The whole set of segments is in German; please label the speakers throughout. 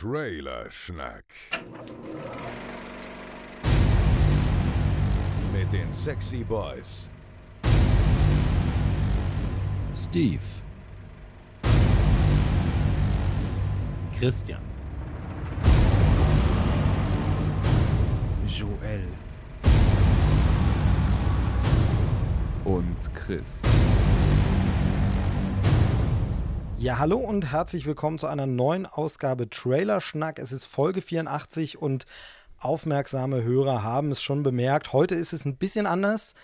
Speaker 1: Trailer-Schnack. Mit den Sexy Boys.
Speaker 2: Steve,
Speaker 3: Christian.
Speaker 4: Joel.
Speaker 2: und Chris.
Speaker 5: Ja, hallo und herzlich willkommen zu einer neuen Ausgabe Trailer Schnack. Es ist Folge 84 und aufmerksame Hörer haben es schon bemerkt. Heute ist es ein bisschen anders.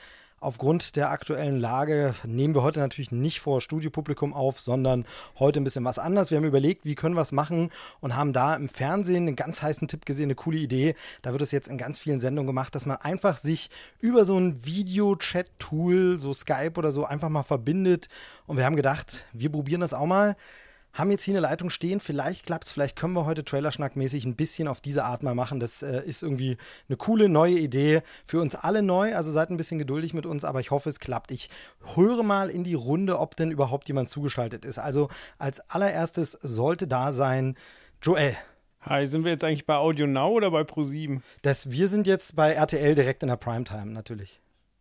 Speaker 5: Aufgrund der aktuellen Lage nehmen wir heute natürlich nicht vor Studiopublikum auf, sondern heute ein bisschen was anders. Wir haben überlegt, wie können wir es machen und haben da im Fernsehen einen ganz heißen Tipp gesehen, eine coole Idee. Da wird es jetzt in ganz vielen Sendungen gemacht, dass man einfach sich über so ein Video-Chat-Tool, so Skype oder so, einfach mal verbindet. Und wir haben gedacht, wir probieren das auch mal haben jetzt hier eine Leitung stehen. Vielleicht klappt es, vielleicht können wir heute Trailerschnack-mäßig ein bisschen auf diese Art mal machen. Das äh, ist irgendwie eine coole neue Idee. Für uns alle neu, also seid ein bisschen geduldig mit uns, aber ich hoffe, es klappt. Ich höre mal in die Runde, ob denn überhaupt jemand zugeschaltet ist. Also als allererstes sollte da sein Joel.
Speaker 4: Hi, sind wir jetzt eigentlich bei Audio Now oder bei Pro7?
Speaker 5: Das, wir sind jetzt bei RTL direkt in der Primetime, natürlich.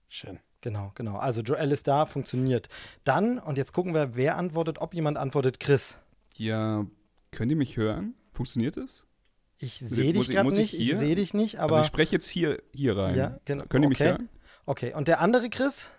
Speaker 4: Schön.
Speaker 5: Genau, genau. Also Joel ist da, funktioniert. Dann, und jetzt gucken wir, wer antwortet, ob jemand antwortet, Chris.
Speaker 2: Ja, könnt ihr mich hören? Funktioniert es?
Speaker 5: Ich sehe dich
Speaker 2: ich-
Speaker 5: gerade
Speaker 2: ich
Speaker 5: nicht, ich
Speaker 2: hier?
Speaker 5: sehe dich nicht, aber.
Speaker 2: also ich spreche jetzt hier, hier rein.
Speaker 5: ja, genau.
Speaker 2: Könnt ihr mich
Speaker 5: okay.
Speaker 2: hören?
Speaker 5: Okay, und der andere Chris?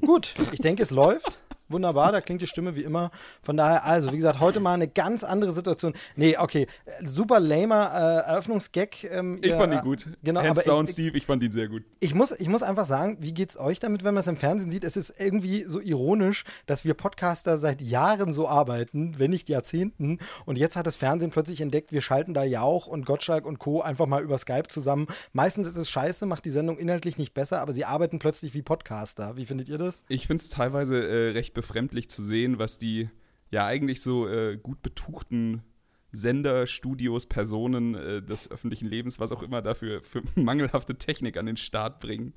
Speaker 5: Gut, ich denke, es läuft. Wunderbar, da klingt die Stimme wie immer. Von daher, also, wie gesagt, heute mal eine ganz andere Situation. Nee, okay, äh, super lamer äh, Eröffnungsgag. Ähm,
Speaker 2: Ich
Speaker 5: ihr-
Speaker 2: fand ihn gut.
Speaker 5: Genau,
Speaker 2: Hands
Speaker 5: aber
Speaker 2: down,
Speaker 5: ich,
Speaker 2: Steve, ich fand ihn sehr gut.
Speaker 5: ich muss, ich muss einfach sagen, wie geht's euch damit, wenn man es im Fernsehen sieht? Es ist irgendwie so ironisch, dass wir Podcaster seit Jahren so arbeiten, wenn nicht Jahrzehnten. Und jetzt hat das Fernsehen plötzlich entdeckt, wir schalten da Jauch und Gottschalk und Co. einfach mal über Skype zusammen. Meistens ist es scheiße, macht die Sendung inhaltlich nicht besser, aber sie arbeiten plötzlich wie Podcaster. Wie findet ihr das?
Speaker 2: Ich finde es teilweise äh, recht befremdlich zu sehen, was die ja eigentlich so äh, gut betuchten Sender, Studios, Personen äh, des öffentlichen Lebens, was auch immer dafür für mangelhafte Technik an den Start bringen.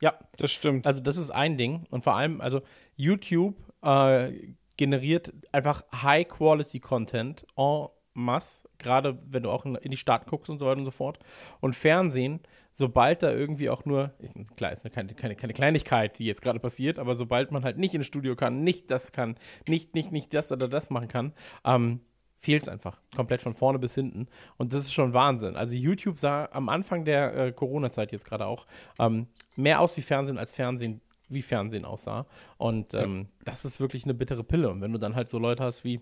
Speaker 3: Ja,
Speaker 4: Das stimmt.
Speaker 3: also das ist ein Ding. Und vor allem, also YouTube äh, generiert einfach High-Quality-Content en masse, gerade wenn du auch in, in die Staaten guckst und so weiter und so fort. Und Fernsehen, sobald da irgendwie auch nur, ist, klar, ist keine, keine, keine Kleinigkeit, die jetzt gerade passiert, aber sobald man halt nicht ins Studio kann, nicht das kann, nicht, nicht, nicht das oder das machen kann, ähm, fehlt es einfach. Komplett von vorne bis hinten. Und das ist schon Wahnsinn. Also YouTube sah am Anfang der äh, Corona-Zeit jetzt gerade auch ähm, mehr aus wie Fernsehen als Fernsehen wie Fernsehen aussah. Und ähm, das ist wirklich eine bittere Pille. Und wenn du dann halt so Leute hast wie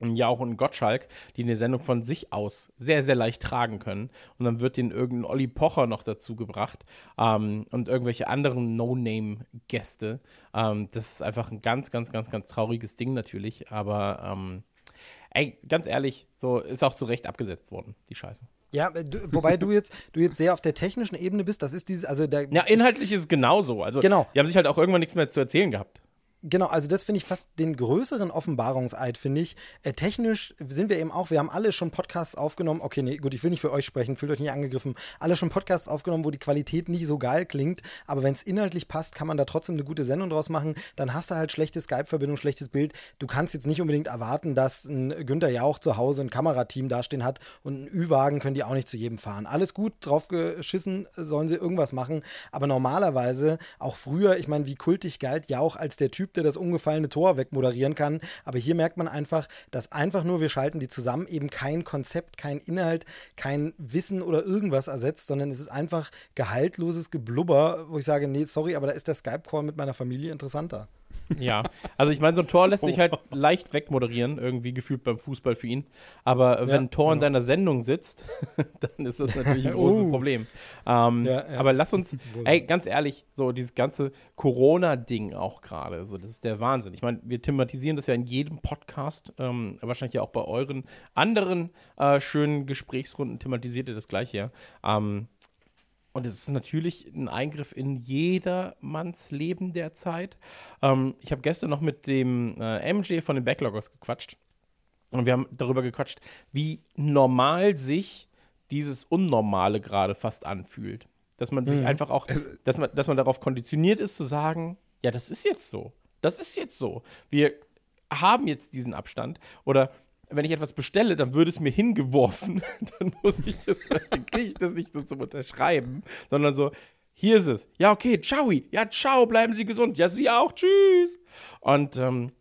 Speaker 3: Jauch und ein Gottschalk, die eine Sendung von sich aus sehr, sehr leicht tragen können. Und dann wird denen irgendein Olli Pocher noch dazu gebracht ähm, und irgendwelche anderen No-Name-Gäste. Ähm, das ist einfach ein ganz, ganz, ganz, ganz trauriges Ding natürlich. Aber ähm, ey, ganz ehrlich, so ist auch zu Recht abgesetzt worden, die Scheiße.
Speaker 5: Ja, äh, du, wobei du jetzt, du jetzt sehr auf der technischen Ebene bist. Das ist dieses, also der.
Speaker 3: Ja, inhaltlich ist es genauso. Also,
Speaker 5: Genau.
Speaker 3: die haben sich halt auch irgendwann nichts mehr zu erzählen gehabt.
Speaker 5: Genau, also das finde ich fast den größeren Offenbarungseid, finde ich. Äh, technisch sind wir eben auch, wir haben alle schon Podcasts aufgenommen. Okay, nee, gut, ich will nicht für euch sprechen, fühlt euch nicht angegriffen. Alle schon Podcasts aufgenommen, wo die Qualität nicht so geil klingt, aber wenn es inhaltlich passt, kann man da trotzdem eine gute Sendung draus machen. Dann hast du halt schlechte Skype-Verbindung, schlechtes Bild. Du kannst jetzt nicht unbedingt erwarten, dass ein Günther Jauch zu Hause ein Kamerateam dastehen hat und einen Ü-Wagen können die auch nicht zu jedem fahren. Alles gut, drauf geschissen, sollen sie irgendwas machen. Aber normalerweise, auch früher, ich meine, wie kultig galt Jauch als der Typ, der das umgefallene Tor wegmoderieren kann. Aber hier merkt man einfach, dass einfach nur wir schalten die zusammen eben kein Konzept, kein Inhalt, kein Wissen oder irgendwas ersetzt, sondern es ist einfach gehaltloses Geblubber, wo ich sage, nee, sorry, aber da ist der Skype-Call mit meiner Familie interessanter.
Speaker 3: Ja, also ich meine, so ein Tor lässt sich halt leicht wegmoderieren, irgendwie gefühlt beim Fußball für ihn. Aber wenn
Speaker 5: Ja,
Speaker 3: ein Tor in
Speaker 5: genau.
Speaker 3: deiner Sendung sitzt, dann ist das natürlich ein großes
Speaker 5: Oh.
Speaker 3: Problem. Ähm,
Speaker 5: Ja, ja.
Speaker 3: Aber lass uns, ey, ganz ehrlich, so dieses ganze Corona-Ding auch gerade, so das ist der Wahnsinn. Ich meine, wir thematisieren das ja in jedem Podcast, ähm, wahrscheinlich ja auch bei euren anderen äh, schönen Gesprächsrunden thematisiert ihr das gleiche, ja. Ähm, und es ist natürlich ein Eingriff in jedermanns Leben derzeit. Ähm, ich habe gestern noch mit dem äh, MJ von den Backloggers gequatscht. Und wir haben darüber gequatscht, wie normal sich dieses Unnormale gerade fast anfühlt. Dass man sich einfach auch, dass man, dass man darauf konditioniert ist zu sagen, ja, das ist jetzt so. Das ist jetzt so. Wir haben jetzt diesen Abstand. Oder wenn ich etwas bestelle, dann würde es mir hingeworfen. dann muss ich es, dann kriege ich das nicht so zum Unterschreiben, sondern so, hier ist es. Ja, okay, ciao. Ja, ciao, bleiben Sie gesund. Ja, Sie auch. Tschüss. Und ähm,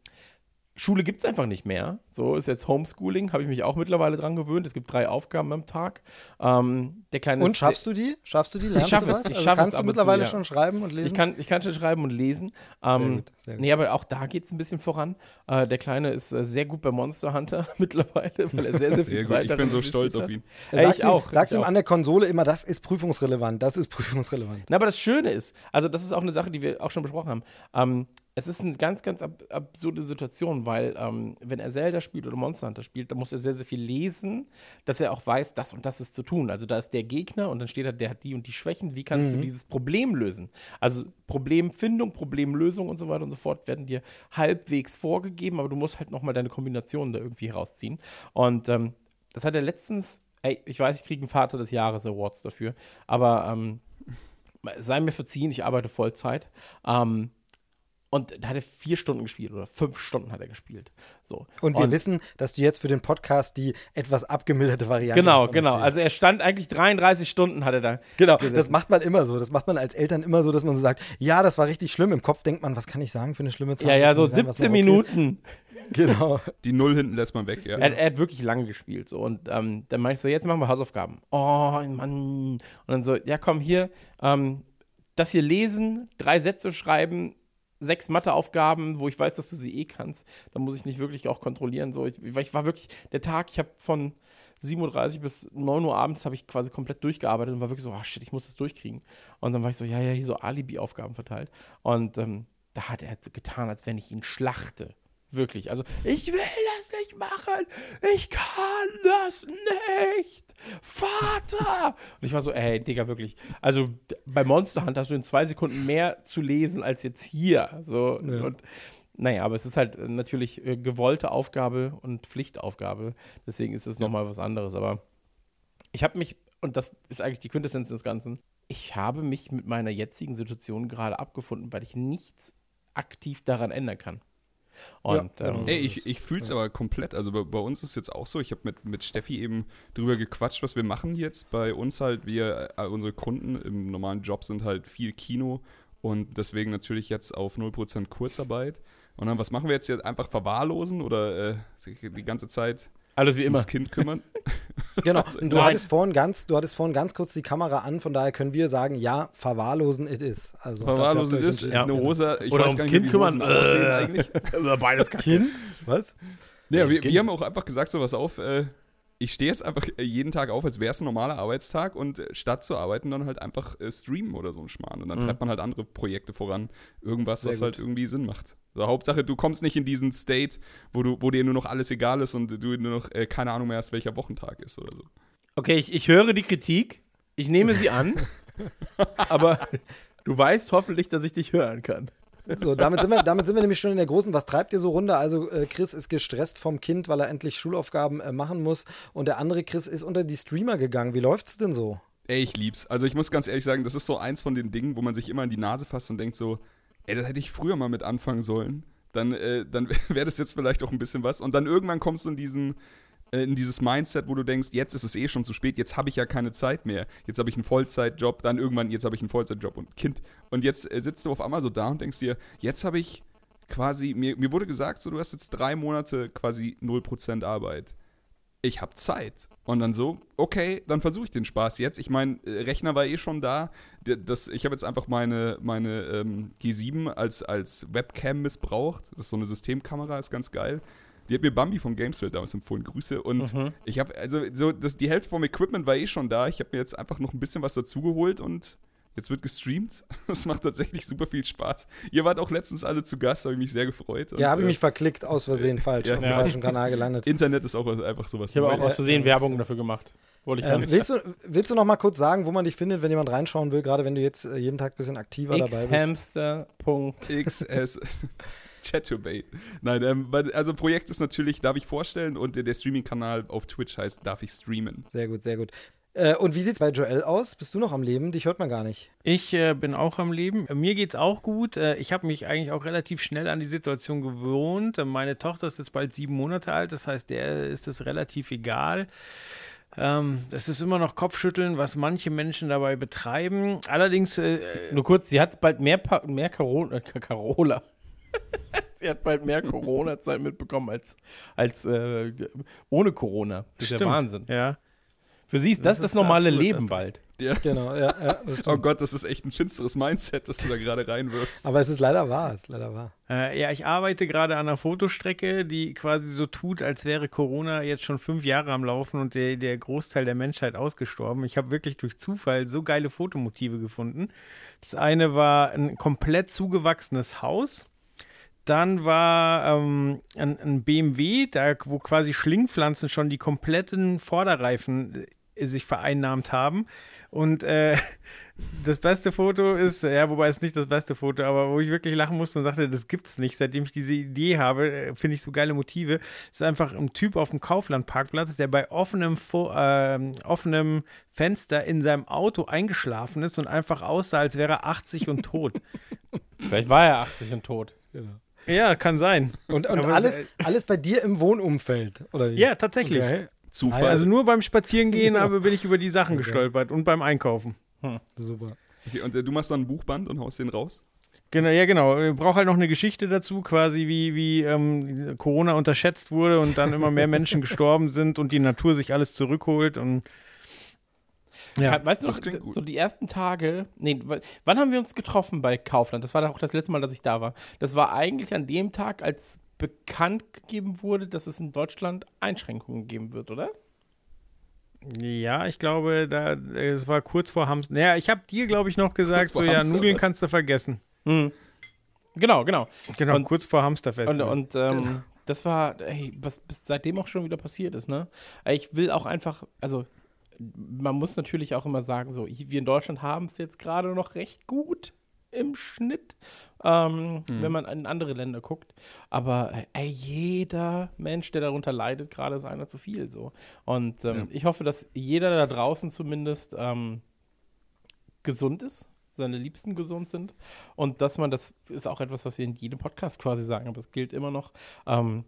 Speaker 3: Schule gibt es einfach nicht mehr. So ist jetzt Homeschooling, habe ich mich auch mittlerweile dran gewöhnt. Es gibt drei Aufgaben am Tag. Ähm, der kleine
Speaker 5: Und schaffst du die? Schaffst du die? Lernst
Speaker 3: Ich schaffe
Speaker 5: du
Speaker 3: es,
Speaker 5: was?
Speaker 3: ich
Speaker 5: Also
Speaker 3: schaffe es
Speaker 5: kannst
Speaker 3: ab
Speaker 5: du
Speaker 3: und zu,
Speaker 5: mittlerweile
Speaker 3: ja.
Speaker 5: schon schreiben und lesen?
Speaker 3: Ich kann, ich kann schon schreiben und lesen. Ähm,
Speaker 5: gut, sehr gut.
Speaker 3: Nee, aber auch da geht es ein bisschen voran. Äh, der Kleine ist äh, sehr gut bei Monster Hunter mittlerweile, weil er sehr, sehr viel
Speaker 2: Sehr gut.
Speaker 3: Zeit
Speaker 2: Ich
Speaker 3: hat
Speaker 2: bin so stolz auf ihn.
Speaker 3: Ey,
Speaker 5: sagst
Speaker 3: ich
Speaker 5: ihm,
Speaker 3: auch.
Speaker 5: sagst
Speaker 3: ich
Speaker 5: ihm
Speaker 3: auch.
Speaker 5: an der Konsole immer, das ist prüfungsrelevant, das ist prüfungsrelevant.
Speaker 3: Na, aber das Schöne ist, also das ist auch eine Sache, die wir auch schon besprochen haben. Ähm, es ist eine ganz, ganz ab absurde Situation, weil ähm, wenn er Zelda spielt oder Monster Hunter spielt, dann muss er sehr, sehr viel lesen, dass er auch weiß, das und das ist zu tun. Also da ist der Gegner und dann steht da, der hat die und die Schwächen. Wie kannst du dieses Problem lösen? Also Problemfindung, Problemlösung und so weiter und so fort werden dir halbwegs vorgegeben, aber du musst halt nochmal deine Kombinationen da irgendwie herausziehen. Und ähm, das hat er letztens, ey, ich weiß, ich kriege einen Vater des Jahres Awards dafür, aber ähm, sei mir verziehen, ich arbeite Vollzeit. Ähm, und da hat er vier Stunden gespielt oder fünf Stunden hat er gespielt. So.
Speaker 5: Und wir wissen, dass du jetzt für den Podcast die etwas abgemilderte Variante
Speaker 3: Genau, genau. Also er stand eigentlich 33 Stunden hat er da.
Speaker 5: Genau,
Speaker 3: gesessen.
Speaker 5: das macht man immer so. Das macht man als Eltern immer so, dass man so sagt, ja, das war richtig schlimm. Im Kopf denkt man, was kann ich sagen für eine schlimme Zahl?
Speaker 3: Ja, ja, so
Speaker 5: Kann sein, was
Speaker 3: 17
Speaker 5: noch okay ist.
Speaker 3: Minuten.
Speaker 5: Genau.
Speaker 2: Die Null hinten lässt man weg, ja.
Speaker 3: Er, er hat wirklich lange gespielt. So. Und ähm, dann meinte ich so, jetzt machen wir Hausaufgaben. Oh, Mann. Und dann so, ja komm, hier, ähm, das hier lesen, drei Sätze schreiben, sechs Matheaufgaben, wo ich weiß, dass du sie eh kannst. Da muss ich nicht wirklich auch kontrollieren. So, ich, ich war wirklich, der Tag, ich habe von 7.30 Uhr bis 9 Uhr abends habe ich quasi komplett durchgearbeitet und war wirklich so, ah shit, ich muss das durchkriegen. Und dann war ich so, ja, ja, hier so Alibi-Aufgaben verteilt. Und ähm, da hat er so getan, als wenn ich ihn schlachte. Wirklich. Also, ich will das nicht machen. Ich kann das nicht. Vater! Und ich war so, ey, Digga, wirklich. Also, bei Monster Hunter hast du in zwei Sekunden mehr zu lesen als jetzt hier. So, und naja, aber es ist halt natürlich äh, gewollte Aufgabe und Pflichtaufgabe. Deswegen ist es nochmal was anderes. Aber ich habe mich, und das ist eigentlich die Quintessenz des Ganzen, ich habe mich mit meiner jetzigen Situation gerade abgefunden, weil ich nichts aktiv daran ändern kann. Und
Speaker 5: Ja, genau.
Speaker 3: ähm,
Speaker 2: Ey, ich, ich fühle es aber komplett. Also bei, bei uns ist es jetzt auch so. Ich habe mit, mit Steffi eben drüber gequatscht, was wir machen jetzt. Bei uns halt, wir, äh, unsere Kunden im normalen Job sind halt viel Kino und deswegen natürlich jetzt auf 0% Kurzarbeit. Und dann, was machen wir jetzt hier? Einfach verwahrlosen oder äh, die ganze Zeit
Speaker 3: alles wie immer.
Speaker 2: ums Kind kümmern?
Speaker 5: Genau. Und du
Speaker 3: Nein.
Speaker 5: hattest vorhin ganz, du hattest vorhin ganz kurz die Kamera an, von daher können wir sagen, ja, verwahrlosen it is. Also
Speaker 2: verwahrlosen ist
Speaker 5: euch
Speaker 3: Ja.
Speaker 2: eine Hose. Ich
Speaker 3: Oder ums
Speaker 2: nicht,
Speaker 3: Kind
Speaker 2: wie
Speaker 3: kümmern. Äh.
Speaker 2: eigentlich.
Speaker 3: Über beides kann
Speaker 5: Kind? Was?
Speaker 2: Ja, wir, wir haben auch einfach gesagt, so was auf, äh, ich stehe jetzt einfach jeden Tag auf, als wäre es ein normaler Arbeitstag und äh, statt zu arbeiten dann halt einfach äh, streamen oder so ein Schmarrn. Und dann treibt man halt andere Projekte voran. Irgendwas,
Speaker 5: Sehr
Speaker 2: was
Speaker 5: gut.
Speaker 2: halt irgendwie Sinn macht. Also Hauptsache, du kommst nicht in diesen State, wo, du, wo dir nur noch alles egal ist und du nur noch äh, keine Ahnung mehr hast, welcher Wochentag ist oder so.
Speaker 3: Okay, ich, ich höre die Kritik, ich nehme sie an, aber du weißt hoffentlich, dass ich dich hören kann.
Speaker 5: So, damit sind, wir, damit sind wir nämlich schon in der großen Was treibt ihr so Runde? Also äh, Chris ist gestresst vom Kind, weil er endlich Schulaufgaben äh, machen muss und der andere Chris ist unter die Streamer gegangen. Wie läuft's denn so?
Speaker 2: Ey, ich lieb's. Also ich muss ganz ehrlich sagen, das ist so eins von den Dingen, wo man sich immer in die Nase fasst und denkt so, ey, das hätte ich früher mal mit anfangen sollen. Dann, äh, dann wäre das jetzt vielleicht auch ein bisschen was. Und dann irgendwann kommst du in diesen, in dieses Mindset, wo du denkst, jetzt ist es eh schon zu spät, jetzt habe ich ja keine Zeit mehr. Jetzt habe ich einen Vollzeitjob, dann irgendwann, jetzt habe ich einen Vollzeitjob und Kind. Und jetzt äh, sitzt du auf einmal so da und denkst dir, jetzt habe ich quasi, mir, mir wurde gesagt, so, du hast jetzt drei Monate quasi 0% Arbeit ich habe Zeit. Und dann so, okay, dann versuche ich den Spaß jetzt. Ich meine, äh, Rechner war eh schon da. Das, ich habe jetzt einfach meine, meine ähm, G7 als, als Webcam missbraucht. Das ist so eine Systemkamera, ist ganz geil. Die hat mir Bambi von Gameswelt damals empfohlen. Grüße. Und ich habe, also, so, das, die Hälfte vom Equipment war eh schon da. Ich habe mir jetzt einfach noch ein bisschen was dazugeholt und jetzt wird gestreamt. Das macht tatsächlich super viel Spaß. Ihr wart auch letztens alle zu Gast, habe ich mich sehr gefreut. Und,
Speaker 5: Ja, habe ich
Speaker 2: äh,
Speaker 5: mich verklickt, aus Versehen falsch,
Speaker 2: ja.
Speaker 5: auf dem
Speaker 3: Ja.
Speaker 5: falschen Kanal gelandet.
Speaker 2: Internet ist auch einfach sowas.
Speaker 3: Ich habe auch aus Versehen Werbung dafür gemacht. Wollte ich dann
Speaker 5: Ähm, willst, du, willst du noch mal kurz sagen, wo man dich findet, wenn jemand reinschauen will, gerade wenn du jetzt äh, jeden Tag ein bisschen aktiver dabei bist?
Speaker 3: Xhamster.
Speaker 2: XS. Chatubate. Nein, ähm, also Projekt ist natürlich, darf ich vorstellen, und der, der Streaming-Kanal auf Twitch heißt, darf ich streamen.
Speaker 5: Sehr gut, sehr gut. Äh, und wie sieht's bei Joel aus? Bist du noch am Leben? Dich hört man gar nicht.
Speaker 4: Ich äh, bin auch am Leben. Mir geht's auch gut. Äh, ich habe mich eigentlich auch relativ schnell an die Situation gewohnt. Äh, meine Tochter ist jetzt bald sieben Monate alt, das heißt, der ist es relativ egal. Ähm, das ist immer noch Kopfschütteln, was manche Menschen dabei betreiben. Allerdings, äh,
Speaker 3: Nur kurz, sie hat bald mehr, Pa- mehr äh, Carola. sie hat bald mehr Corona-Zeit mitbekommen als, als äh, ohne Corona. Das ist ja
Speaker 4: stimmt.
Speaker 3: Wahnsinn.
Speaker 4: Ja.
Speaker 3: Für sie ist das das,
Speaker 4: ist
Speaker 3: normale
Speaker 4: absurd,
Speaker 3: Leben bald.
Speaker 2: Ja.
Speaker 5: Genau, ja, ja das stimmt.
Speaker 2: Oh Gott, das ist echt ein finsteres Mindset, das du da gerade reinwirfst.
Speaker 5: Aber es ist leider wahr, es ist leider wahr.
Speaker 4: Äh, ja, ich arbeite gerade an einer Fotostrecke, die quasi so tut, als wäre Corona jetzt schon fünf Jahre am Laufen und der, der Großteil der Menschheit ausgestorben. Ich habe wirklich durch Zufall so geile Fotomotive gefunden. Das eine war ein komplett zugewachsenes Haus. Dann war ähm, ein, ein BMW, da, wo quasi Schlingpflanzen schon die kompletten Vorderreifen äh, sich vereinnahmt haben. Und äh, das beste Foto ist, ja, wobei es nicht das beste Foto, aber wo ich wirklich lachen musste und sagte, das gibt's nicht. Seitdem ich diese Idee habe, äh, finde ich so geile Motive. Es ist einfach ein Typ auf dem Kauflandparkplatz, der bei offenem, Fo ähm, offenem Fenster in seinem Auto eingeschlafen ist und einfach aussah, als wäre er 80 und tot.
Speaker 3: Vielleicht war er 80 und tot.
Speaker 4: Ja, kann sein.
Speaker 5: Und, und
Speaker 4: Aber,
Speaker 5: alles, alles bei dir im Wohnumfeld, oder wie?
Speaker 4: Ja, tatsächlich.
Speaker 5: Okay,
Speaker 2: Zufall.
Speaker 4: Also nur beim Spazierengehen aber bin ich über die Sachen gestolpert und beim Einkaufen.
Speaker 5: super.
Speaker 2: Okay, und äh, du machst dann ein Buchband und haust den raus?
Speaker 4: Genau, ja, genau. Ich brauche halt noch eine Geschichte dazu, quasi wie, wie ähm, Corona unterschätzt wurde und dann immer mehr Menschen gestorben sind und die Natur sich alles zurückholt und ja.
Speaker 3: Weißt du noch, so die ersten Tage, nee, wann haben wir uns getroffen bei Kaufland? Das war auch das letzte Mal, dass ich da war. Das war eigentlich an dem Tag, als bekannt gegeben wurde, dass es in Deutschland Einschränkungen geben wird, oder?
Speaker 4: Ja, ich glaube, da es war kurz vor Hamster. Naja, ich habe dir, glaube ich, noch gesagt, so ja,
Speaker 2: Hamster,
Speaker 4: Nudeln
Speaker 2: was?
Speaker 4: kannst du vergessen.
Speaker 3: Hm. Genau, genau.
Speaker 4: Genau,
Speaker 3: Und-
Speaker 4: kurz vor Hamsterfest.
Speaker 3: Und, und ähm, das war, ey, was bis seitdem auch schon wieder passiert ist, ne? Ich will auch einfach, also man muss natürlich auch immer sagen, so, wir in Deutschland haben es jetzt gerade noch recht gut im Schnitt, ähm, wenn man in andere Länder guckt. Aber ey, jeder Mensch, der darunter leidet, gerade ist einer zu viel so. Und ähm,
Speaker 2: Ja.
Speaker 3: ich hoffe, dass jeder da draußen zumindest ähm, gesund ist, seine Liebsten gesund sind und dass man, das ist auch etwas, was wir in jedem Podcast quasi sagen, aber es gilt immer noch. Ähm,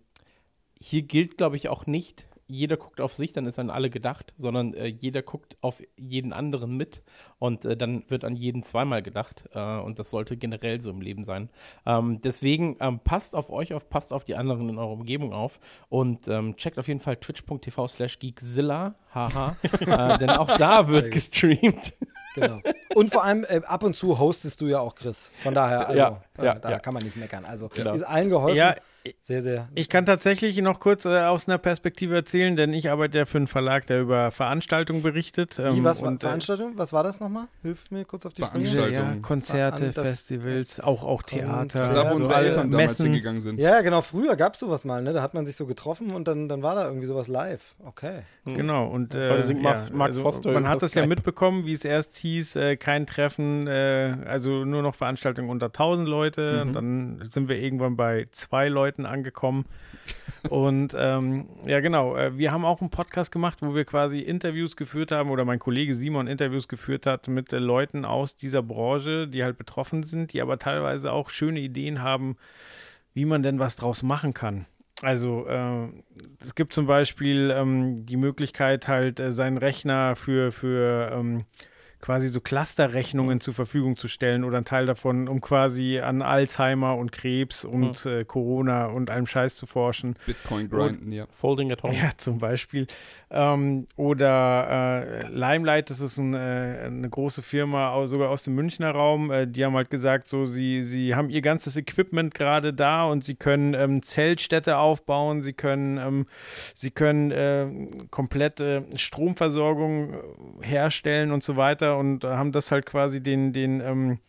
Speaker 3: hier gilt, glaube ich, auch nicht, jeder guckt auf sich, dann ist an alle gedacht, sondern äh, jeder guckt auf jeden anderen mit und äh, dann wird an jeden zweimal gedacht äh, und das sollte generell so im Leben sein. Ähm, deswegen ähm, passt auf euch auf, passt auf die anderen in eurer Umgebung auf und ähm, checkt auf jeden Fall twitch.tv slash geekzilla, haha, äh, denn auch da wird gestreamt.
Speaker 5: Genau. Und vor allem äh, ab und zu hostest du ja auch Chris. Von daher, also,
Speaker 3: Ja,
Speaker 5: äh,
Speaker 3: ja,
Speaker 5: da
Speaker 3: ja.
Speaker 5: kann man nicht meckern. Also
Speaker 3: Genau.
Speaker 5: ist allen geholfen.
Speaker 4: ja,
Speaker 5: sehr, sehr.
Speaker 4: ich kann tatsächlich noch kurz äh, aus einer Perspektive erzählen, denn ich arbeite ja für einen Verlag, der über Veranstaltungen berichtet.
Speaker 5: Wie,
Speaker 4: ähm,
Speaker 5: was war
Speaker 4: äh,
Speaker 5: Veranstaltung? Was war das nochmal? Hilf mir kurz auf die Sprünge.
Speaker 2: Veranstaltung.
Speaker 4: Ja, Konzerte,
Speaker 5: das-
Speaker 4: Festivals, auch, auch Theater.
Speaker 2: Da, wo
Speaker 5: Ja,
Speaker 2: unsere Eltern damals
Speaker 4: Messen.
Speaker 2: hingegangen sind.
Speaker 5: Ja, genau. Früher gab es sowas mal, ne? Da hat man sich so getroffen und dann, dann war da irgendwie sowas live. Okay.
Speaker 4: Genau, und äh,
Speaker 3: Max-
Speaker 4: ja, also
Speaker 3: Foster
Speaker 4: man hat das ja mitbekommen, wie es erst hieß, äh, kein Treffen, äh, also nur noch Veranstaltungen unter 1000 Leute.
Speaker 2: Mhm.
Speaker 4: Und dann sind wir irgendwann bei zwei Leuten angekommen. und ähm, ja, genau, äh, wir haben auch einen Podcast gemacht, wo wir quasi Interviews geführt haben, oder mein Kollege Simon Interviews geführt hat mit äh, Leuten aus dieser Branche, die halt betroffen sind, die aber teilweise auch schöne Ideen haben, wie man denn was draus machen kann. Also äh, es gibt zum Beispiel ähm, die Möglichkeit, halt äh, seinen Rechner für, für ähm, quasi so Clusterrechnungen zur Verfügung zu stellen oder einen Teil davon, um quasi an Alzheimer und Krebs und äh, Corona und allem Scheiß zu forschen.
Speaker 2: Bitcoin grinden, ja.
Speaker 3: Folding at home.
Speaker 4: Ja, zum Beispiel. Ähm, oder äh, Limelight, das ist ein, äh, eine große Firma, sogar aus dem Münchner Raum. Äh, die haben halt gesagt, so sie, sie haben ihr ganzes Equipment gerade da und sie können ähm, Zeltstädte aufbauen, sie können, ähm, sie können äh, komplette Stromversorgung äh, herstellen und so weiter und äh, haben das halt quasi den, den ähm,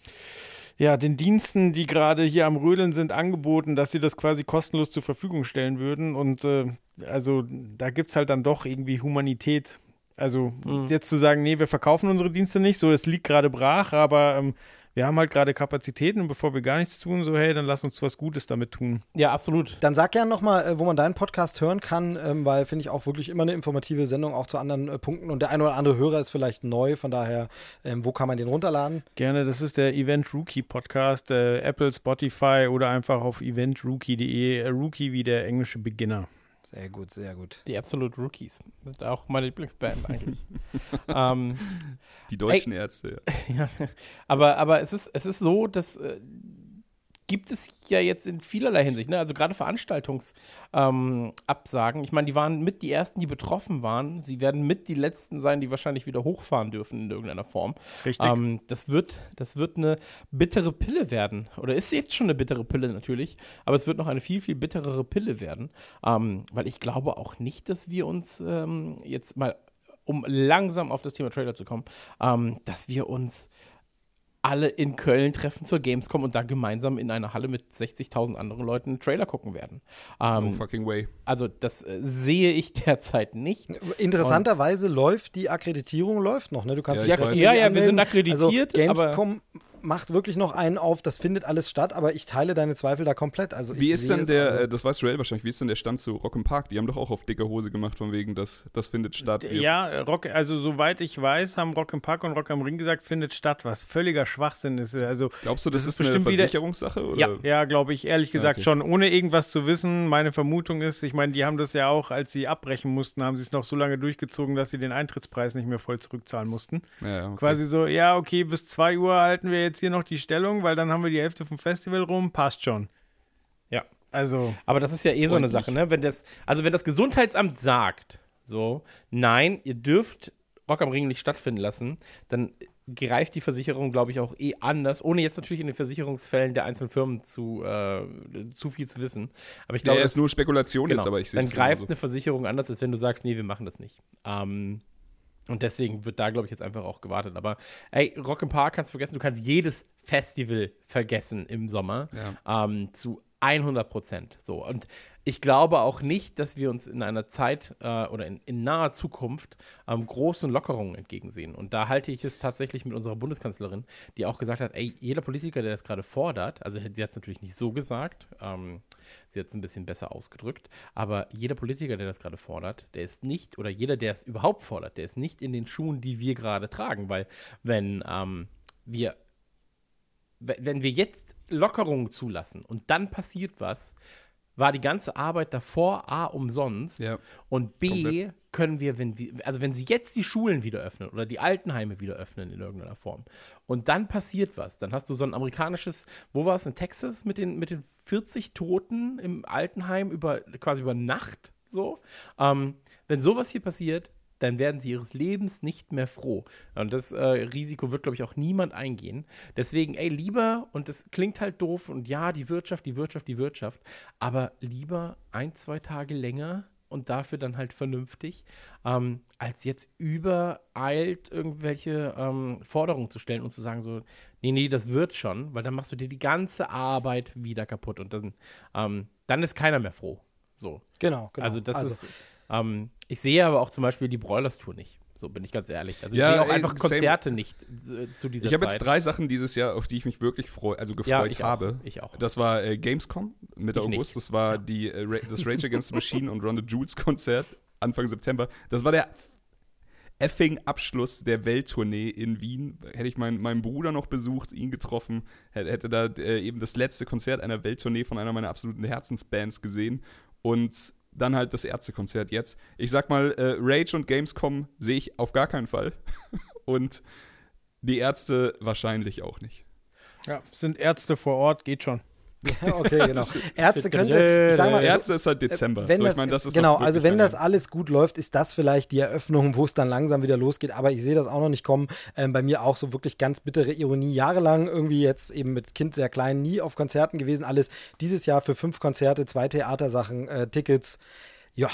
Speaker 4: ja, den Diensten, die gerade hier am Rödeln sind, angeboten, dass sie das quasi kostenlos zur Verfügung stellen würden. Und äh, also da gibt es halt dann doch irgendwie Humanität. Also
Speaker 3: Mhm.
Speaker 4: jetzt zu sagen, nee, wir verkaufen unsere Dienste nicht, so es liegt gerade brach, aber ähm, wir haben halt gerade Kapazitäten und bevor wir gar nichts tun, so hey, dann lass uns was Gutes damit tun.
Speaker 3: Ja, absolut.
Speaker 5: Dann sag gerne nochmal, äh, wo man deinen Podcast hören kann, ähm, weil finde ich auch wirklich immer eine informative Sendung, auch zu anderen äh, Punkten. Und der eine oder andere Hörer ist vielleicht neu, von daher, ähm, wo kann man den runterladen?
Speaker 4: Gerne, das ist der Event Rookie Podcast, äh, Apple, Spotify oder einfach auf eventrookie.de. Rookie wie der englische Beginner.
Speaker 5: Sehr gut, sehr gut.
Speaker 3: Die Absolute Rookies. Das ist auch meine Lieblingsband eigentlich. ähm,
Speaker 2: Die deutschen Ärzte, ja.
Speaker 3: ja, aber, aber es, ist, es ist so, dass äh, gibt es ja jetzt in vielerlei Hinsicht, ne? also gerade Veranstaltungsabsagen. Ähm, ich meine, die waren mit die ersten, die betroffen waren. Sie werden mit die letzten sein, die wahrscheinlich wieder hochfahren dürfen in irgendeiner Form.
Speaker 4: Richtig.
Speaker 3: Ähm, das, wird, das wird eine bittere Pille werden. Oder ist jetzt schon eine bittere Pille natürlich, aber es wird noch eine viel, viel bitterere Pille werden. Ähm, weil ich glaube auch nicht, dass wir uns ähm, jetzt mal, um langsam auf das Thema Trailer zu kommen, ähm, dass wir uns alle in Köln treffen zur Gamescom und da gemeinsam in einer Halle mit 60.000 anderen Leuten einen Trailer gucken werden. Ähm,
Speaker 2: No fucking way.
Speaker 3: also das äh, sehe ich derzeit nicht.
Speaker 5: Interessanterweise läuft die Akkreditierung läuft noch, ne? Du kannst
Speaker 2: Ja,
Speaker 3: Ja, ja, wir sind akkreditiert,
Speaker 5: Also
Speaker 3: aber-
Speaker 5: Gamescom macht wirklich noch einen auf, das findet alles statt, aber ich teile deine Zweifel da komplett. Also
Speaker 2: Wie ist denn der,
Speaker 5: also-
Speaker 2: äh, das weiß Joel wahrscheinlich, wie ist denn der Stand zu Rock im Park? Die haben doch auch auf dicke Hose gemacht, von wegen, das, das findet statt.
Speaker 4: Ja, Rock, also soweit ich weiß, haben Rock im Park und Rock am Ring gesagt, findet statt, was völliger Schwachsinn ist. Also
Speaker 2: Glaubst du, das,
Speaker 4: Das
Speaker 2: ist,
Speaker 4: ist
Speaker 2: eine
Speaker 4: bestimmt wieder-
Speaker 2: Versicherungssache? Oder?
Speaker 3: Ja.
Speaker 4: Ja, glaube ich, ehrlich gesagt
Speaker 2: okay.
Speaker 4: schon. Ohne irgendwas zu wissen, meine Vermutung ist, ich meine, die haben das ja auch, als sie abbrechen mussten, haben sie es noch so lange durchgezogen, dass sie den Eintrittspreis nicht mehr voll zurückzahlen mussten.
Speaker 2: Ja, ja, okay.
Speaker 4: Quasi so, ja, okay, bis 2 Uhr halten wir jetzt hier noch die Stellung, weil dann haben wir die Hälfte vom Festival rum, passt schon.
Speaker 3: Ja.
Speaker 4: Also,
Speaker 3: Aber das ist ja eh so eine. Sache, ne? Wenn das, also wenn das Gesundheitsamt sagt, so, nein, ihr dürft Rock am Ring nicht stattfinden lassen, dann greift die Versicherung, glaube ich, auch eh anders, ohne jetzt natürlich in den Versicherungsfällen der einzelnen Firmen zu, äh, zu viel zu wissen. Aber ich glaube,
Speaker 2: ja,
Speaker 3: das-
Speaker 2: ist nur Spekulation
Speaker 3: genau,
Speaker 2: jetzt, aber ich sehe
Speaker 3: dann greift
Speaker 2: genauso.
Speaker 3: eine Versicherung anders, als wenn du sagst, nee, wir machen das nicht. Ähm, und deswegen wird da, glaube ich, jetzt einfach auch gewartet. Aber ey, Rock im Park kannst du vergessen, du kannst jedes Festival vergessen im Sommer
Speaker 2: Ja.
Speaker 3: ähm, zu 100 Prozent. So. Und ich glaube auch nicht, dass wir uns in einer Zeit äh, oder in, in naher Zukunft ähm, großen Lockerungen entgegensehen. Und da halte ich es tatsächlich mit unserer Bundeskanzlerin, die auch gesagt hat, ey, jeder Politiker, der das gerade fordert, also sie hat es natürlich nicht so gesagt, ähm, sie hat es ein bisschen besser ausgedrückt, aber jeder Politiker, der das gerade fordert, der ist nicht, oder jeder, der es überhaupt fordert, der ist nicht in den Schuhen, die wir gerade tragen, weil wenn ähm, wir we- wenn wir jetzt Lockerungen zulassen und dann passiert was, war die ganze Arbeit davor A umsonst
Speaker 2: Ja.
Speaker 3: und B
Speaker 2: Komplett.
Speaker 3: können wir, wenn wir, also wenn sie jetzt die Schulen wieder öffnen oder die Altenheime wieder öffnen in irgendeiner Form und dann passiert was, dann hast du so ein amerikanisches, wo war es in Texas mit den, mit den 40 Toten im Altenheim über quasi über Nacht so. Ähm, wenn sowas hier passiert, dann werden sie ihres Lebens nicht mehr froh. Und das äh, Risiko wird, glaube ich, auch niemand eingehen. Deswegen, ey, lieber, und das klingt halt doof, und ja, die Wirtschaft, die Wirtschaft, die Wirtschaft, aber lieber ein, zwei Tage länger und dafür dann halt vernünftig, ähm, als jetzt übereilt irgendwelche ähm, Forderungen zu stellen und zu sagen so, nee, nee, das wird schon, weil dann machst du dir die ganze Arbeit wieder kaputt und dann, ähm, dann ist keiner mehr froh. So.
Speaker 5: Genau, genau.
Speaker 3: Also das ist, ähm, ich sehe aber auch zum Beispiel die Broilers Tour nicht. So bin ich ganz ehrlich. Also ich
Speaker 2: Ja,
Speaker 3: sehe auch
Speaker 2: ey,
Speaker 3: einfach
Speaker 2: same.
Speaker 3: Konzerte nicht äh, zu dieser
Speaker 2: Ich habe
Speaker 3: Zeit.
Speaker 2: jetzt drei Sachen dieses Jahr, auf die ich mich wirklich freu, also gefreut
Speaker 3: Ja, ich auch.
Speaker 2: habe.
Speaker 3: Ich auch.
Speaker 2: Das war äh, Gamescom Mitte
Speaker 3: Ich
Speaker 2: August,
Speaker 3: nicht.
Speaker 2: das war die, äh, das Rage Against the Machine und Ronda Jules Konzert Anfang September. Das war der effing Abschluss der Welttournee in Wien. Hätte ich mein, meinen Bruder noch besucht, ihn getroffen, hätte, hätte da äh, eben das letzte Konzert einer Welttournee von einer meiner absoluten Herzensbands gesehen und dann halt das Ärztekonzert jetzt. Ich sag mal, äh, Rage und Gamescom sehe ich auf gar keinen Fall und die Ärzte wahrscheinlich auch nicht.
Speaker 4: ja, sind Ärzte vor Ort, geht schon.
Speaker 5: okay, genau. Ärzte könnte, ich sag mal, also,
Speaker 2: Ärzte ist halt Dezember.
Speaker 5: wenn
Speaker 2: So,
Speaker 5: das,
Speaker 2: ich mein, das ist
Speaker 5: genau,
Speaker 2: doch
Speaker 5: also wenn das alles gut läuft, ist das vielleicht die Eröffnung, wo es dann langsam wieder losgeht. Aber ich sehe das auch noch nicht kommen. Ähm, bei mir auch so wirklich ganz bittere Ironie. Jahrelang irgendwie jetzt eben mit Kind sehr klein, nie auf Konzerten gewesen. Alles dieses Jahr für fünf Konzerte, zwei Theatersachen, äh, Tickets. Ja,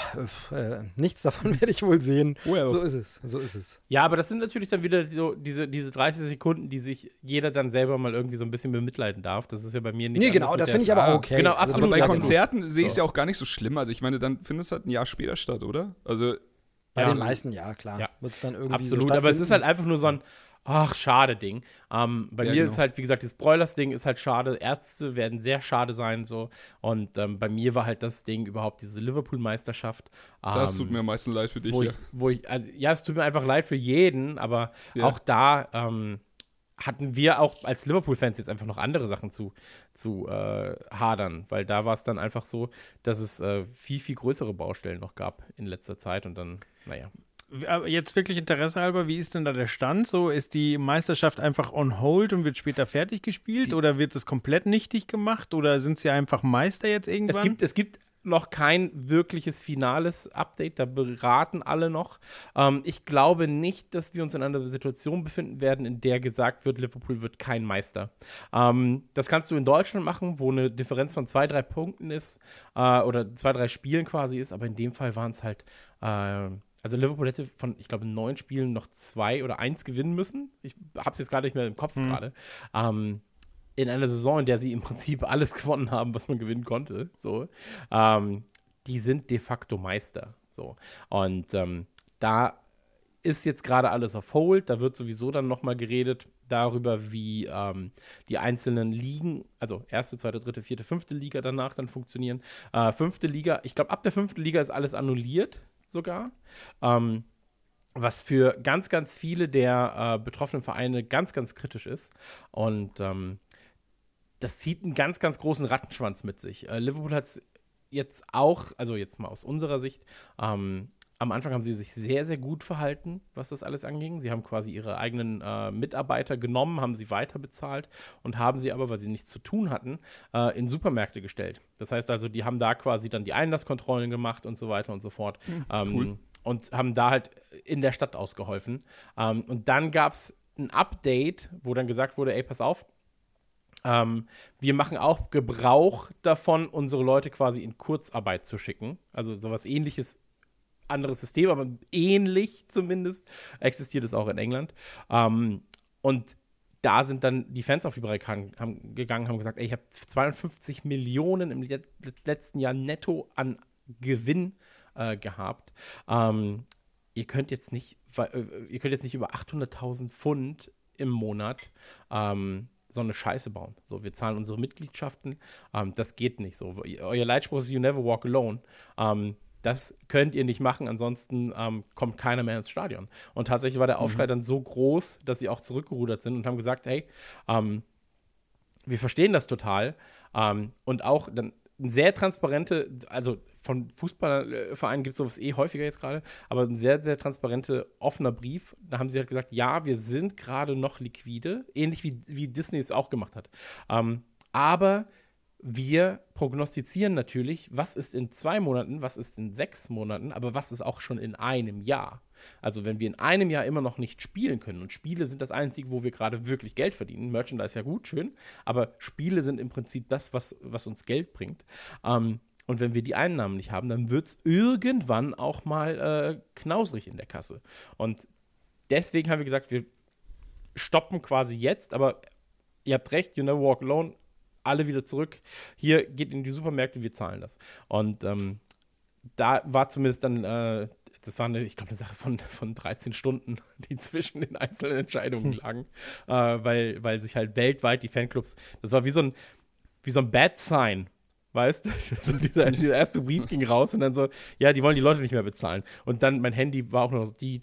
Speaker 5: äh, nichts davon werde ich wohl sehen.
Speaker 2: Well.
Speaker 5: So ist es, so ist es.
Speaker 3: Ja, aber das sind natürlich dann wieder so diese, diese 30 Sekunden, die sich jeder dann selber mal irgendwie so ein bisschen bemitleiden darf. Das ist ja bei mir nicht.
Speaker 5: Nee, genau, das finde ich aber okay.
Speaker 3: genau,
Speaker 5: Also
Speaker 3: absolut.
Speaker 2: Aber bei. Konzerten sehe ich es ja auch gar nicht so schlimm. Also ich meine, dann findet es halt ein Jahr später statt, oder? Also
Speaker 5: Bei
Speaker 3: Ja.
Speaker 5: den meisten, ja, klar.
Speaker 3: Ja.
Speaker 5: Wird es dann irgendwie
Speaker 3: Absolut,
Speaker 5: so
Speaker 3: aber es ist halt einfach nur so ein, ach, schade Ding. Ähm, bei
Speaker 2: Ja,
Speaker 3: mir
Speaker 2: genau.
Speaker 3: ist halt, wie gesagt, das Broilers-Ding ist halt schade. Ärzte werden sehr schade sein, so. Und ähm, bei mir war halt das Ding überhaupt diese Liverpool-Meisterschaft.
Speaker 2: Das
Speaker 3: ähm,
Speaker 2: tut mir am meisten leid für dich.
Speaker 3: wo
Speaker 2: ja.
Speaker 3: ich, wo ich, also ja, es tut mir einfach leid für jeden, aber
Speaker 2: Ja.
Speaker 3: auch da ähm, hatten wir auch als Liverpool-Fans jetzt einfach noch andere Sachen zu, zu äh, hadern, weil da war es dann einfach so, dass es äh, viel, viel größere Baustellen noch gab in letzter Zeit und dann, naja.
Speaker 4: Aber Jetzt wirklich Interesse halber, wie ist denn da der Stand? So ist die Meisterschaft einfach on hold und wird später fertig gespielt oder wird es komplett nichtig gemacht oder sind sie einfach Meister jetzt irgendwann?
Speaker 3: Es gibt, es gibt noch kein wirkliches finales Update, da beraten alle noch. Ähm, ich glaube nicht, dass wir uns in einer Situation befinden werden, in der gesagt wird, Liverpool wird kein Meister. Ähm, das kannst du in Deutschland machen, wo eine Differenz von zwei, drei Punkten ist äh, oder zwei, drei Spielen quasi ist, aber in dem Fall waren es halt. Äh, also Liverpool hätte von, ich glaube, neun Spielen noch zwei oder eins gewinnen müssen. Ich habe es jetzt gerade nicht mehr im Kopf gerade. Ähm, in einer Saison, in der sie im Prinzip alles gewonnen haben, was man gewinnen konnte. So, ähm, die sind de facto Meister. So und ähm, da ist jetzt gerade alles auf Hold. Da wird sowieso dann noch mal geredet darüber, wie ähm, die einzelnen Ligen, also erste, zweite, dritte, vierte, fünfte Liga danach dann funktionieren. Äh, fünfte Liga, ich glaube, ab der fünften Liga ist alles annulliert sogar. Ähm, was für ganz, ganz viele der äh, betroffenen Vereine ganz, ganz kritisch ist. Und ähm, das zieht einen ganz, ganz großen Rattenschwanz mit sich. Äh, Liverpool hat es jetzt auch, also jetzt mal aus unserer Sicht, ähm, am Anfang haben sie sich sehr, sehr gut verhalten, was das alles anging. Sie haben quasi ihre eigenen äh, Mitarbeiter genommen, haben sie weiter bezahlt und haben sie aber, weil sie nichts zu tun hatten, äh, in Supermärkte gestellt. Das heißt also, die haben da quasi dann die Einlasskontrollen gemacht und so weiter und so fort. ähm,
Speaker 2: cool.
Speaker 3: Und haben da halt in der Stadt ausgeholfen. Ähm, und dann gab es ein Update, wo dann gesagt wurde, ey, pass auf, ähm, wir machen auch Gebrauch davon, unsere Leute quasi in Kurzarbeit zu schicken. Also sowas ähnliches, anderes System, aber ähnlich zumindest existiert es auch in England. Ähm, und da sind dann die Fans auf die Barrikaden gegangen, haben gesagt, ey, ich habe 52 Millionen im let- letzten Jahr netto an Gewinn äh, gehabt. Ähm, ihr könnt jetzt nicht, äh, ihr könnt jetzt nicht über 800.000 Pfund im Monat ähm, so eine Scheiße bauen. So, wir zahlen unsere Mitgliedschaften. Ähm, das geht nicht so. Euer Leitspruch ist You never walk alone. Ähm, das könnt ihr nicht machen, ansonsten ähm, kommt keiner mehr ins Stadion. Und tatsächlich war der Aufschrei dann so groß, dass sie auch zurückgerudert sind und haben gesagt, hey, ähm, wir verstehen das total. Ähm, und auch dann ein sehr transparente, also von Fußballvereinen gibt es sowas eh häufiger jetzt gerade, aber ein sehr, sehr transparente, offener Brief. Da haben sie halt gesagt, ja, wir sind gerade noch liquide, ähnlich wie, wie Disney es auch gemacht hat. Ähm, aber wir prognostizieren natürlich, was ist in zwei Monaten, was ist in sechs Monaten, aber was ist auch schon in einem Jahr. Also wenn wir in einem Jahr immer noch nicht spielen können und Spiele sind das Einzige, wo wir gerade wirklich Geld verdienen, Merchandise ja gut, schön, aber Spiele sind im Prinzip das, was, was uns Geld bringt. Ähm, und wenn wir die Einnahmen nicht haben, dann wird es irgendwann auch mal äh, knausrig in der Kasse. Und deswegen haben wir gesagt, wir stoppen quasi jetzt, aber ihr habt recht, you never walk alone, alle wieder zurück. Hier geht in die Supermärkte, wir zahlen das. Und ähm, da war zumindest dann, äh, das war eine, ich glaube, eine Sache von, von 13 Stunden, die zwischen den einzelnen Entscheidungen lagen, äh, weil, weil sich halt weltweit die Fanclubs, das war wie so ein, wie so ein Bad Sign. Weißt du, so dieser, dieser erste Brief ging raus und dann so, ja, die wollen die Leute nicht mehr bezahlen. Und dann mein Handy war auch noch so, die,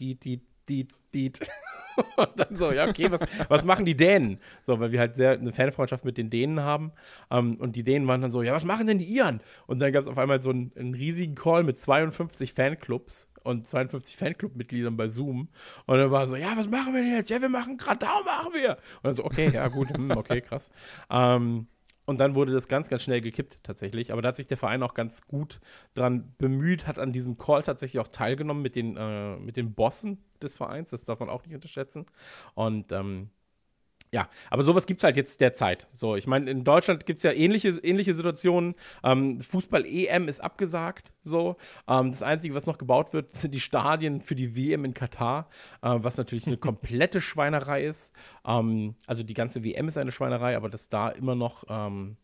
Speaker 3: die, die, die, die. Und dann so, ja, okay, was, was machen die Dänen? So, weil wir halt sehr eine Fanfreundschaft mit den Dänen haben. Ähm, und die Dänen waren dann so, ja, was machen denn die Iren? Und dann gab es auf einmal so einen, einen riesigen Call mit 52 Fanclubs und 52 Fanclub-Mitgliedern bei Zoom. Und dann war so, ja, was machen wir denn jetzt? Ja, wir machen Gradau, machen wir. Und dann so, okay, ja, gut, hm, okay, krass. Ähm, und dann wurde das ganz, ganz schnell gekippt tatsächlich. Aber da hat sich der Verein auch ganz gut dran bemüht, hat an diesem Call tatsächlich auch teilgenommen mit den, äh, mit den Bossen des Vereins. Das darf man auch nicht unterschätzen. Und ähm, ja, aber sowas gibt es halt jetzt derzeit. So, ich meine, in Deutschland gibt es ja ähnliche, ähnliche Situationen. Ähm, Fußball-EM ist abgesagt. So, ähm, das Einzige, was noch gebaut wird, sind die Stadien für die WM in Katar, äh, was natürlich eine komplette Schweinerei ist. Ähm, also die ganze WM ist eine Schweinerei, aber dass da immer noch ähm,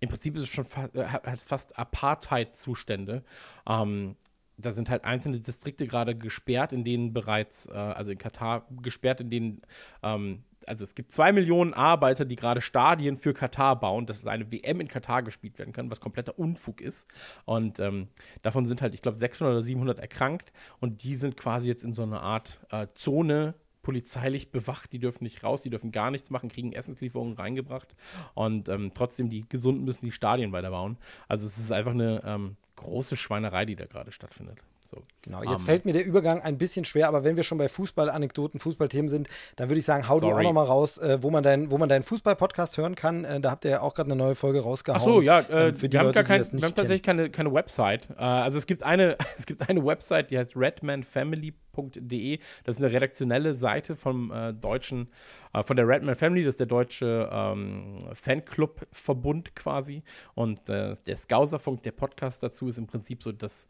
Speaker 3: im Prinzip ist es schon fa äh, fast Apartheid-Zustände. Ähm, da sind halt einzelne Distrikte gerade gesperrt, in denen bereits, äh, also in Katar gesperrt, in denen, ähm, also es gibt zwei Millionen Arbeiter, die gerade Stadien für Katar bauen, dass eine WM in Katar gespielt werden kann, was kompletter Unfug ist. Und ähm, davon sind halt, ich glaube, 600 oder 700 erkrankt und die sind quasi jetzt in so einer Art äh, Zone polizeilich bewacht, die dürfen nicht raus, die dürfen gar nichts machen, kriegen Essenslieferungen reingebracht und ähm, trotzdem die Gesunden müssen die Stadien weiterbauen. Also es ist einfach eine ähm, große Schweinerei, die da gerade stattfindet. So.
Speaker 5: Genau, jetzt um, fällt mir der Übergang ein bisschen schwer, aber wenn wir schon bei Fußballanekdoten, Fußballthemen sind, dann würde ich sagen, hau sorry. du auch noch mal raus, äh, wo man deinen wo deinen Fußball-Podcast hören kann. Äh, da habt ihr ja auch gerade eine neue Folge rausgehauen.
Speaker 3: Ach so, ja, äh, ähm, für die wir, Leute, haben, kein, wir haben tatsächlich keine, keine Website. Äh, also es gibt eine, es gibt eine Website, die heißt redmanfamily.de. Das ist eine redaktionelle Seite vom äh, deutschen, äh, von der Redman Family, das ist der deutsche ähm, Fanclub-Verbund quasi. Und der Skauserfunk, der Podcast dazu, ist im Prinzip so das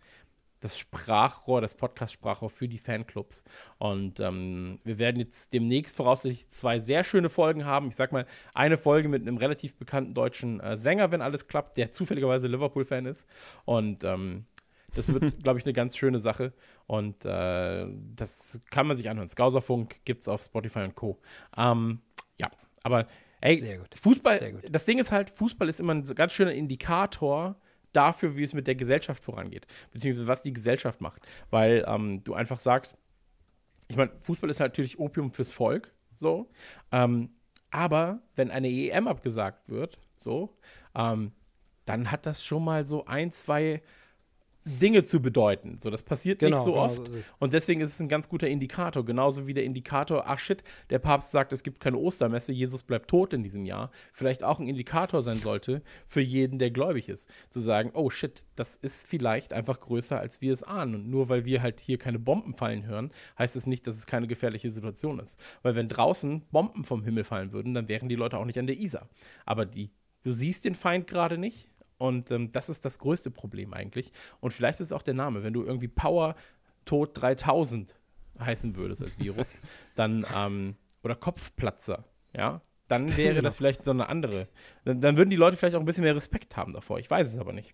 Speaker 3: das Sprachrohr, das Podcast-Sprachrohr für die Fanclubs. Und ähm, wir werden jetzt demnächst voraussichtlich zwei sehr schöne Folgen haben. Ich sag mal, eine Folge mit einem relativ bekannten deutschen äh, Sänger, wenn alles klappt, der zufälligerweise Liverpool-Fan ist. Und ähm, das wird, glaube ich, eine ganz schöne Sache. Und äh, das kann man sich anhören. Skauserfunk gibt es auf Spotify und Co. Ähm, ja, aber ey, Fußball, das Ding ist halt, Fußball ist immer ein ganz schöner Indikator dafür, wie es mit der Gesellschaft vorangeht, beziehungsweise was die Gesellschaft macht. Weil ähm, du einfach sagst, ich meine, Fußball ist natürlich Opium fürs Volk, so. Ähm, aber wenn eine EM abgesagt wird, so, ähm, dann hat das schon mal so ein, zwei Dinge zu bedeuten. So, das passiert genau, nicht so genau oft. So und deswegen ist es ein ganz guter Indikator. Genauso wie der Indikator, ach shit, der Papst sagt, es gibt keine Ostermesse, Jesus bleibt tot in diesem Jahr. Vielleicht auch ein Indikator sein sollte für jeden, der gläubig ist. Zu sagen, oh shit, das ist vielleicht einfach größer, als wir es ahnen. Und nur weil wir halt hier keine Bomben fallen hören, heißt es nicht, dass es keine gefährliche Situation ist. Weil wenn draußen Bomben vom Himmel fallen würden, dann wären die Leute auch nicht an der Isar. Aber die, du siehst den Feind gerade nicht und ähm, das ist das größte Problem eigentlich. Und vielleicht ist es auch der Name. Wenn du irgendwie Power Tod 3000 heißen würdest als Virus, dann, ähm, oder Kopfplatzer, ja, dann wäre das vielleicht so eine andere. Dann, dann würden die Leute vielleicht auch ein bisschen mehr Respekt haben davor. Ich weiß es aber nicht.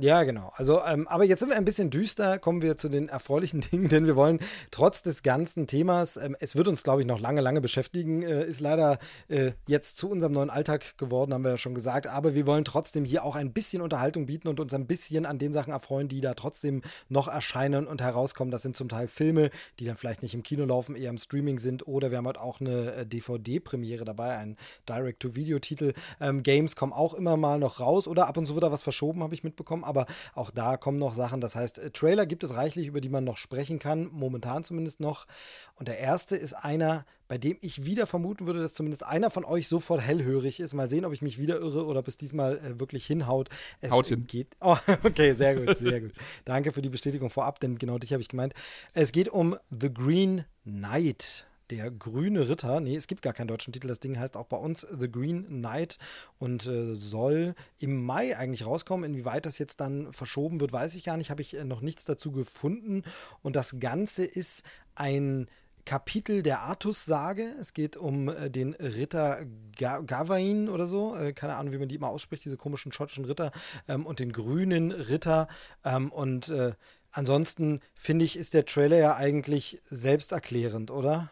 Speaker 5: Ja, genau. Also, ähm, aber jetzt sind wir ein bisschen düster, kommen wir zu den erfreulichen Dingen, denn wir wollen trotz des ganzen Themas, ähm, es wird uns, glaube ich, noch lange, lange beschäftigen, äh, ist leider äh, jetzt zu unserem neuen Alltag geworden, haben wir ja schon gesagt, aber wir wollen trotzdem hier auch ein bisschen Unterhaltung bieten und uns ein bisschen an den Sachen erfreuen, die da trotzdem noch erscheinen und herauskommen. Das sind zum Teil Filme, die dann vielleicht nicht im Kino laufen, eher im Streaming sind oder wir haben halt auch eine äh, DVD-Premiere dabei, einen Direct-to-Video-Titel. Ähm, Games kommen auch immer mal noch raus oder ab und zu wird da was verschoben, habe ich mitbekommen aber auch da kommen noch Sachen. Das heißt, äh, Trailer gibt es reichlich, über die man noch sprechen kann, momentan zumindest noch. Und der erste ist einer, bei dem ich wieder vermuten würde, dass zumindest einer von euch sofort hellhörig ist. Mal sehen, ob ich mich wieder irre oder ob es diesmal äh, wirklich hinhaut. Es
Speaker 2: Haut hin.
Speaker 5: geht. Oh, okay, sehr gut, sehr gut. Danke für die Bestätigung vorab, denn genau dich habe ich gemeint. Es geht um The Green Knight der grüne Ritter. Nee, es gibt gar keinen deutschen Titel. Das Ding heißt auch bei uns The Green Knight und äh, soll im Mai eigentlich rauskommen. Inwieweit das jetzt dann verschoben wird, weiß ich gar nicht. Habe ich äh, noch nichts dazu gefunden. Und das Ganze ist ein Kapitel der Artus-Sage. Es geht um äh, den Ritter Ga Gawain oder so. Äh, keine Ahnung, wie man die immer ausspricht, diese komischen schottischen Ritter. Ähm, und den grünen Ritter. Ähm, und äh, ansonsten finde ich, ist der Trailer ja eigentlich selbsterklärend, oder?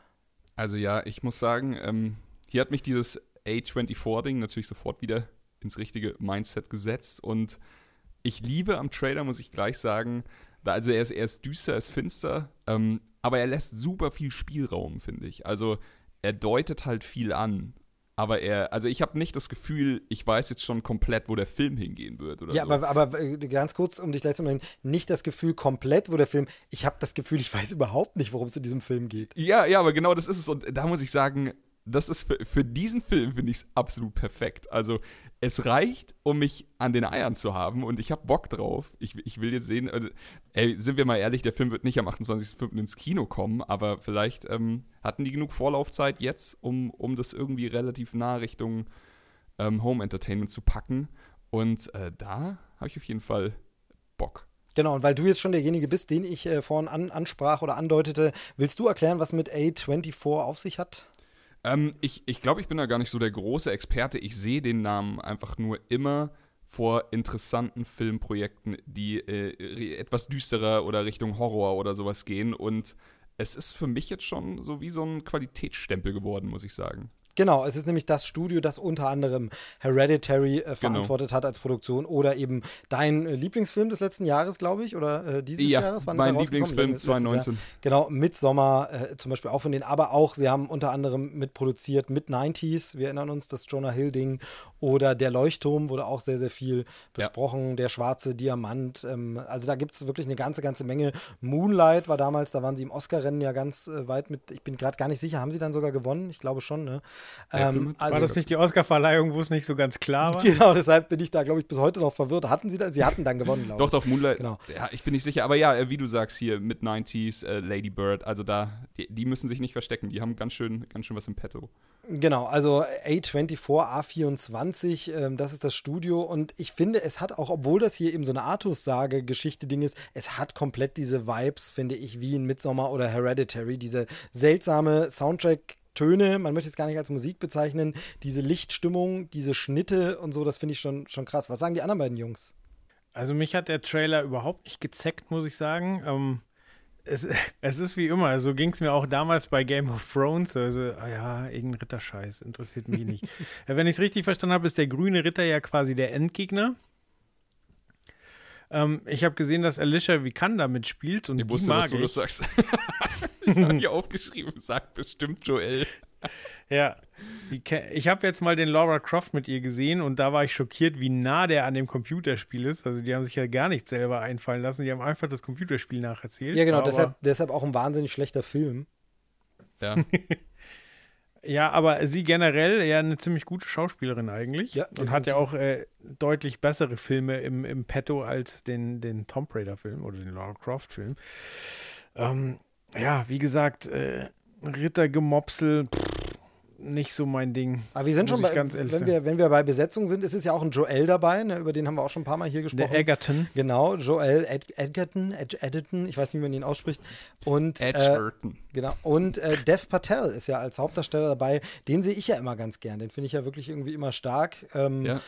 Speaker 2: Also ja, ich muss sagen, ähm, hier hat mich dieses A24-Ding natürlich sofort wieder ins richtige Mindset gesetzt und ich liebe am Trailer, muss ich gleich sagen, da, also er ist, er ist düster, er ist finster, ähm, aber er lässt super viel Spielraum, finde ich. Also er deutet halt viel an aber er, also ich habe nicht das Gefühl, ich weiß jetzt schon komplett, wo der Film hingehen wird oder
Speaker 5: ja,
Speaker 2: so.
Speaker 5: aber, aber äh, ganz kurz, um dich gleich zu melden, nicht das Gefühl komplett, wo der Film, ich habe das Gefühl, ich weiß überhaupt nicht, worum es in diesem Film geht.
Speaker 2: Ja, ja, aber genau das ist es und da muss ich sagen, das ist für, für diesen Film finde ich es absolut perfekt. Also es reicht, um mich an den Eiern zu haben und ich habe Bock drauf. Ich, ich will jetzt sehen, äh, ey, sind wir mal ehrlich, der Film wird nicht am 28.05. ins Kino kommen, aber vielleicht ähm, hatten die genug Vorlaufzeit jetzt, um, um das irgendwie relativ nah Richtung ähm, Home Entertainment zu packen. Und äh, da habe ich auf jeden Fall Bock.
Speaker 5: Genau, und weil du jetzt schon derjenige bist, den ich äh, vorhin an, ansprach oder andeutete, willst du erklären, was mit A24 auf sich hat?
Speaker 2: Ähm, ich ich glaube, ich bin da gar nicht so der große Experte. Ich sehe den Namen einfach nur immer, vor interessanten Filmprojekten, die äh, etwas düsterer oder Richtung Horror oder sowas gehen. Und es ist für mich jetzt schon so wie so ein Qualitätsstempel geworden, muss ich sagen.
Speaker 5: Genau, es ist nämlich das Studio, das unter anderem Hereditary äh,
Speaker 2: Genau.
Speaker 5: verantwortet hat als Produktion oder eben dein äh, Lieblingsfilm des letzten Jahres, glaube ich, oder äh, dieses
Speaker 2: Ja,
Speaker 5: Jahres. Wann
Speaker 2: mein
Speaker 5: ist rausgekommen?
Speaker 2: Lieblingsfilm
Speaker 5: Letztes Jahr.
Speaker 2: 2019.
Speaker 5: Genau, Midsommar äh, zum Beispiel auch von denen, aber auch, sie haben unter anderem mitproduziert Mid-90s, wir erinnern uns, das Jonah Hill-Ding oder Der Leuchtturm wurde auch sehr, sehr viel besprochen, Der schwarze Diamant, ähm, also da gibt es wirklich eine ganze, ganze Menge. Moonlight war damals, da waren sie im Oscar-Rennen ja ganz äh, weit mit, ich bin gerade gar nicht sicher, haben sie dann sogar gewonnen? Ich glaube schon, ne? Ähm, also,
Speaker 4: War das nicht die Oscarverleihung, wo es nicht so ganz klar war?
Speaker 5: Genau, deshalb bin ich da, glaube ich, bis heute noch verwirrt. Hatten sie da? Sie hatten dann gewonnen, glaube
Speaker 2: Doch,
Speaker 5: ich.
Speaker 2: doch, Moonlight.
Speaker 5: Genau.
Speaker 2: Ja, ich bin nicht sicher. Aber ja, äh, wie du sagst hier, mit 90s, äh, Lady Bird, also da, die, die müssen sich nicht verstecken. Die haben ganz schön, ganz schön was im Petto.
Speaker 5: Genau, also A24, A24, ähm, das ist das Studio und ich finde, es hat auch, obwohl das hier eben so eine Artus-Sage-Geschichte-Ding ist, es hat komplett diese Vibes, finde ich, wie in Midsommar oder Hereditary, diese seltsame Soundtrack-Töne, man möchte es gar nicht als Musik bezeichnen, diese Lichtstimmung, diese Schnitte und so, das finde ich schon, schon krass. Was sagen die anderen beiden Jungs?
Speaker 4: Also mich hat der Trailer überhaupt nicht gezeckt, muss ich sagen. Ähm, es, es ist wie immer, so ging es mir auch damals bei Game of Thrones. Also, ah ja, irgendein Ritterscheiß, interessiert mich nicht. Wenn ich es richtig verstanden habe, ist der grüne Ritter ja quasi der Endgegner. Ähm, ich habe gesehen, dass Alicia Vikander mitspielt und
Speaker 2: Ich
Speaker 4: die
Speaker 2: wusste,
Speaker 4: mag
Speaker 2: dass du
Speaker 4: ich.
Speaker 2: das sagst. ich habe hier aufgeschrieben, sagt bestimmt Joel.
Speaker 4: Ja, ich habe jetzt mal den Laura Croft mit ihr gesehen und da war ich schockiert, wie nah der an dem Computerspiel ist. Also die haben sich ja gar nicht selber einfallen lassen, die haben einfach das Computerspiel nacherzählt.
Speaker 5: Ja, genau, deshalb, deshalb auch ein wahnsinnig schlechter Film.
Speaker 2: Ja.
Speaker 4: Ja, aber sie generell ja eine ziemlich gute Schauspielerin eigentlich.
Speaker 5: Ja,
Speaker 4: und hat ja auch äh, deutlich bessere Filme im, im Petto als den, den Tomb Raider-Film oder den Lara Croft-Film. Ähm, ja, wie gesagt, äh, Rittergemopsel, pff, nicht so mein Ding.
Speaker 5: Aber wir sind schon bei,
Speaker 4: ganz ehrlich
Speaker 5: wenn wir, wenn wir bei Besetzung sind, ist es ja auch ein Joel dabei, ne, über den haben wir auch schon ein paar Mal hier gesprochen.
Speaker 4: Der Egerton.
Speaker 5: Genau, Joel Ed Edgerton, Ed Edgerton, ich weiß nicht, wie man ihn ausspricht. Und, äh,
Speaker 2: Edgerton.
Speaker 5: genau, und äh, Dev Patel ist ja als Hauptdarsteller dabei. Den sehe ich ja immer ganz gern. Den finde ich ja wirklich irgendwie immer stark. Ähm,
Speaker 2: Ja.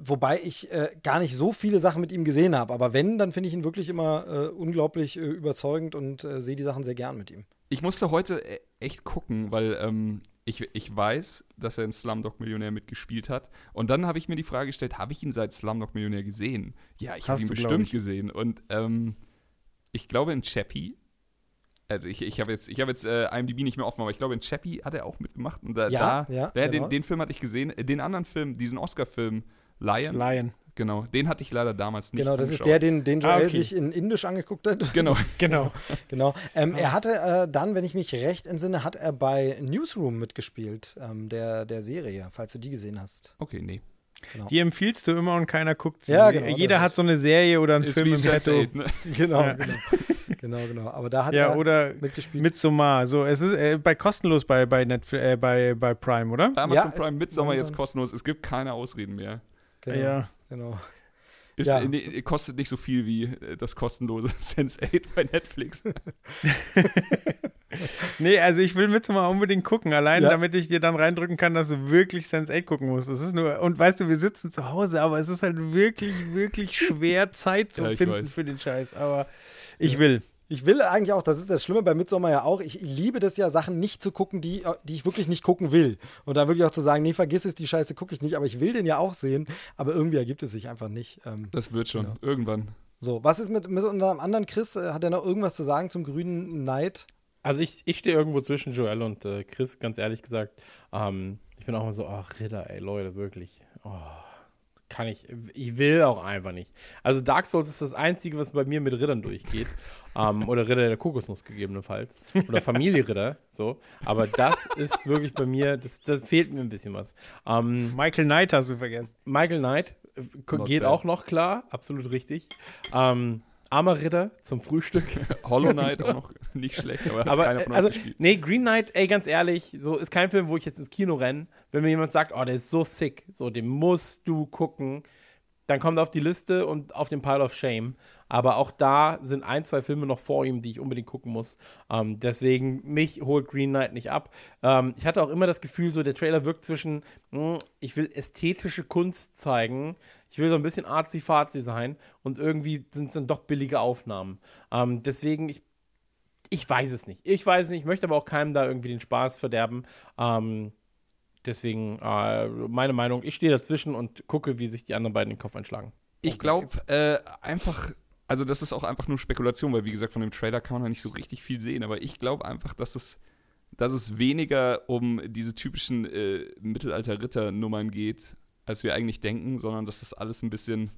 Speaker 5: Wobei ich äh, gar nicht so viele Sachen mit ihm gesehen habe. Aber wenn, dann finde ich ihn wirklich immer äh, unglaublich äh, überzeugend und äh, sehe die Sachen sehr gern mit ihm.
Speaker 2: Ich musste heute e- echt gucken, weil ähm, ich, ich weiß, dass er in Slumdog Millionär mitgespielt hat. Und dann habe ich mir die Frage gestellt, habe ich ihn seit Slumdog Millionär gesehen? Ja, ich habe ihn bestimmt gesehen. Und ähm, ich glaube in Chappie, also ich, ich habe jetzt, ich hab jetzt äh, IMDb nicht mehr offen, aber ich glaube in Chappie hat er auch mitgemacht. Und da,
Speaker 5: Ja,
Speaker 2: da,
Speaker 5: ja,
Speaker 2: da
Speaker 5: genau.
Speaker 2: den, den Film hatte ich gesehen. Den anderen Film, diesen Oscar-Film, Lion,
Speaker 4: Lion.
Speaker 2: genau, den hatte ich leider damals nicht
Speaker 5: Genau, das ist
Speaker 2: angeschaut.
Speaker 5: der, den, den Joel
Speaker 4: Ah, okay.
Speaker 5: sich in Indisch angeguckt hat.
Speaker 2: Genau.
Speaker 4: Genau.
Speaker 5: Genau. Ähm, Er hatte äh, dann, wenn ich mich recht entsinne, hat er bei Newsroom mitgespielt, ähm, der, der Serie, falls du die gesehen hast.
Speaker 2: Okay, nee.
Speaker 4: Die empfiehlst du immer und keiner guckt sie.
Speaker 5: Ja, genau,
Speaker 4: Jeder hat so eine Serie oder einen
Speaker 2: Ist
Speaker 4: Film
Speaker 2: wie
Speaker 4: im Petto.
Speaker 2: Sense8, ne?
Speaker 5: Genau,
Speaker 4: Ja.
Speaker 5: genau. Genau, genau. Aber da hat
Speaker 4: Ja,
Speaker 5: er
Speaker 4: oder
Speaker 5: mitgespielt.
Speaker 4: Midsommar. So, es ist äh, bei kostenlos bei, bei, Netflix, äh, bei, bei Prime, oder?
Speaker 2: Amazon
Speaker 5: Ja, es-
Speaker 2: Prime Midsommar jetzt kostenlos. Es gibt keine Ausreden mehr.
Speaker 5: Genau,
Speaker 4: Ja.
Speaker 5: genau.
Speaker 2: Ist,
Speaker 5: Ja.
Speaker 2: nee, kostet nicht so viel wie äh, das kostenlose Sense8 bei Netflix.
Speaker 4: Nee, also ich will Midsommar unbedingt gucken, allein
Speaker 5: Ja.
Speaker 4: damit ich dir dann reindrücken kann, dass du wirklich Sense8 gucken musst. Das ist nur, und weißt du, wir sitzen zu Hause, aber es ist halt wirklich, wirklich schwer, Zeit zu
Speaker 2: Ja,
Speaker 4: finden
Speaker 2: weiß.
Speaker 4: für den Scheiß. Aber ich will.
Speaker 5: Ich will eigentlich auch, das ist das Schlimme bei Midsommar ja auch, ich liebe das ja, Sachen nicht zu gucken, die, die ich wirklich nicht gucken will. Und da wirklich auch zu sagen, nee, vergiss es, die Scheiße gucke ich nicht, aber ich will den ja auch sehen, aber irgendwie ergibt es sich einfach nicht. Ähm,
Speaker 2: Das wird schon.
Speaker 5: Genau.
Speaker 2: Irgendwann.
Speaker 5: so, was ist mit, mit unserem anderen Chris? Äh, Hat er noch irgendwas zu sagen zum grünen Neid?
Speaker 3: Also ich, ich stehe irgendwo zwischen Joel und äh, Chris, ganz ehrlich gesagt. Ähm, ich bin auch immer so, ach Ritter, ey Leute, wirklich. Oh, kann ich, ich will auch einfach nicht. Also Dark Souls ist das Einzige, was bei mir mit Rittern durchgeht. ähm, oder Ritter der Kokosnuss gegebenenfalls. Oder Familie Ritter, so. Aber das ist wirklich bei mir, das, das fehlt mir ein bisschen was. Ähm,
Speaker 4: Michael Knight hast du vergessen.
Speaker 3: Michael Knight äh, geht
Speaker 2: bad.
Speaker 3: auch noch klar, absolut richtig. Ähm, Armer Ritter zum Frühstück.
Speaker 2: Hollow Knight auch noch nicht schlecht, aber hat
Speaker 3: Aber
Speaker 2: keiner von
Speaker 3: also,
Speaker 2: gespielt.
Speaker 3: nee, Green Knight, ey, ganz ehrlich, so ist kein Film, wo ich jetzt ins Kino renne. Wenn mir jemand sagt, oh, der ist so sick, so, den musst du gucken, dann kommt er auf die Liste und auf den Pile of Shame. Aber auch da sind ein, zwei Filme noch vor ihm, die ich unbedingt gucken muss. Ähm, deswegen, mich holt Green Knight nicht ab. Ähm, ich hatte auch immer das Gefühl, so der Trailer wirkt zwischen, mh, ich will ästhetische Kunst zeigen. Ich will so ein bisschen arzi-fazi sein und irgendwie sind es dann doch billige Aufnahmen. Ähm, deswegen, ich, ich weiß es nicht. Ich weiß es nicht, ich möchte aber auch keinem da irgendwie den Spaß verderben. Ähm, deswegen, äh, meine Meinung, ich stehe dazwischen und gucke, wie sich die anderen beiden den Kopf einschlagen.
Speaker 2: Ich glaube äh, einfach, also das ist auch einfach nur Spekulation, weil wie gesagt, von dem Trailer kann man ja nicht so richtig viel sehen, aber ich glaube einfach, dass es, dass es weniger um diese typischen äh, Mittelalter-Ritter-Nummern geht, als wir eigentlich denken, sondern dass das alles ein bisschen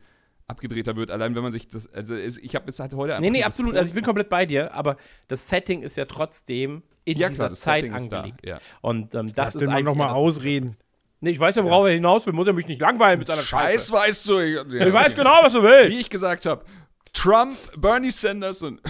Speaker 2: abgedrehter wird. Allein wenn man sich das, also ich habe jetzt halt heute
Speaker 3: Nee, nee,
Speaker 2: das
Speaker 3: absolut. Also ich bin komplett bei dir, aber das Setting ist ja trotzdem in
Speaker 2: ja
Speaker 3: dieser
Speaker 2: klar, das
Speaker 3: Zeit
Speaker 2: Setting ist da.
Speaker 3: angelegt.
Speaker 2: Ja.
Speaker 3: Und ähm, das
Speaker 4: Lass
Speaker 3: ist
Speaker 4: den mal
Speaker 3: eigentlich
Speaker 4: nochmal
Speaker 3: eher das-
Speaker 4: ausreden.
Speaker 3: Nee, ich weiß ja, worauf er hinaus will. Muss er mich nicht langweilen mit seiner
Speaker 2: Scheiß
Speaker 3: Scheiße.
Speaker 2: weißt du. Ja,
Speaker 3: Ich weiß genau, was du willst.
Speaker 2: Wie ich gesagt habe, Trump, Bernie Sanders und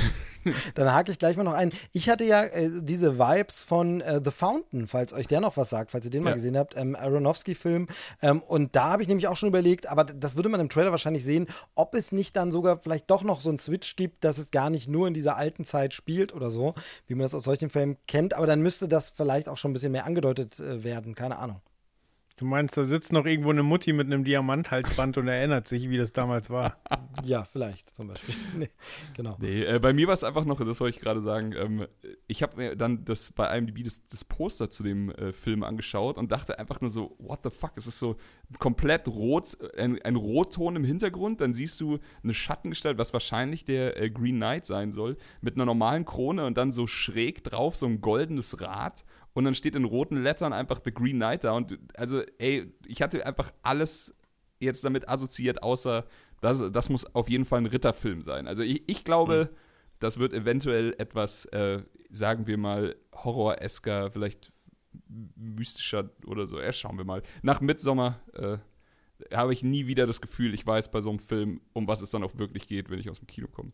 Speaker 5: Dann hake ich gleich mal noch ein. Ich hatte ja äh, diese Vibes von äh, The Fountain, falls euch der noch was sagt, falls ihr den mal
Speaker 2: Ja.
Speaker 5: gesehen habt, ähm, Aronofsky-Film. Ähm, und da habe ich nämlich auch schon überlegt, aber das würde man im Trailer wahrscheinlich sehen, ob es nicht dann sogar vielleicht doch noch so einen Switch gibt, dass es gar nicht nur in dieser alten Zeit spielt oder so, wie man das aus solchen Filmen kennt. Aber dann müsste das vielleicht auch schon ein bisschen mehr angedeutet äh, werden, keine Ahnung.
Speaker 4: Du meinst, da sitzt noch irgendwo eine Mutti mit einem Diamanthalsband und erinnert sich, wie das damals war.
Speaker 5: Ja, vielleicht zum Beispiel. nee, genau.
Speaker 2: Nee, äh, bei mir war es einfach noch, das wollte ich gerade sagen, ähm, ich habe mir dann das bei IMDb das, das Poster zu dem äh, Film angeschaut und dachte einfach nur so, what the fuck, es ist so komplett rot, äh, ein, ein Rotton im Hintergrund, dann siehst du eine Schattengestalt, was wahrscheinlich der äh, Green Knight sein soll, mit einer normalen Krone und dann so schräg drauf so ein goldenes Rad und dann steht in roten Lettern einfach The Green Knight da und also ey, ich hatte einfach alles jetzt damit assoziiert, außer das, das muss auf jeden Fall ein Ritterfilm sein. Also ich, ich glaube, das wird eventuell etwas, äh, sagen wir mal, horroresker, vielleicht mystischer oder so. Ja, schauen wir mal. Nach Midsommer äh, habe ich nie wieder das Gefühl, ich weiß bei so einem Film, um was es dann auch wirklich geht, wenn ich aus dem Kino komme.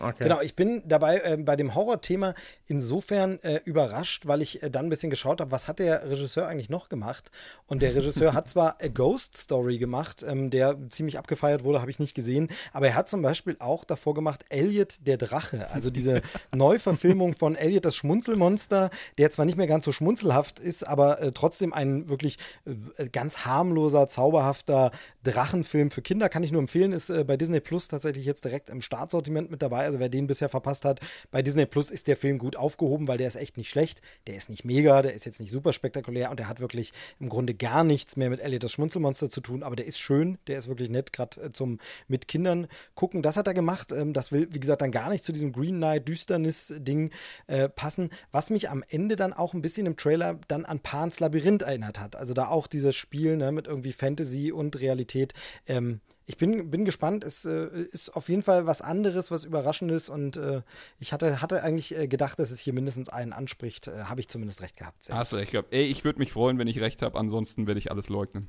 Speaker 3: Okay.
Speaker 5: Genau, ich bin dabei äh, bei dem Horrorthema insofern äh, überrascht, weil ich äh, dann ein bisschen geschaut habe, was hat der Regisseur eigentlich noch gemacht? Und der Regisseur hat zwar A Ghost Story gemacht, ähm, der ziemlich abgefeiert wurde, habe ich nicht gesehen, aber er hat zum Beispiel auch davor gemacht Elliot der Drache, also diese Neuverfilmung von Elliot das Schmunzelmonster, der zwar nicht mehr ganz so schmunzelhaft ist, aber äh, trotzdem ein wirklich äh, ganz harmloser, zauberhafter Drachenfilm für Kinder, kann ich nur empfehlen, ist äh, bei Disney Plus tatsächlich jetzt direkt im Startsortiment mit dabei. Also wer den bisher verpasst hat, bei Disney Plus ist der Film gut aufgehoben, weil der ist echt nicht schlecht. Der ist nicht mega, der ist jetzt nicht super spektakulär und der hat wirklich im Grunde gar nichts mehr mit Elliot das Schmunzelmonster zu tun, aber der ist schön, der ist wirklich nett, gerade äh, zum mit Kindern gucken. Das hat er gemacht. Ähm, das will, wie gesagt, dann gar nicht zu diesem Green Knight Düsternis-Ding äh, passen, was mich am Ende dann auch ein bisschen im Trailer dann an Pans Labyrinth erinnert hat. Also da auch dieses Spiel ne, mit irgendwie Fantasy und Realität. Ähm, ich bin, bin gespannt. Es äh, ist auf jeden Fall was anderes, was Überraschendes. Und äh, ich hatte, hatte eigentlich äh, gedacht, dass es hier mindestens einen anspricht. Äh, Habe ich zumindest recht gehabt. Sehr
Speaker 2: Hast du recht gehabt. Ey, ich würde mich freuen, wenn ich recht habe, ansonsten werde ich alles leugnen.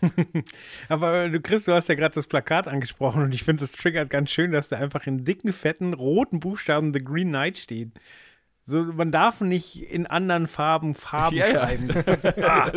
Speaker 4: Aber du Chris, du hast ja gerade das Plakat angesprochen und ich finde, das triggert ganz schön, dass da einfach in dicken, fetten, roten Buchstaben The Green Knight steht. So, man darf nicht in anderen Farben Farben
Speaker 2: Ja, ja.
Speaker 4: schreiben. Ah,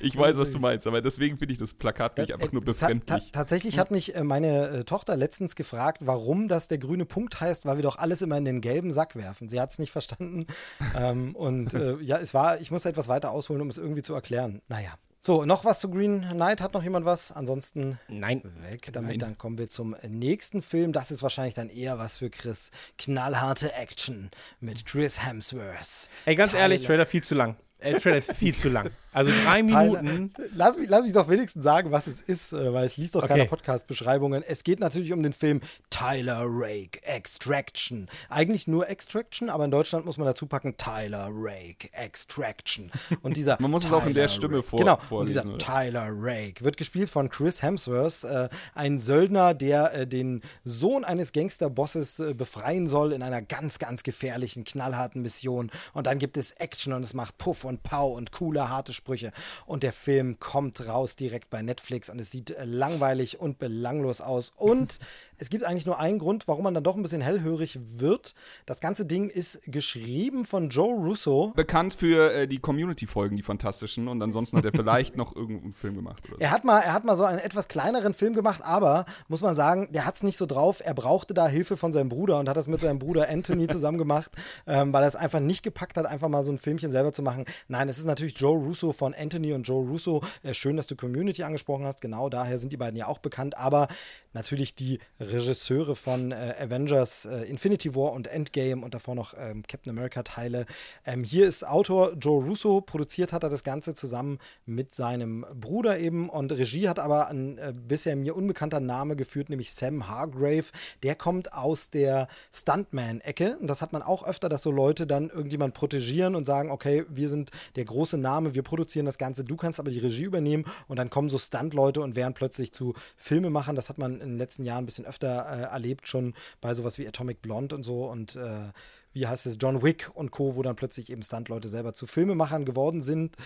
Speaker 2: Ich weiß, was du meinst, aber deswegen finde ich das Plakat nicht einfach nur
Speaker 5: äh, ta-
Speaker 2: befremdlich.
Speaker 5: Ta tatsächlich hat mich äh, meine äh, Tochter letztens gefragt, warum das der grüne Punkt heißt, weil wir doch alles immer in den gelben Sack werfen. Sie hat es nicht verstanden. ähm, und äh, ja, es war, ich muss etwas weiter ausholen, um es irgendwie zu erklären. Naja. So, noch was zu Green Knight? Hat noch jemand was? Ansonsten
Speaker 3: Nein.
Speaker 5: weg damit.
Speaker 2: Nein.
Speaker 5: Dann kommen wir zum nächsten Film. Das ist wahrscheinlich dann eher was für Chris. Knallharte Action mit Chris Hemsworth.
Speaker 3: Ey, ganz
Speaker 5: Tyler-
Speaker 3: ehrlich, Trailer viel zu lang. Äh, Trailer ist viel zu lang. Also drei
Speaker 5: Tyler-
Speaker 3: Minuten.
Speaker 5: Lass mich, lass mich doch wenigstens sagen, was es ist, äh, weil es liest doch
Speaker 3: Okay.
Speaker 5: keiner Podcast-Beschreibungen. Es geht natürlich um den Film Tyler Rake Extraction. Eigentlich nur Extraction, aber in Deutschland muss man dazu packen Tyler Rake Extraction. Und dieser
Speaker 2: Man muss es auch in der
Speaker 5: Tyler
Speaker 2: Stimme vor-
Speaker 5: Genau, und
Speaker 2: vorlesen,
Speaker 5: dieser
Speaker 2: oder?
Speaker 5: Tyler Rake wird gespielt von Chris Hemsworth, äh, ein Söldner, der äh, den Sohn eines Gangsterbosses äh, befreien soll in einer ganz, ganz gefährlichen, knallharten Mission. Und dann gibt es Action und es macht Puff und Pau und coole, harte Sprüche. Und der Film kommt raus direkt bei Netflix und es sieht äh, langweilig und belanglos aus. Und es gibt eigentlich nur einen Grund, warum man dann doch ein bisschen hellhörig wird. Das ganze Ding ist geschrieben von Joe Russo.
Speaker 2: Bekannt für äh, die Community-Folgen, die fantastischen. Und ansonsten hat er vielleicht noch irgendeinen Film gemacht. So.
Speaker 5: Er hat, mal, er hat mal so einen etwas kleineren Film gemacht, aber muss man sagen, der hat es nicht so drauf. Er brauchte da Hilfe von seinem Bruder und hat das mit seinem Bruder Anthony zusammen gemacht, ähm, weil er es einfach nicht gepackt hat, einfach mal so ein Filmchen selber zu machen. Nein, es ist natürlich Joe Russo, Russo von Anthony und Joe Russo. Äh, schön, dass du Community angesprochen hast. Genau daher sind die beiden ja auch bekannt. Aber natürlich die Regisseure von äh, Avengers äh, Infinity War und Endgame und davor noch ähm, Captain America Teile. Ähm, hier ist Autor Joe Russo. Produziert hat er das Ganze zusammen mit seinem Bruder eben. Und Regie hat aber ein äh, bisher mir unbekannter Name geführt, nämlich Sam Hargrave. Der kommt aus der Stuntman-Ecke. Und das hat man auch öfter, dass so Leute dann irgendjemand protegieren und sagen, okay, wir sind der große Name, wir produzieren das Ganze, du kannst aber die Regie übernehmen. Und dann kommen so Stunt-Leute und werden plötzlich zu Filmemachern. Das hat man in den letzten Jahren ein bisschen öfter äh, erlebt, schon bei sowas wie Atomic Blonde und so. Und äh, wie heißt es, John Wick und Co., wo dann plötzlich eben Stunt-Leute selber zu Filmemachern geworden sind.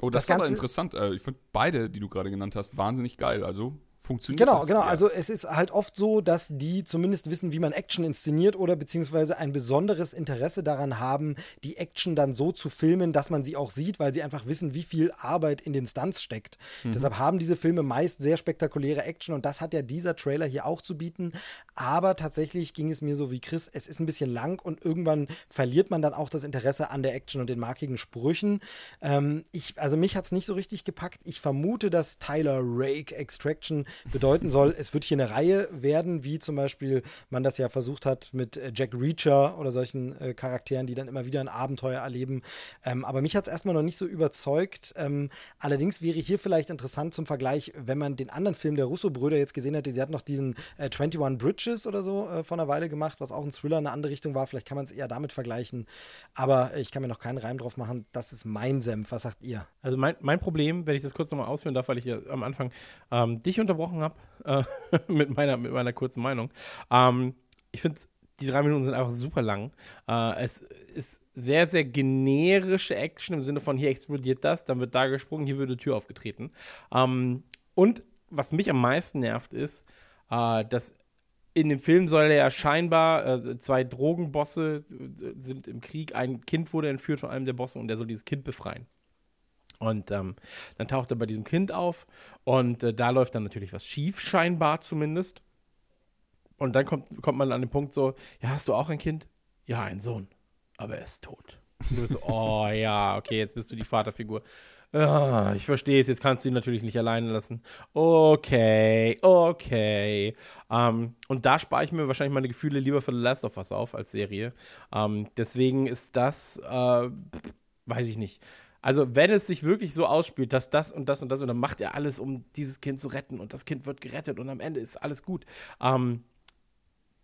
Speaker 2: Oh, das,
Speaker 5: Das
Speaker 2: ist aber interessant. Äh, Ich finde beide, die du gerade genannt hast, wahnsinnig geil. Also funktioniert
Speaker 5: Genau,
Speaker 2: das.
Speaker 5: genau.
Speaker 2: Ja.
Speaker 5: Also es ist halt oft so, dass die zumindest wissen, wie man Action inszeniert oder beziehungsweise ein besonderes Interesse daran haben, die Action dann so zu filmen, dass man sie auch sieht, weil sie einfach wissen, wie viel Arbeit in den Stunts steckt. Deshalb haben diese Filme meist sehr spektakuläre Action und das hat ja dieser Trailer hier auch zu bieten. Aber tatsächlich ging es mir so wie Chris, es ist ein bisschen lang und irgendwann verliert man dann auch das Interesse an der Action und den markigen Sprüchen. Ähm, ich, also mich hat es nicht so richtig gepackt. Ich vermute, dass Tyler Rake Extraction bedeuten soll, es wird hier eine Reihe werden, wie zum Beispiel man das ja versucht hat mit äh, Jack Reacher oder solchen äh, Charakteren, die dann immer wieder ein Abenteuer erleben. Ähm, aber mich hat es erstmal noch nicht so überzeugt. Ähm, allerdings wäre hier vielleicht interessant zum Vergleich, wenn man den anderen Film der Russo-Brüder jetzt gesehen hätte. Sie hatten noch diesen äh, 21 Bridges oder so äh, vor einer Weile gemacht, was auch ein Thriller in eine andere Richtung war. Vielleicht kann man es eher damit vergleichen. Aber äh, ich kann mir noch keinen Reim drauf machen. Das ist mein Senf. Was sagt ihr?
Speaker 3: Also mein, mein Problem, wenn ich das kurz nochmal ausführen darf, weil ich ja am Anfang ähm, dich unterbrochen habe äh, mit, meiner, mit meiner kurzen Meinung. Ähm, ich finde, die drei Minuten sind einfach super lang. Äh, es ist sehr, sehr generische Action im Sinne von hier explodiert das, dann wird da gesprungen, hier wird eine Tür aufgetreten. Ähm, und was mich am meisten nervt, ist, äh, dass in dem Film soll ja scheinbar, äh, zwei Drogenbosse äh, sind im Krieg, ein Kind wurde entführt von einem der Bosse und der soll dieses Kind befreien. Und ähm, dann taucht er bei diesem Kind auf und äh, da läuft dann natürlich was schief, scheinbar zumindest. Und dann kommt, kommt man an den Punkt so, ja, hast du auch ein Kind? Ja, einen Sohn, aber er ist tot. Du bist so, oh ja, okay, jetzt bist du die Vaterfigur. Ah, ich verstehe es, jetzt kannst du ihn natürlich nicht alleine lassen. Okay, okay. Ähm, und da spare ich mir wahrscheinlich meine Gefühle lieber für The Last of Us auf als Serie. Ähm, deswegen ist das, äh, weiß ich nicht. Also, wenn es sich wirklich so ausspielt, dass das und das und das und dann macht er alles, um dieses Kind zu retten und das Kind wird gerettet und am Ende ist alles gut. Ähm,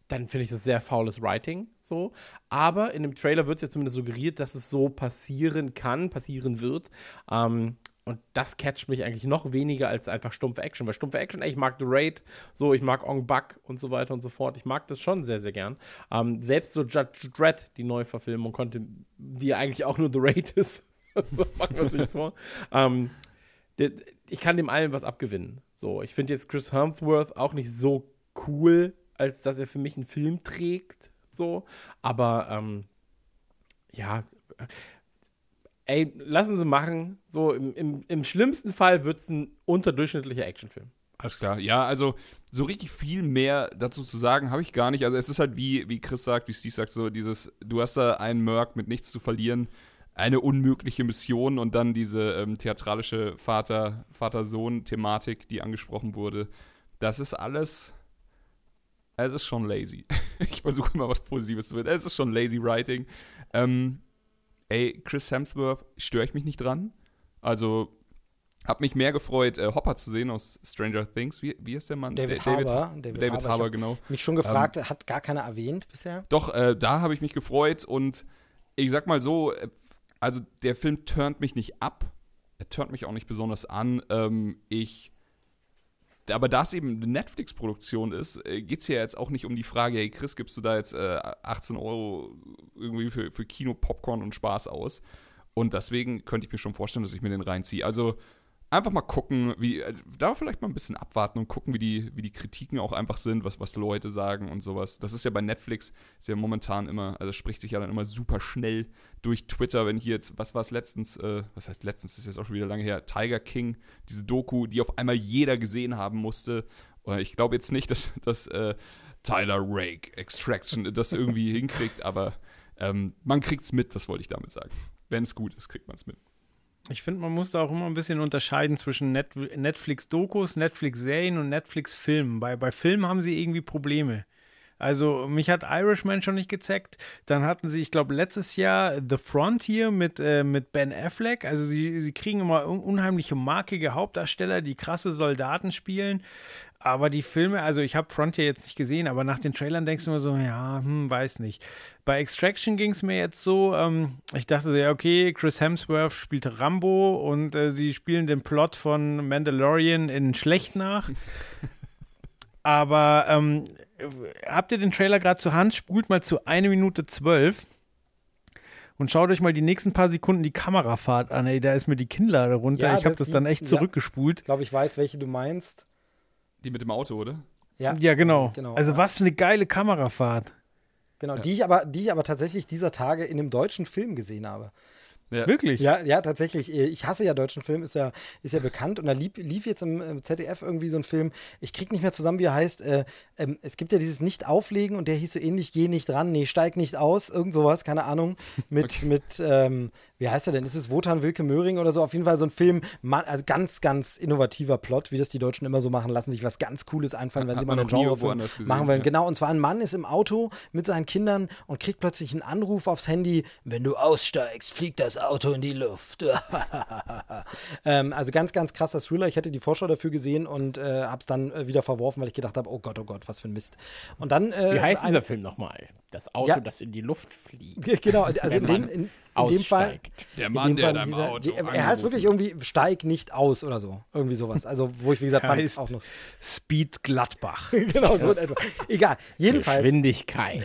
Speaker 3: dann finde ich das sehr faules Writing so. Aber in dem Trailer wird es ja zumindest suggeriert, dass es so passieren kann, passieren wird. Ähm, und das catcht mich eigentlich noch weniger als einfach stumpfe Action. Weil stumpfe Action, ey, ich mag The Raid, so, ich mag Ong Bak und so weiter und so fort. Ich mag das schon sehr, sehr gern. Ähm, selbst so Judge Dredd, die Neuverfilmung, konnte, die eigentlich auch nur The Raid ist. so machen wir uns nichts vor. Ähm, ich kann dem allen was abgewinnen. So, ich finde jetzt Chris Hemsworth auch nicht so cool, als dass er für mich einen Film trägt. So, aber ähm, ja, äh, ey, lassen Sie machen. So, im, im, im schlimmsten Fall wird es ein unterdurchschnittlicher Actionfilm.
Speaker 2: Alles klar. Ja, also so richtig viel mehr dazu zu sagen habe ich gar nicht. Also es ist halt wie, wie Chris sagt, wie Steve sagt, so dieses, du hast da einen Merc mit nichts zu verlieren, eine unmögliche Mission und dann diese ähm, theatralische Vater, Vater-Sohn-Thematik, die angesprochen wurde. Das ist alles, es ist schon lazy. ich versuche immer was Positives zu finden. Es ist schon lazy Writing. Ähm, ey, Chris Hemsworth, störe ich mich nicht dran. Also hab mich mehr gefreut, äh, Hopper zu sehen aus Stranger Things. Wie, wie ist der Mann?
Speaker 5: David
Speaker 2: Da-
Speaker 5: Harbour.
Speaker 2: David,
Speaker 5: David
Speaker 2: David
Speaker 5: Harbour,
Speaker 2: genau.
Speaker 5: Mich schon gefragt, hat gar keiner erwähnt bisher.
Speaker 2: Doch, äh, da habe ich mich gefreut und ich sag mal so, äh, also der Film turnt mich nicht ab. Er turnt mich auch nicht besonders an. Ähm, ich. Aber da es eben eine Netflix-Produktion ist, äh, geht es ja jetzt auch nicht um die Frage, hey Chris, gibst du da jetzt äh, 18 Euro irgendwie für, für Kino, Popcorn und Spaß aus? Und deswegen könnte ich mir schon vorstellen, dass ich mir den reinziehe. Also einfach mal gucken, wie, äh, da vielleicht mal ein bisschen abwarten und gucken, wie die, wie die Kritiken auch einfach sind, was, was Leute sagen und sowas. Das ist ja bei Netflix, ist ja momentan immer, also spricht sich ja dann immer super schnell durch Twitter, wenn hier jetzt, was war es letztens, äh, was heißt letztens, ist jetzt auch schon wieder lange her, Tiger King, diese Doku, die auf einmal jeder gesehen haben musste. Oder ich glaube jetzt nicht, dass, dass äh, Tyler Rake Extraction das irgendwie hinkriegt, aber ähm, man kriegt's mit, das wollte ich damit sagen. Wenn es gut ist, kriegt man es mit.
Speaker 4: Ich finde, man muss da auch immer ein bisschen unterscheiden zwischen Net Netflix-Dokus, Netflix-Serien und Netflix-Filmen. Bei, bei Filmen haben sie irgendwie Probleme. Also mich hat Irishman schon nicht gezeckt. Dann hatten sie, ich glaube, letztes Jahr The Frontier mit, äh, mit Ben Affleck. Also sie, sie kriegen immer un unheimliche markige Hauptdarsteller, die krasse Soldaten spielen. Aber die Filme, also ich habe Frontier jetzt nicht gesehen, aber nach den Trailern denkst du immer so, ja, hm, weiß nicht. Bei Extraction ging es mir jetzt so, ähm, ich dachte so, ja, okay, Chris Hemsworth spielt Rambo und äh, sie spielen den Plot von Mandalorian in schlecht nach. aber ähm, habt ihr den Trailer gerade zur Hand? Spult mal zu 1 Minute 12 und schaut euch mal die nächsten paar Sekunden die Kamerafahrt an. Ey, da ist mir die Kinnlade runter.
Speaker 5: Ja,
Speaker 4: ich habe
Speaker 5: das-
Speaker 4: das dann echt
Speaker 5: ja.
Speaker 4: zurückgespult.
Speaker 5: Ich glaube, ich weiß, welche du meinst.
Speaker 2: Die mit dem Auto, oder?
Speaker 5: Ja,
Speaker 4: Ja, genau.
Speaker 5: genau
Speaker 4: also
Speaker 5: ja.
Speaker 4: was für eine geile Kamerafahrt.
Speaker 5: Genau, die ich aber, die ich aber tatsächlich dieser Tage in einem deutschen Film gesehen habe.
Speaker 2: Ja.
Speaker 4: Wirklich?
Speaker 5: Ja, ja, tatsächlich. Ich hasse ja deutschen Film, ist ja, ist ja bekannt. Und da lief, lief jetzt im, im ZDF irgendwie so ein Film. Ich krieg nicht mehr zusammen, wie er heißt. Äh, ähm, es gibt ja dieses Nicht-Auflegen und der hieß so ähnlich, geh nicht ran, nee, steig nicht aus, irgend sowas, keine Ahnung. Mit, mit ähm, wie heißt er denn? Ist es Wotan Wilke Möhring oder so? Auf jeden Fall so ein Film, also ganz, ganz innovativer Plot, wie das die Deutschen immer so machen, lassen sich was ganz Cooles einfallen, wenn
Speaker 2: Hat
Speaker 5: sie mal einen Genrefilm machen wollen.
Speaker 2: ja.
Speaker 5: Genau, und zwar ein Mann ist im Auto mit seinen Kindern und kriegt plötzlich einen Anruf aufs Handy, wenn du aussteigst, fliegt das Auto in die Luft. ähm, also ganz, ganz krasser Thriller. Ich hatte die Vorschau dafür gesehen und äh, habe es dann äh, wieder verworfen, weil ich gedacht habe, oh Gott, oh Gott, was für ein Mist. Und dann äh,
Speaker 3: Wie heißt
Speaker 5: ein-
Speaker 3: dieser Film nochmal? Das Auto,
Speaker 5: Ja.
Speaker 3: das in die Luft fliegt.
Speaker 5: Genau, also in dem, in, in dem Fall.
Speaker 2: Der
Speaker 5: in
Speaker 2: Mann,
Speaker 5: dem
Speaker 2: der
Speaker 5: Fall
Speaker 2: im
Speaker 5: dieser-
Speaker 2: Auto
Speaker 5: die, er heißt wirklich irgendwie Steig nicht aus oder so. Irgendwie sowas. Also, wo ich, wie gesagt, fand auch noch.
Speaker 4: Speed Gladbach.
Speaker 5: genau, so in etwa. Egal. Jedenfalls.
Speaker 3: Geschwindigkeit.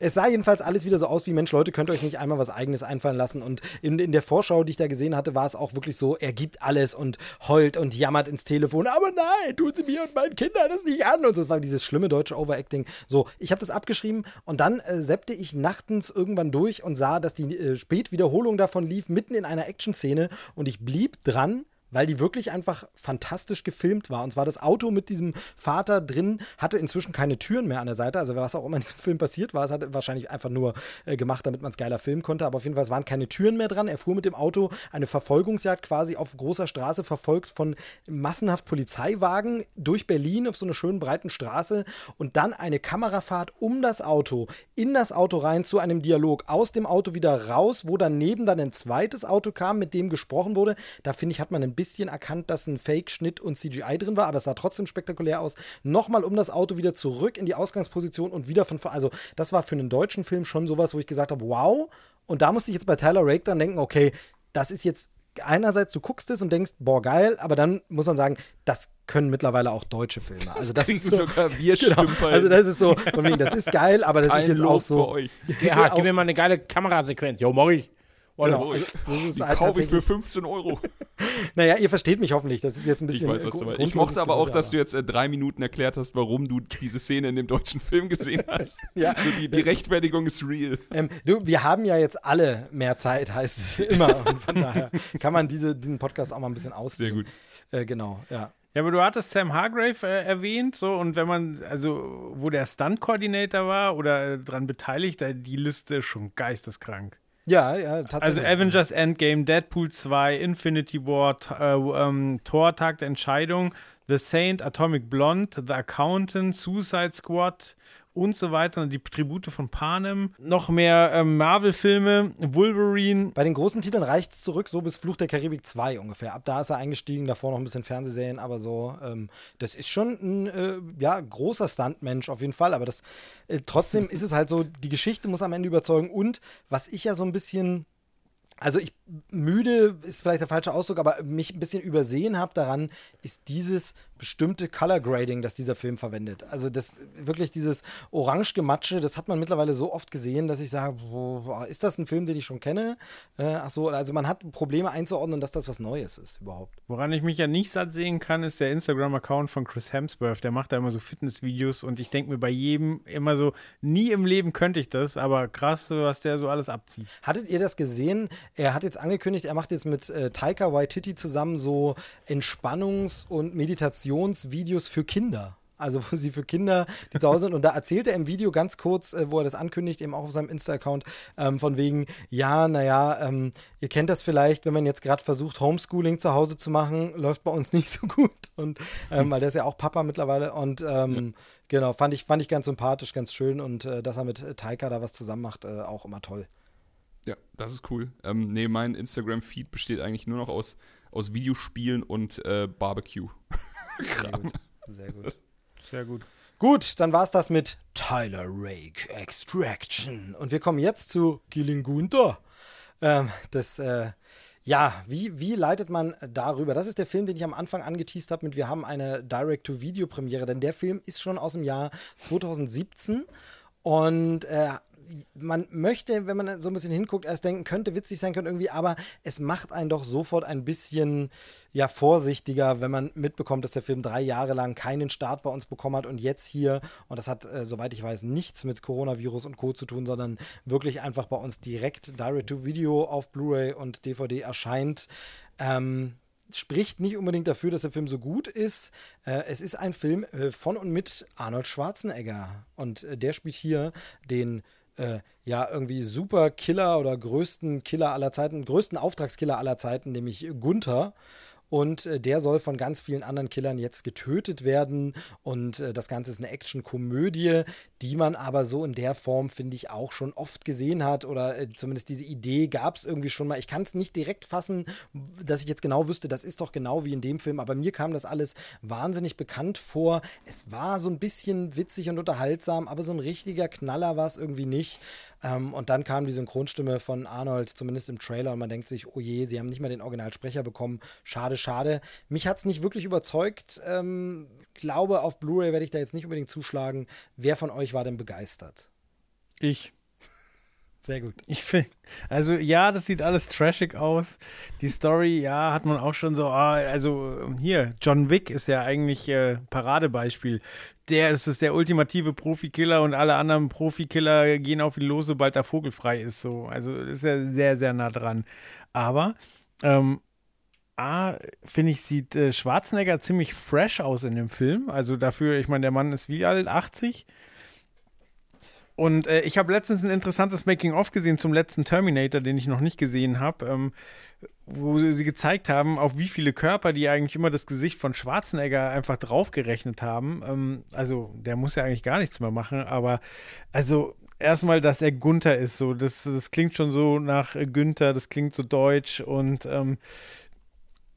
Speaker 5: Es sah jedenfalls alles wieder so aus wie, Mensch, Leute, könnt ihr euch nicht einmal was Eigenes einfallen lassen. Und in, in der Vorschau, die ich da gesehen hatte, war es auch wirklich so, er gibt alles und heult und jammert ins Telefon. Aber nein, tun Sie mir und meinen Kindern das nicht an. Und so, es war dieses schlimme deutsche Overacting. So, ich habe das abgeschrieben und dann äh, seppte ich nachtens irgendwann durch und sah, dass die äh, Spätwiederholung davon lief, mitten in einer Action-Szene. Und ich blieb dran weil die wirklich einfach fantastisch gefilmt war. Und zwar das Auto mit diesem Vater drin hatte inzwischen keine Türen mehr an der Seite. Also was auch immer in diesem Film passiert war, es hat wahrscheinlich einfach nur äh, gemacht, damit man es geiler filmen konnte. Aber auf jeden Fall, es waren keine Türen mehr dran. Er fuhr mit dem Auto eine Verfolgungsjagd quasi auf großer Straße, verfolgt von massenhaft Polizeiwagen durch Berlin auf so einer schönen breiten Straße und dann eine Kamerafahrt um das Auto, in das Auto rein zu einem Dialog, aus dem Auto wieder raus, wo daneben dann ein zweites Auto kam, mit dem gesprochen wurde. Da finde ich, hat man ein bisschen erkannt, dass ein Fake-Schnitt und CGI drin war, aber es sah trotzdem spektakulär aus. Nochmal um das Auto wieder zurück in die Ausgangsposition und wieder von vorne. Also, das war für einen deutschen Film schon sowas, wo ich gesagt habe, wow. Und da musste ich jetzt bei Tyler Rake dann denken, okay, das ist jetzt einerseits, du guckst es und denkst, boah, geil, aber dann muss man sagen, das können mittlerweile auch deutsche Filme. Also das
Speaker 2: kriegen
Speaker 5: ist so,
Speaker 2: sogar wir
Speaker 5: genau, Also das ist so, von wegen, das ist geil, aber das
Speaker 2: Kein
Speaker 5: ist jetzt
Speaker 2: Lob
Speaker 5: auch
Speaker 2: für
Speaker 5: so.
Speaker 2: euch.
Speaker 3: Ja,
Speaker 5: auch-
Speaker 3: gib mir mal eine geile Kamerasequenz. Jo, mach ich. Oder
Speaker 5: Genau, also das ist
Speaker 2: Die
Speaker 5: halt
Speaker 2: kaufe ich für
Speaker 5: tatsächlich,
Speaker 2: 15 Euro.
Speaker 5: naja, ihr versteht mich hoffentlich. Das ist jetzt ein
Speaker 2: Ich
Speaker 5: bisschen.
Speaker 2: weiß, was du meinst. Ich mochte aber auch, dass du jetzt äh, drei Minuten erklärt hast, warum du diese Szene in dem deutschen Film gesehen hast.
Speaker 5: Ja.
Speaker 2: So die, die Rechtfertigung ist real.
Speaker 5: Ähm, du, wir haben ja jetzt alle mehr Zeit, heißt es immer. Und von daher kann man diese, diesen Podcast auch mal ein bisschen ausdehnen.
Speaker 2: Sehr gut.
Speaker 5: Äh, genau, ja.
Speaker 4: Ja, aber du hattest Sam Hargrave äh, erwähnt, so, und wenn man, also, wo der Stunt-Coordinator war oder äh, dran beteiligt, da die Liste ist schon geisteskrank.
Speaker 5: Ja, ja,
Speaker 4: Also
Speaker 5: tatsächlich.
Speaker 4: Avengers Endgame, Deadpool 2, Infinity War, äh, ähm, Thor, Tag der Entscheidung, The Saint, Atomic Blonde, The Accountant, Suicide Squad und so weiter. Die Tribute von Panem. Noch mehr ähm, Marvel-Filme, Wolverine.
Speaker 5: Bei den großen Titeln reicht es zurück, so bis Fluch der Karibik 2 ungefähr. Ab da ist er eingestiegen, davor noch ein bisschen Fernsehserien, aber so, ähm, das ist schon ein äh, ja, großer Stuntmensch auf jeden Fall, aber das äh, trotzdem ist es halt so, die Geschichte muss am Ende überzeugen und was ich ja so ein bisschen also ich müde ist vielleicht der falsche Ausdruck, aber mich ein bisschen übersehen habe daran, ist dieses bestimmte Color Grading, das dieser Film verwendet. Also das wirklich dieses Orange-Gematsche, das hat man mittlerweile so oft gesehen, dass ich sage, boah, ist das ein Film, den ich schon kenne? Äh, ach so, also man hat Probleme einzuordnen, dass das was Neues ist überhaupt.
Speaker 4: Woran ich mich ja nicht satt sehen kann, ist der Instagram-Account von Chris Hemsworth. Der macht da immer so Fitnessvideos und ich denke mir bei jedem immer so, nie im Leben könnte ich das, aber krass, was der so alles abzieht.
Speaker 5: Hattet ihr das gesehen? Er hat jetzt angekündigt, er macht jetzt mit äh, Taika Waititi zusammen so Entspannungs- und Meditationsvideos für Kinder. Also wo sie für Kinder, die zu Hause sind. Und da erzählt er im Video ganz kurz, äh, wo er das ankündigt, eben auch auf seinem Insta-Account, ähm, von wegen, ja, naja, ähm, ihr kennt das vielleicht, wenn man jetzt gerade versucht, Homeschooling zu Hause zu machen, läuft bei uns nicht so gut. Und ähm, weil der ist ja auch Papa mittlerweile. Und ähm, ja. genau, fand ich, fand ich ganz sympathisch, ganz schön. Und äh, dass er mit Taika da was zusammen macht, äh, auch immer toll.
Speaker 2: Ja, das ist cool. Ähm, nee, mein Instagram-Feed besteht eigentlich nur noch aus, aus Videospielen und äh,
Speaker 5: Sehr gut. Sehr gut.
Speaker 4: Sehr gut.
Speaker 5: Gut, dann war es das mit Tyler Rake Extraction. Und wir kommen jetzt zu Killing Gunther. Ähm, das, äh, ja, wie, wie leitet man darüber? Das ist der Film, den ich am Anfang angeteased habe mit Wir haben eine Direct-to-Video-Premiere, denn der Film ist schon aus dem Jahr 2017 und äh, man möchte, wenn man so ein bisschen hinguckt, erst denken, könnte witzig sein, könnte irgendwie, aber es macht einen doch sofort ein bisschen ja vorsichtiger, wenn man mitbekommt, dass der Film drei Jahre lang keinen Start bei uns bekommen hat und jetzt hier, und das hat, äh, soweit ich weiß, nichts mit Coronavirus und Co. zu tun, sondern wirklich einfach bei uns direkt Direct-to-Video auf Blu-ray und DVD erscheint. Ähm, spricht nicht unbedingt dafür, dass der Film so gut ist. Äh, es ist ein Film äh, von und mit Arnold Schwarzenegger. Und äh, der spielt hier den äh, ja irgendwie super Killer oder größten Killer aller Zeiten, größten Auftragskiller aller Zeiten, nämlich Gunther. Und äh, der soll von ganz vielen anderen Killern jetzt getötet werden. Und äh, das Ganze ist eine Action-Komödie, die man aber so in der Form, finde ich, auch schon oft gesehen hat. Oder äh, zumindest diese Idee gab es irgendwie schon mal. Ich kann es nicht direkt fassen, dass ich jetzt genau wüsste, das ist doch genau wie in dem Film. Aber mir kam das alles wahnsinnig bekannt vor. Es war so ein bisschen witzig und unterhaltsam, aber so ein richtiger Knaller war es irgendwie nicht. Ähm, und dann kam die Synchronstimme von Arnold, zumindest im Trailer, und man denkt sich, oh je, sie haben nicht mal den Originalsprecher bekommen. Schade, schade. Mich hat es nicht wirklich überzeugt. Ähm, glaube, auf Blu-ray werde ich da jetzt nicht unbedingt zuschlagen. Wer von euch war denn begeistert?
Speaker 4: Ich.
Speaker 5: Sehr gut.
Speaker 4: Ich finde, also ja, das sieht alles trashig aus. Die Story, ja, hat man auch schon so, ah, also hier, John Wick ist ja eigentlich äh, Paradebeispiel. Der ist es der ultimative Profikiller und alle anderen Profikiller gehen auf ihn los, sobald der Vogel frei ist. So, also ist er sehr, sehr nah dran. Aber ähm, A, finde ich, sieht äh, Schwarzenegger ziemlich fresh aus in dem Film. Also dafür, ich meine, der Mann ist wie alt? 80? Und äh, ich habe letztens ein interessantes Making-of gesehen zum letzten Terminator, den ich noch nicht gesehen habe, ähm, wo sie gezeigt haben, auf wie viele Körper die eigentlich immer das Gesicht von Schwarzenegger einfach draufgerechnet haben. Ähm, also der muss ja eigentlich gar nichts mehr machen, aber also erstmal, dass er Gunther ist, so das, das klingt schon so nach Günther, das klingt so deutsch und ähm,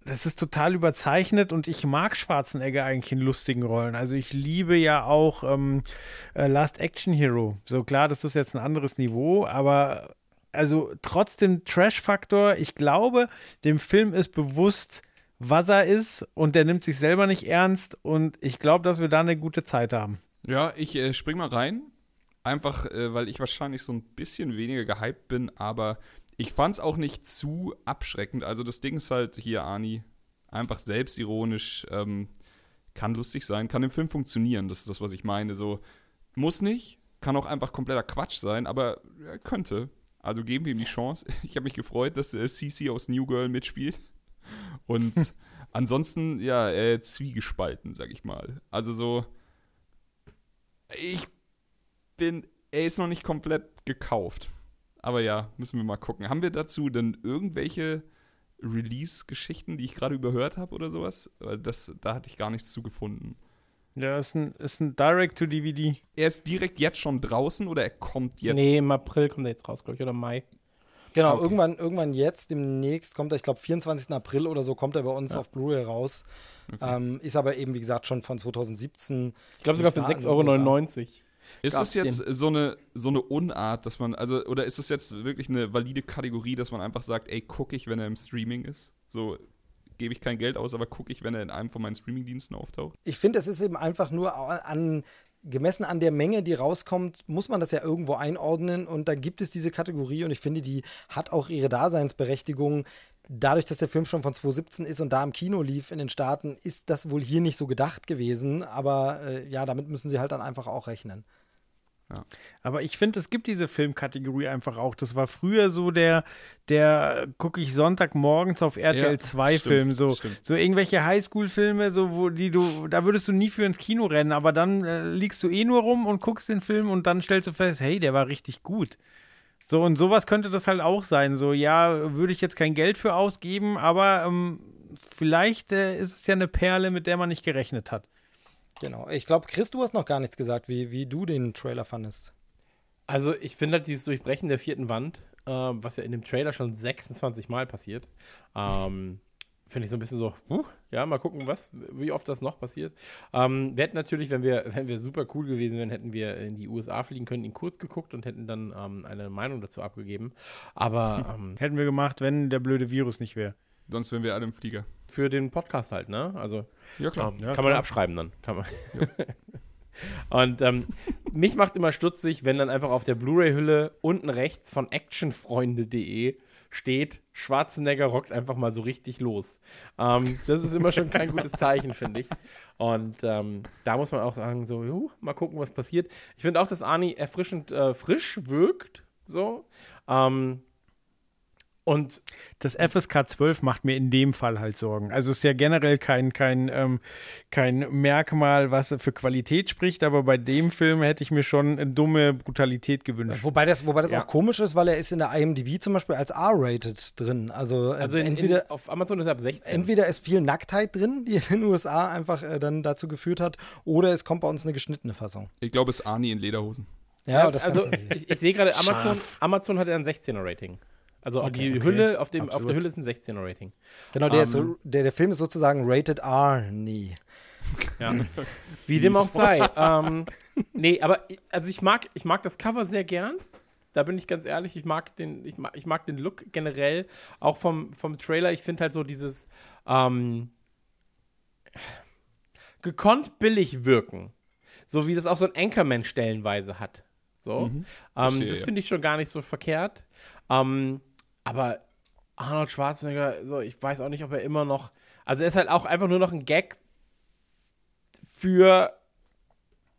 Speaker 4: das ist total überzeichnet und ich mag Schwarzenegger eigentlich in lustigen Rollen. Also ich liebe ja auch ähm, äh, Last Action Hero. So klar, das ist jetzt ein anderes Niveau, aber also trotzdem Trash-Faktor. Ich glaube, dem Film ist bewusst, was er ist und der nimmt sich selber nicht ernst und ich glaube, dass wir da eine gute Zeit haben.
Speaker 2: Ja, ich äh, spring mal rein. Einfach, äh, weil ich wahrscheinlich so ein bisschen weniger gehypt bin, aber ich fand es auch nicht zu abschreckend. Also das Ding ist halt hier, Ani, einfach selbstironisch, ähm, kann lustig sein, kann im Film funktionieren. Das ist das, was ich meine. So, muss nicht, kann auch einfach kompletter Quatsch sein, aber ja, könnte. Also geben wir ihm die Chance. Ich habe mich gefreut, dass äh, Cece aus New Girl mitspielt. Und ansonsten, ja, äh, zwiegespalten, sag ich mal. Also so, ich bin, er ist noch nicht komplett gekauft. Aber ja, müssen wir mal gucken. Haben wir dazu denn irgendwelche Release-Geschichten, die ich gerade überhört habe oder sowas? Weil das, da hatte ich gar nichts zu gefunden.
Speaker 4: Ja, ist ein, ist ein Direct-to-DVD.
Speaker 2: Er ist direkt jetzt schon draußen oder er kommt jetzt?
Speaker 3: Nee, im April kommt er jetzt raus, glaube ich, oder Mai.
Speaker 5: Genau, okay. irgendwann, irgendwann jetzt, demnächst kommt er, ich glaube, 24. April oder so kommt er bei uns ja. auf Blu-ray raus. Okay. Ähm, ist aber eben, wie gesagt, schon von 2017.
Speaker 3: Ich glaube sogar für 6,99 Euro.
Speaker 2: Ist das jetzt so eine, so eine Unart, dass man, also, oder ist das jetzt wirklich eine valide Kategorie, dass man einfach sagt, ey, gucke ich, wenn er im Streaming ist? So, gebe ich kein Geld aus, aber gucke ich, wenn er in einem von meinen Streamingdiensten auftaucht?
Speaker 5: Ich finde, es ist eben einfach nur an, gemessen an der Menge, die rauskommt, muss man das ja irgendwo einordnen und dann gibt es diese Kategorie und ich finde, die hat auch ihre Daseinsberechtigung. Dadurch, dass der Film schon von 2017 ist und da im Kino lief in den Staaten, ist das wohl hier nicht so gedacht gewesen, aber äh, ja, damit müssen sie halt dann einfach auch rechnen.
Speaker 4: Aber ich finde, es gibt diese Filmkategorie einfach auch. Das war früher so der, der gucke ich Sonntagmorgens auf RTL
Speaker 2: Ja,
Speaker 4: 2
Speaker 2: stimmt,
Speaker 4: Film. So,
Speaker 2: stimmt.
Speaker 4: so irgendwelche Highschool-Filme, so, wo die du, da würdest du nie für ins Kino rennen, aber dann äh, liegst du eh nur rum und guckst den Film und dann stellst du fest, hey, der war richtig gut. So, und sowas könnte das halt auch sein. So, ja, würde ich jetzt kein Geld für ausgeben, aber ähm, vielleicht äh, ist es ja eine Perle, mit der man nicht gerechnet hat.
Speaker 5: Genau. Ich glaube, Chris, du hast noch gar nichts gesagt, wie, wie du den Trailer fandest.
Speaker 3: Also ich finde halt dieses Durchbrechen der vierten Wand, äh, was ja in dem Trailer schon 26 Mal passiert, ähm, finde ich so ein bisschen so, huh, ja, mal gucken, was, wie oft das noch passiert. Ähm, wir hätten natürlich, wenn wir, wenn wir super cool gewesen wären, hätten wir in die USA fliegen können, ihn kurz geguckt und hätten dann ähm, eine Meinung dazu abgegeben. Aber ähm,
Speaker 4: Hätten wir gemacht, wenn der blöde Virus nicht wäre.
Speaker 2: Sonst wären wir alle im Flieger.
Speaker 3: für den Podcast halt, ne? Also
Speaker 2: Ja, klar.
Speaker 3: Ähm, kann man abschreiben dann. Kann man. Und ähm, mich macht immer stutzig, wenn dann einfach auf der Blu-ray-Hülle unten rechts von actionfreunde.de steht, Schwarzenegger rockt einfach mal so richtig los. Ähm, das ist immer schon kein gutes Zeichen, finde ich. Und ähm, da muss man auch sagen, so, juh, mal gucken, was passiert. Ich finde auch, dass Arnie erfrischend äh, frisch wirkt, so. Ähm, und
Speaker 4: Das FSK 12 macht mir in dem Fall halt Sorgen. Also ist ja generell kein, kein, ähm, kein Merkmal, was für Qualität spricht, aber bei dem Film hätte ich mir schon eine dumme Brutalität gewünscht.
Speaker 5: Wobei das, wobei das
Speaker 3: Ja.
Speaker 5: auch komisch ist, weil er ist in der IMDb zum Beispiel als R-rated drin. Also, äh,
Speaker 3: also in,
Speaker 5: entweder,
Speaker 3: in, auf Amazon ist er ab 16.
Speaker 5: entweder ist viel Nacktheit drin, die in den USA einfach äh, dann dazu geführt hat, oder es kommt bei uns eine geschnittene Fassung.
Speaker 2: Ich glaube, es ist Arnie in Lederhosen.
Speaker 5: Ja, das
Speaker 3: also
Speaker 5: ja
Speaker 3: ich, ich sehe gerade, Amazon, Amazon hat ja ein 16er Also die
Speaker 4: okay.
Speaker 3: Hülle, auf, dem, auf der Hülle ist ein 16er Rating.
Speaker 5: Genau, der, ist
Speaker 3: Ähm.
Speaker 5: so, der, der Film ist sozusagen rated R, nie.
Speaker 3: Ja. Wie dem auch sei. ähm, nee, aber ich- also ich mag, ich mag das Cover sehr gern. Da bin ich ganz ehrlich, ich mag den, ich mag, ich mag den Look generell, auch vom, vom Trailer. Ich finde halt so dieses ähm, gekonnt billig wirken. So wie das auch so ein Anchorman stellenweise hat. So. ähm,
Speaker 2: verstehe,
Speaker 3: das finde ich schon gar nicht so verkehrt. Ähm, aber Arnold Schwarzenegger, so, ich weiß auch nicht, ob er immer noch. Also er ist halt auch einfach nur noch ein Gag für,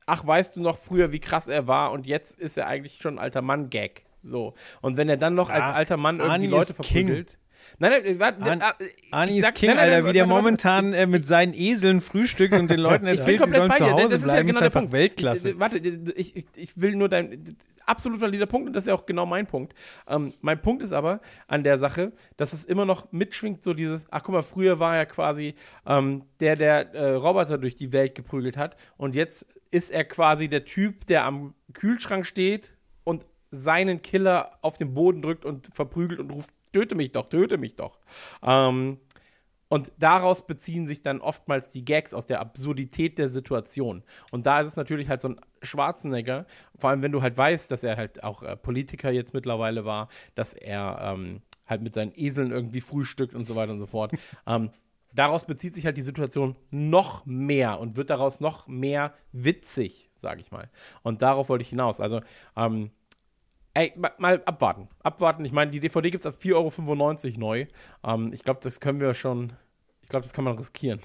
Speaker 3: ach, weißt du noch früher, wie krass er war und jetzt ist er eigentlich schon ein alter Mann-Gag. So. Und wenn er dann noch als alter Mann irgendwie
Speaker 4: Arnie
Speaker 3: Leute verprügelt. Nein, nein, warte,
Speaker 4: An-
Speaker 3: ich
Speaker 4: Arnie
Speaker 3: sag-
Speaker 4: ist King,
Speaker 3: nein, nein,
Speaker 4: Alter, wie der momentan äh, mit seinen Eseln frühstückt und den Leuten erzählt, sie sollen zu. Hause
Speaker 3: Das ist ja
Speaker 4: bleiben,
Speaker 3: genau
Speaker 4: ist einfach
Speaker 3: Punkt.
Speaker 4: Weltklasse.
Speaker 3: Ich, warte, ich, ich, ich will nur dein absolut valider Punkt und das ist ja auch genau mein Punkt. Ähm, mein Punkt ist aber an der Sache, dass es immer noch mitschwingt, so dieses, ach guck mal, früher war er quasi ähm, der, der äh, Roboter durch die Welt geprügelt hat und jetzt ist er quasi der Typ, der am Kühlschrank steht und seinen Killer auf den Boden drückt und verprügelt und ruft, töte mich doch, töte mich doch. Ähm, und daraus beziehen sich dann oftmals die Gags aus der Absurdität der Situation. Und da ist es natürlich halt so ein Schwarzenegger, vor allem wenn du halt weißt, dass er halt auch äh, Politiker jetzt mittlerweile war, dass er ähm, halt mit seinen Eseln irgendwie frühstückt und so weiter und so fort. ähm, daraus bezieht sich halt die Situation noch mehr und wird daraus noch mehr witzig, sage ich mal. Und darauf wollte ich hinaus. Also, ähm, Ey, ma- mal abwarten. Abwarten. Ich meine, die DVD gibt es ab 4,95 Euro neu. Ähm, ich glaube, das können wir schon. Ich glaube, das kann man riskieren.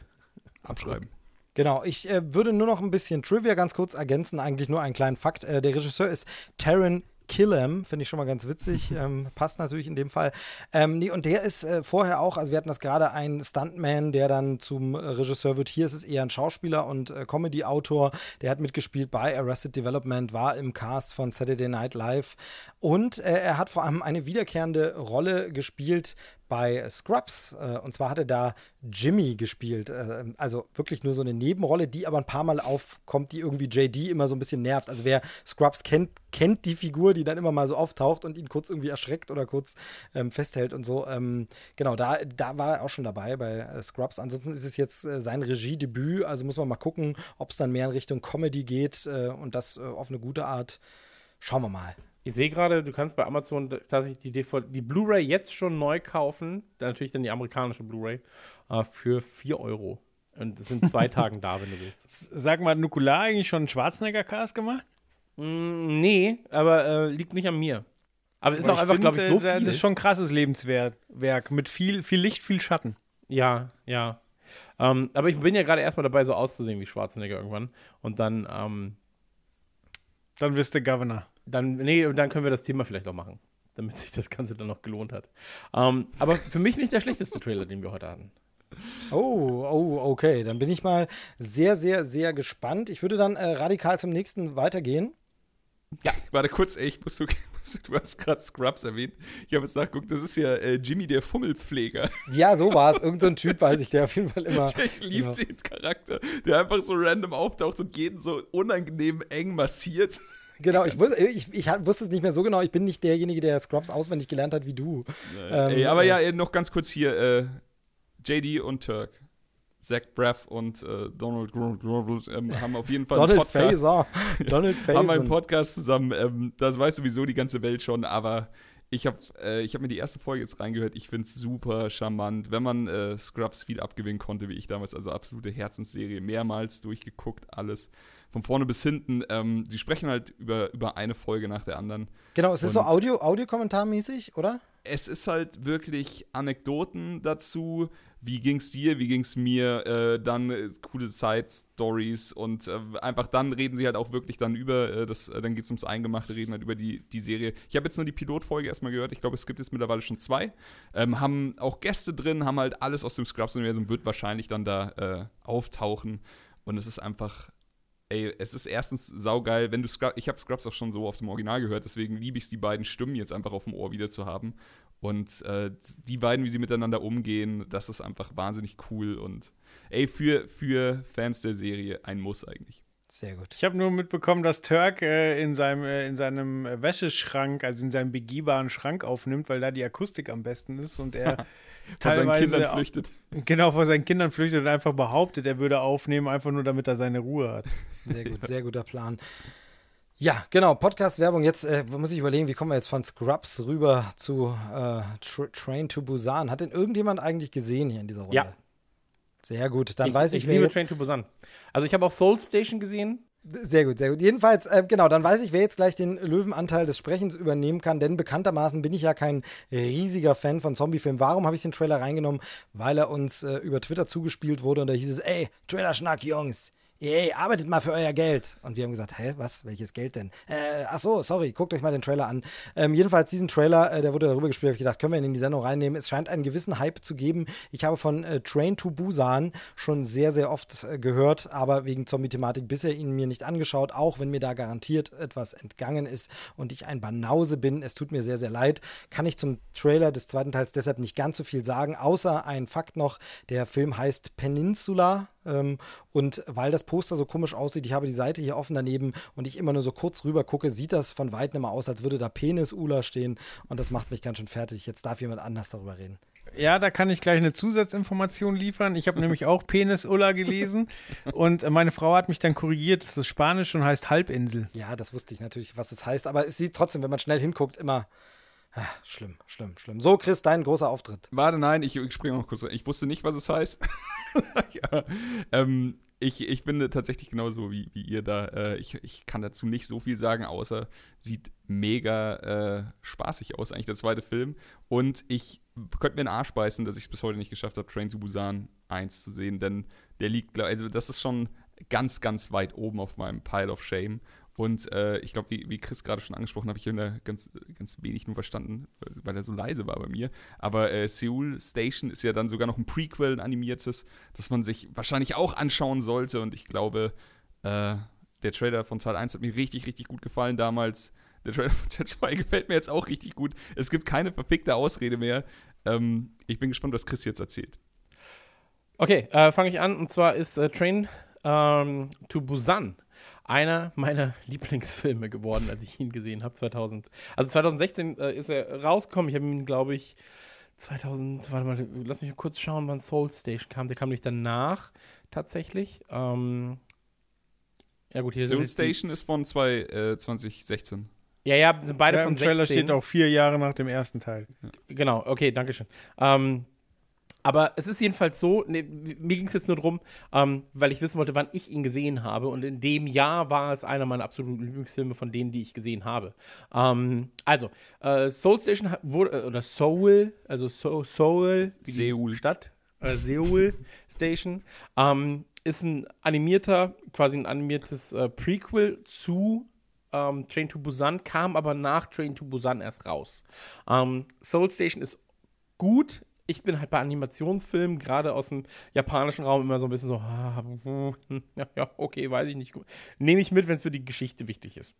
Speaker 2: Abschreiben.
Speaker 5: Genau, ich äh, würde nur noch ein bisschen Trivia ganz kurz ergänzen, eigentlich nur einen kleinen Fakt. Äh, der Regisseur ist Taron Killam, finde ich schon mal ganz witzig, ähm, passt natürlich in dem Fall. Ähm, nee, und der ist äh, vorher auch, also wir hatten das gerade, ein Stuntman, der dann zum äh, Regisseur wird. Hier ist es eher ein Schauspieler und äh, Comedy-Autor. Der hat mitgespielt bei Arrested Development, war im Cast von Saturday Night Live und äh, er hat vor allem eine wiederkehrende Rolle gespielt bei Scrubs. Äh, und zwar hat er da Jimmy gespielt. Äh, also wirklich nur so eine Nebenrolle, die aber ein paar Mal aufkommt, die irgendwie JD immer so ein bisschen nervt. Also wer Scrubs kennt, kennt die Figur, die dann immer mal so auftaucht und ihn kurz irgendwie erschreckt oder kurz ähm, festhält und so. Ähm, genau, da, da war er auch schon dabei bei äh, Scrubs. Ansonsten ist es jetzt äh, sein Regiedebüt. Also muss man mal gucken, ob es dann mehr in Richtung Comedy geht äh, und das äh, auf eine gute Art. Schauen wir mal.
Speaker 3: Ich sehe gerade, du kannst bei Amazon tatsächlich die, DVD die Blu-ray jetzt schon neu kaufen. Dann natürlich dann die amerikanische Blu-ray äh, für 4 Euro. Und es sind zwei Tagen da, wenn du willst.
Speaker 4: Sag mal, hat Nukular eigentlich schon einen Schwarzenegger-Cast gemacht?
Speaker 3: Mm, nee, aber äh, liegt nicht an mir. Aber ist
Speaker 4: Aber
Speaker 3: auch einfach, glaube ich, so viel.
Speaker 4: Das ist schon ein krasses Lebenswerk Werk mit viel, viel Licht, viel Schatten.
Speaker 3: Ja, ja. Ähm, aber ich bin ja gerade erstmal dabei, so auszusehen wie Schwarzenegger irgendwann. Und dann, ähm,
Speaker 4: Dann bist du Governor.
Speaker 3: Dann, nee, und dann können wir das Thema vielleicht auch machen, damit sich das Ganze dann noch gelohnt hat. Ähm, aber für mich nicht der schlechteste Trailer, den wir heute hatten.
Speaker 5: Oh, oh, okay. Dann bin ich mal sehr, sehr, sehr gespannt. Ich würde dann äh, radikal zum nächsten weitergehen.
Speaker 2: Ja. Warte kurz, ey, ich muss so, du hast gerade Scrubs erwähnt. Ich habe jetzt nachgeguckt, das ist ja äh, Jimmy der Fummelpfleger.
Speaker 5: Ja, so war es. Irgend so ein Typ, weiß ich, der auf jeden Fall immer.
Speaker 2: Ich liebe
Speaker 5: genau.
Speaker 2: den Charakter, der einfach so random auftaucht und jeden so unangenehm eng massiert.
Speaker 5: Genau, ich, wus ich, ich, wusste es nicht mehr so genau. Ich bin nicht derjenige, der Scrubs auswendig gelernt hat wie du.
Speaker 2: Ähm, ey, aber ja, noch ganz kurz hier: äh, JD und Turk. Zach Braff und äh, Donald Grovel ähm, haben auf jeden Fall
Speaker 5: Donald
Speaker 2: einen Podcast.
Speaker 5: Donald Faison.
Speaker 2: haben einen Podcast zusammen. Ähm, das weiß sowieso die ganze Welt schon, aber ich habe äh, ich hab mir die erste Folge jetzt reingehört. Ich finde es super charmant, wenn man äh, Scrubs viel abgewinnen konnte, wie ich damals. Also absolute Herzensserie, mehrmals durchgeguckt, alles von vorne bis hinten. Ähm, die sprechen halt über, über eine Folge nach der anderen.
Speaker 5: Genau, es ist so Audio, Audiokommentarmäßig, oder?
Speaker 2: es ist halt wirklich Anekdoten dazu. Wie ging's dir, wie ging's mir? Äh, dann äh, coole Side-Stories und äh, einfach dann reden sie halt auch wirklich dann über, äh, das, äh, dann geht's ums Eingemachte, reden halt über die, die Serie. Ich habe jetzt nur die Pilotfolge erstmal gehört. Ich glaube, es gibt jetzt mittlerweile schon zwei. Ähm, haben auch Gäste drin, haben halt alles aus dem Scrubs-Universum, wird wahrscheinlich dann da äh, auftauchen. Und es ist einfach ey, es ist erstens saugeil, wenn du Scrubs, ich habe Scrubs auch schon so auf dem Original gehört, deswegen liebe ich es, die beiden Stimmen jetzt einfach auf dem Ohr wieder zu haben. Und äh, die beiden, wie sie miteinander umgehen, das ist einfach wahnsinnig cool und ey, für, für Fans der Serie ein Muss eigentlich.
Speaker 5: Sehr gut.
Speaker 4: Ich habe nur mitbekommen, dass Turk äh, in, seinem, äh, in seinem äh, Wäscheschrank, also in seinem begehbaren Schrank aufnimmt, weil da die Akustik am besten ist und er
Speaker 2: Vor seinen Kindern
Speaker 4: auch-
Speaker 2: flüchtet.
Speaker 4: genau vor seinen Kindern flüchtet und einfach behauptet, er würde aufnehmen, einfach nur damit er seine Ruhe hat.
Speaker 5: Sehr gut, sehr guter Plan. Ja, genau, Podcast-Werbung. Jetzt äh, muss ich überlegen, wie kommen wir jetzt von Scrubs rüber zu äh, Tra Train to Busan. Hat denn irgendjemand eigentlich gesehen hier in dieser Runde?
Speaker 3: Ja.
Speaker 5: Sehr gut, dann weiß ich,
Speaker 3: ich
Speaker 5: wer
Speaker 3: liebe
Speaker 5: jetzt.
Speaker 3: Train to Busan. Also ich habe auch Soul Station gesehen.
Speaker 5: Sehr gut, sehr gut. Jedenfalls, äh, genau, dann weiß ich, wer jetzt gleich den Löwenanteil des Sprechens übernehmen kann, denn bekanntermaßen bin ich ja kein riesiger Fan von Zombiefilmen. Warum habe ich den Trailer reingenommen? Weil er uns äh, über Twitter zugespielt wurde und da hieß es, ey, Trailer-Schnack, Jungs. Ey, arbeitet mal für euer Geld. Und wir haben gesagt, hä, was? Welches Geld denn? Äh, ach so, sorry, guckt euch mal den Trailer an. Ähm, jedenfalls diesen Trailer, äh, der wurde darüber gespielt, habe ich gedacht, können wir ihn in die Sendung reinnehmen. Es scheint einen gewissen Hype zu geben. Ich habe von äh, Train to Busan schon sehr, sehr oft äh, gehört, aber wegen Zombie-Thematik bisher ihn mir nicht angeschaut, auch wenn mir da garantiert etwas entgangen ist und ich ein Banause bin. Es tut mir sehr, sehr leid. Kann ich zum Trailer des zweiten Teils deshalb nicht ganz so viel sagen, außer ein Fakt noch, der Film heißt Peninsula. Ähm, und weil das Poster so komisch aussieht, ich habe die Seite hier offen daneben und ich immer nur so kurz rüber gucke, sieht das von weitem immer aus, als würde da Penis-Ula stehen und das macht mich ganz schön fertig. Jetzt darf jemand anders darüber reden.
Speaker 4: Ja, da kann ich gleich eine Zusatzinformation liefern. Ich habe nämlich auch Penis Ulla gelesen und meine Frau hat mich dann korrigiert, das ist Spanisch und heißt Halbinsel.
Speaker 5: Ja, das wusste ich natürlich, was es heißt, aber es sieht trotzdem, wenn man schnell hinguckt, immer ah, schlimm, schlimm, schlimm. So, Chris, dein großer Auftritt.
Speaker 2: Warte, nein, ich, ich springe noch kurz. rein. Ich wusste nicht, was es heißt. ja, ähm, ich, ich bin tatsächlich genauso wie, wie ihr da. Äh, ich, ich kann dazu nicht so viel sagen, außer sieht mega äh, spaßig aus, eigentlich der zweite Film. Und ich könnte mir einen Arsch beißen, dass ich es bis heute nicht geschafft habe, Train to Busan 1 zu sehen, denn der liegt, also das ist schon ganz, ganz weit oben auf meinem Pile of Shame. Und äh, ich glaube, wie, wie Chris gerade schon angesprochen hat, habe ich hier ganz, ganz wenig nur verstanden, weil er so leise war bei mir. Aber äh, Seoul Station ist ja dann sogar noch ein Prequel, ein animiertes, das man sich wahrscheinlich auch anschauen sollte. Und ich glaube, äh, der Trailer von Teil 1 hat mir richtig, richtig gut gefallen damals. Der Trailer von Teil 2 gefällt mir jetzt auch richtig gut. Es gibt keine verfickte Ausrede mehr. Ähm, ich bin gespannt, was Chris jetzt erzählt.
Speaker 3: Okay, äh, fange ich an. Und zwar ist äh, Train ähm, to Busan einer meiner Lieblingsfilme geworden, als ich ihn gesehen habe. 2000. Also 2016 äh, ist er rausgekommen. Ich habe ihn, glaube ich, 2000. Warte mal, lass mich kurz schauen, wann Soul Station kam. Der kam nämlich danach tatsächlich. Ähm, ja gut, hier die-
Speaker 2: Station ist von zwei, äh, 2016.
Speaker 3: Ja, ja, sind beide
Speaker 4: Ja,
Speaker 3: von
Speaker 4: Im Trailer
Speaker 3: 16.
Speaker 4: steht auch vier Jahre nach dem ersten Teil.
Speaker 3: Genau, okay, danke schön. Ähm, aber es ist jedenfalls so, ne, mir ging es jetzt nur darum, ähm, weil ich wissen wollte, wann ich ihn gesehen habe. Und in dem Jahr war es einer meiner absoluten Lieblingsfilme von denen, die ich gesehen habe. Ähm, also, äh, Soul Station wurde, äh, oder Seoul, also so die
Speaker 2: Seoul.
Speaker 3: Stadt, äh, Seoul Station, ähm, ist ein animierter, quasi ein animiertes äh, Prequel zu ähm, Train to Busan, kam aber nach Train to Busan erst raus. Ähm, Soul Station ist gut. Ich bin halt bei Animationsfilmen, gerade aus dem japanischen Raum, immer so ein bisschen so, ah, hm, ja, okay, weiß ich nicht. Nehme ich mit, wenn es für die Geschichte wichtig ist.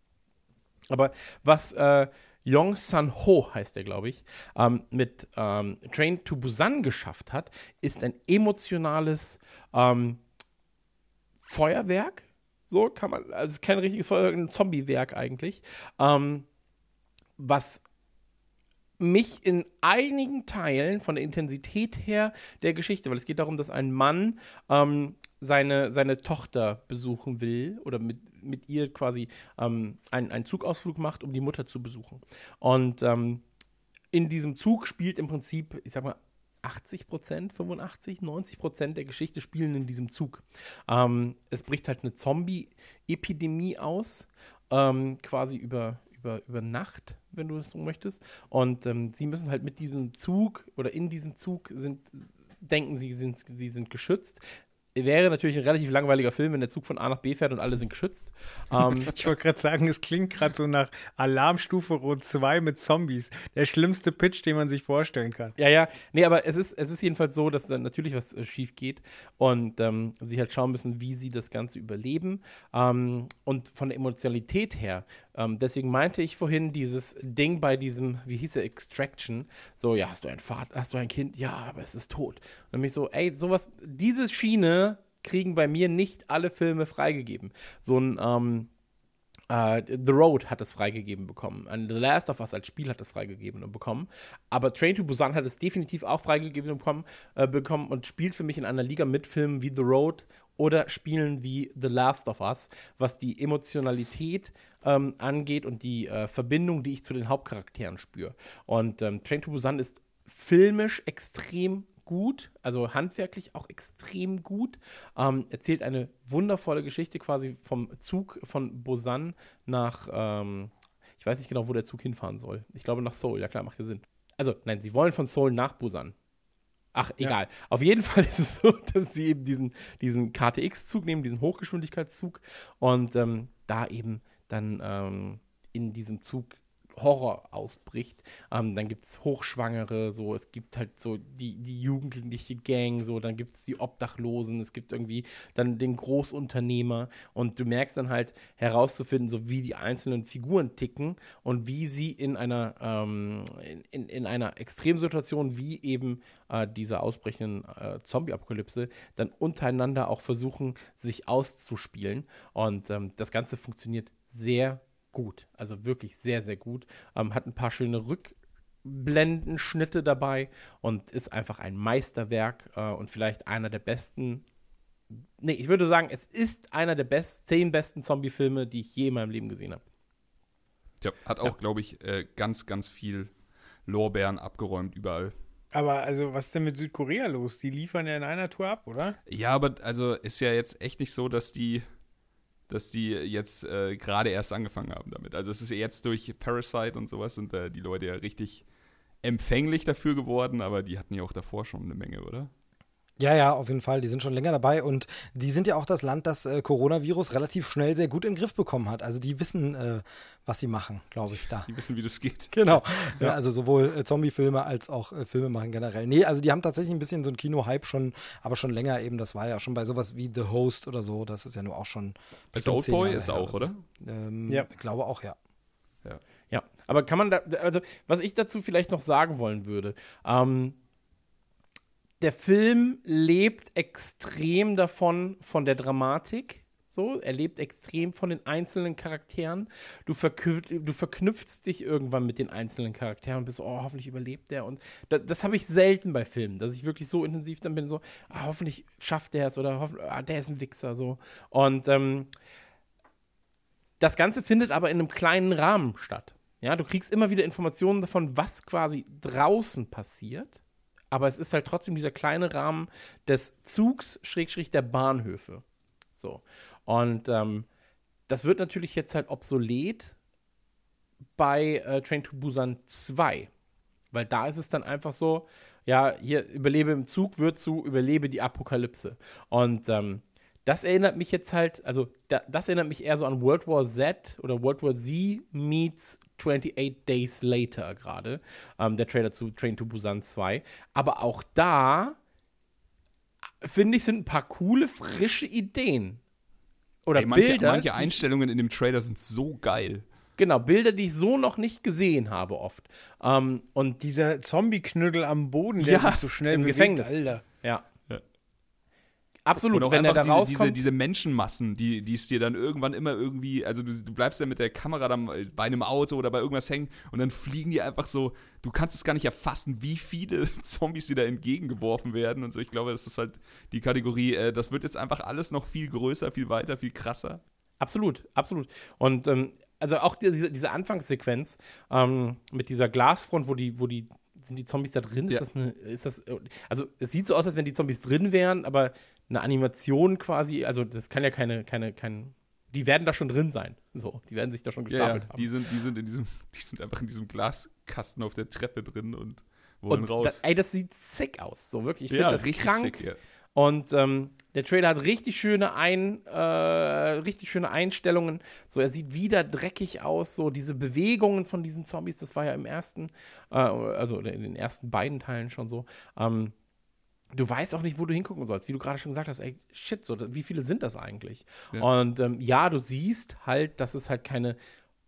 Speaker 3: Aber was äh, Yong San Ho heißt er, glaube ich, ähm, mit ähm, Train to Busan geschafft hat, ist ein emotionales ähm, Feuerwerk. So kann man, also kein richtiges Feuerwerk, ein Zombiewerk eigentlich. Ähm, was mich in einigen Teilen von der Intensität her der Geschichte, weil es geht darum, dass ein Mann ähm, seine, seine Tochter besuchen will oder mit, mit ihr quasi ähm, einen, einen Zugausflug macht, um die Mutter zu besuchen. Und ähm, in diesem Zug spielt im Prinzip, ich sag mal, 80 Prozent, 85, 90 Prozent der Geschichte spielen in diesem Zug. Ähm, es bricht halt eine Zombie-Epidemie aus, ähm, quasi über, über, über Nacht, wenn du es so möchtest. Und ähm, sie müssen halt mit diesem Zug oder in diesem Zug sind, denken sie, sind, sie sind geschützt wäre natürlich ein relativ langweiliger Film, wenn der Zug von A nach B fährt und alle sind geschützt.
Speaker 4: Ähm, ich wollte gerade sagen, es klingt gerade so nach Alarmstufe Rot 2 mit Zombies. Der schlimmste Pitch, den man sich vorstellen kann.
Speaker 3: Ja, ja. Nee, aber es ist, es ist jedenfalls so, dass dann natürlich was äh, schief geht und ähm, sie halt schauen müssen, wie sie das Ganze überleben. Ähm, und von der Emotionalität her, ähm, deswegen meinte ich vorhin dieses Ding bei diesem, wie hieß der, Extraction, so, ja, hast du ein Vater, hast du ein Kind? Ja, aber es ist tot. Und dann bin ich so, ey, sowas, diese Schiene kriegen bei mir nicht alle Filme freigegeben. So ein, ähm, Uh, The Road hat es freigegeben bekommen. And The Last of Us als Spiel hat es freigegeben und bekommen. Aber Train to Busan hat es definitiv auch freigegeben bekommen, äh, bekommen und spielt für mich in einer Liga mit Filmen wie The Road oder Spielen wie The Last of Us, was die Emotionalität ähm, angeht und die äh, Verbindung, die ich zu den Hauptcharakteren spüre. Und ähm, Train to Busan ist filmisch extrem gut, also handwerklich auch extrem gut. Ähm, erzählt eine wundervolle Geschichte quasi vom Zug von Busan nach, ähm, ich weiß nicht genau, wo der Zug hinfahren soll. Ich glaube nach Seoul, ja klar, macht ja Sinn. Also, nein, sie wollen von Seoul nach Busan. Ach, egal. Ja. Auf jeden Fall ist es so, dass sie eben diesen, diesen KTX-Zug nehmen, diesen Hochgeschwindigkeitszug und ähm, da eben dann ähm, in diesem Zug Horror ausbricht. Ähm, dann gibt es Hochschwangere, so, es gibt halt so die, die jugendliche Gang, so, dann gibt es die Obdachlosen, es gibt irgendwie dann den Großunternehmer und du merkst dann halt herauszufinden, so wie die einzelnen Figuren ticken und wie sie in einer, ähm, in, in einer Extremsituation wie eben äh, dieser ausbrechenden äh, Zombie-Apokalypse dann untereinander auch versuchen, sich auszuspielen. Und ähm, das Ganze funktioniert sehr gut. Also wirklich sehr, sehr gut. Ähm, hat ein paar schöne Rückblendenschnitte dabei und ist einfach ein Meisterwerk äh, und vielleicht einer der besten. Nee, ich würde sagen, es ist einer der best, zehn besten Zombie-Filme, die ich je in meinem Leben gesehen habe.
Speaker 2: Ja, hat auch, ja. glaube ich, äh, ganz, ganz viel Lorbeeren abgeräumt überall.
Speaker 4: Aber also, was ist denn mit Südkorea los? Die liefern ja in einer Tour ab, oder?
Speaker 2: Ja, aber also ist ja jetzt echt nicht so, dass die dass die jetzt äh, gerade erst angefangen haben damit. Also es ist jetzt durch Parasite und sowas sind da die Leute ja richtig empfänglich dafür geworden, aber die hatten ja auch davor schon eine Menge, oder?
Speaker 5: Ja, ja, auf jeden Fall. Die sind schon länger dabei und die sind ja auch das Land, das äh, Coronavirus relativ schnell sehr gut in den Griff bekommen hat. Also die wissen, äh, was sie machen, glaube ich, da.
Speaker 2: Die wissen, wie das geht.
Speaker 5: Genau. Ja. Ja, also sowohl äh, Zombie-Filme als auch äh, Filme machen generell. Nee, also die haben tatsächlich ein bisschen so einen Kino-Hype schon, aber schon länger eben. Das war ja schon bei sowas wie The Host oder so. Das ist ja nur auch schon.
Speaker 2: Bei Oldboy ist auch, oder?
Speaker 5: Ähm, ja. Ich glaube auch, ja.
Speaker 3: Ja. Ja, aber kann man da, also was ich dazu vielleicht noch sagen wollen würde, ähm, der Film lebt extrem davon, von der Dramatik. So, er lebt extrem von den einzelnen Charakteren. Du, du verknüpfst dich irgendwann mit den einzelnen Charakteren und bist oh, hoffentlich überlebt der. Und das, das habe ich selten bei Filmen, dass ich wirklich so intensiv dann bin, so, ah, hoffentlich schafft der es oder ah, der ist ein Wichser. So. Und ähm, das Ganze findet aber in einem kleinen Rahmen statt. Ja, du kriegst immer wieder Informationen davon, was quasi draußen passiert aber es ist halt trotzdem dieser kleine Rahmen des Zugs, Schrägstrich der Bahnhöfe. So. Und ähm, das wird natürlich jetzt halt obsolet bei äh, Train to Busan 2. Weil da ist es dann einfach so, ja, hier überlebe im Zug wird zu überlebe die Apokalypse. Und ähm, das erinnert mich jetzt halt, also da, das erinnert mich eher so an World War Z oder World War Z meets 28 Days Later gerade, ähm, der Trailer zu Train to Busan 2. Aber auch da, finde ich, sind ein paar coole, frische Ideen. Oder
Speaker 2: Ey, manche,
Speaker 3: Bilder.
Speaker 2: manche Einstellungen in dem Trailer sind so geil.
Speaker 3: Genau, Bilder, die ich so noch nicht gesehen habe oft. Ähm, und
Speaker 4: Dieser Zombie-Knüttel am Boden, der
Speaker 2: Ja,
Speaker 4: sich so schnell
Speaker 3: im
Speaker 4: bewegt,
Speaker 3: Gefängnis.
Speaker 4: Alter.
Speaker 3: ja. Absolut,
Speaker 2: Und auch
Speaker 3: wenn er da
Speaker 2: diese,
Speaker 3: rauskommt.
Speaker 2: diese, diese Menschenmassen, die die es dir dann irgendwann immer irgendwie, also du, du bleibst ja mit der Kamera dann bei einem Auto oder bei irgendwas hängen und dann fliegen die einfach so, du kannst es gar nicht erfassen, wie viele Zombies dir da entgegengeworfen werden und so. Ich glaube, das ist halt die Kategorie, äh, das wird jetzt einfach alles noch viel größer, viel weiter, viel krasser.
Speaker 3: Absolut, absolut. Und ähm, also auch diese, diese Anfangssequenz ähm, mit dieser Glasfront, wo die, wo die, sind die Zombies da drin?
Speaker 2: Ja.
Speaker 3: Ist das eine, ist das, also es sieht so aus, als wenn die Zombies drin wären, aber eine Animation quasi, also das kann ja keine, keine, kein, die werden da schon drin sein. So, die werden sich da schon
Speaker 2: Ja, ja,
Speaker 3: gestapelt haben.
Speaker 2: die sind, die sind in diesem, die sind einfach in diesem Glaskasten auf der Treppe drin und wollen
Speaker 3: Und
Speaker 2: raus.
Speaker 3: Da, ey, das sieht sick aus. So wirklich. Ich
Speaker 2: ja,
Speaker 3: finde das
Speaker 2: richtig
Speaker 3: krank.
Speaker 2: sick, ja.
Speaker 3: Und ähm, der Trailer hat richtig schöne, Ein, äh, richtig schöne Einstellungen. So, er sieht wieder dreckig aus. So, diese Bewegungen von diesen Zombies, das war ja im ersten, äh, also in den ersten beiden Teilen schon so. Ähm, du weißt auch nicht, wo du hingucken sollst. Wie du gerade schon gesagt hast, ey, shit, so, wie viele sind das eigentlich?
Speaker 2: Ja.
Speaker 3: Und ähm, ja, du siehst halt, dass es halt keine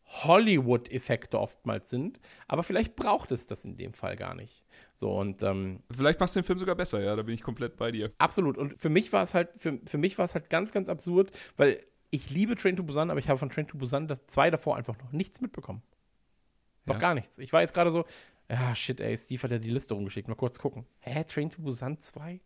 Speaker 3: Hollywood-Effekte oftmals sind, aber vielleicht braucht es das in dem Fall gar nicht. So, und ähm,
Speaker 2: Vielleicht machst du den Film sogar besser, ja, da bin ich komplett bei dir.
Speaker 3: Absolut. Und für mich war es halt, für, für mich war es halt ganz, ganz absurd, weil ich liebe Train to Busan, aber ich habe von Train to Busan das zwei davor einfach noch nichts mitbekommen. Noch
Speaker 2: Ja.
Speaker 3: gar nichts. Ich war jetzt gerade so, ja, shit, ey, Steve hat ja die Liste rumgeschickt. Mal kurz gucken. Hä, Train to Busan 2?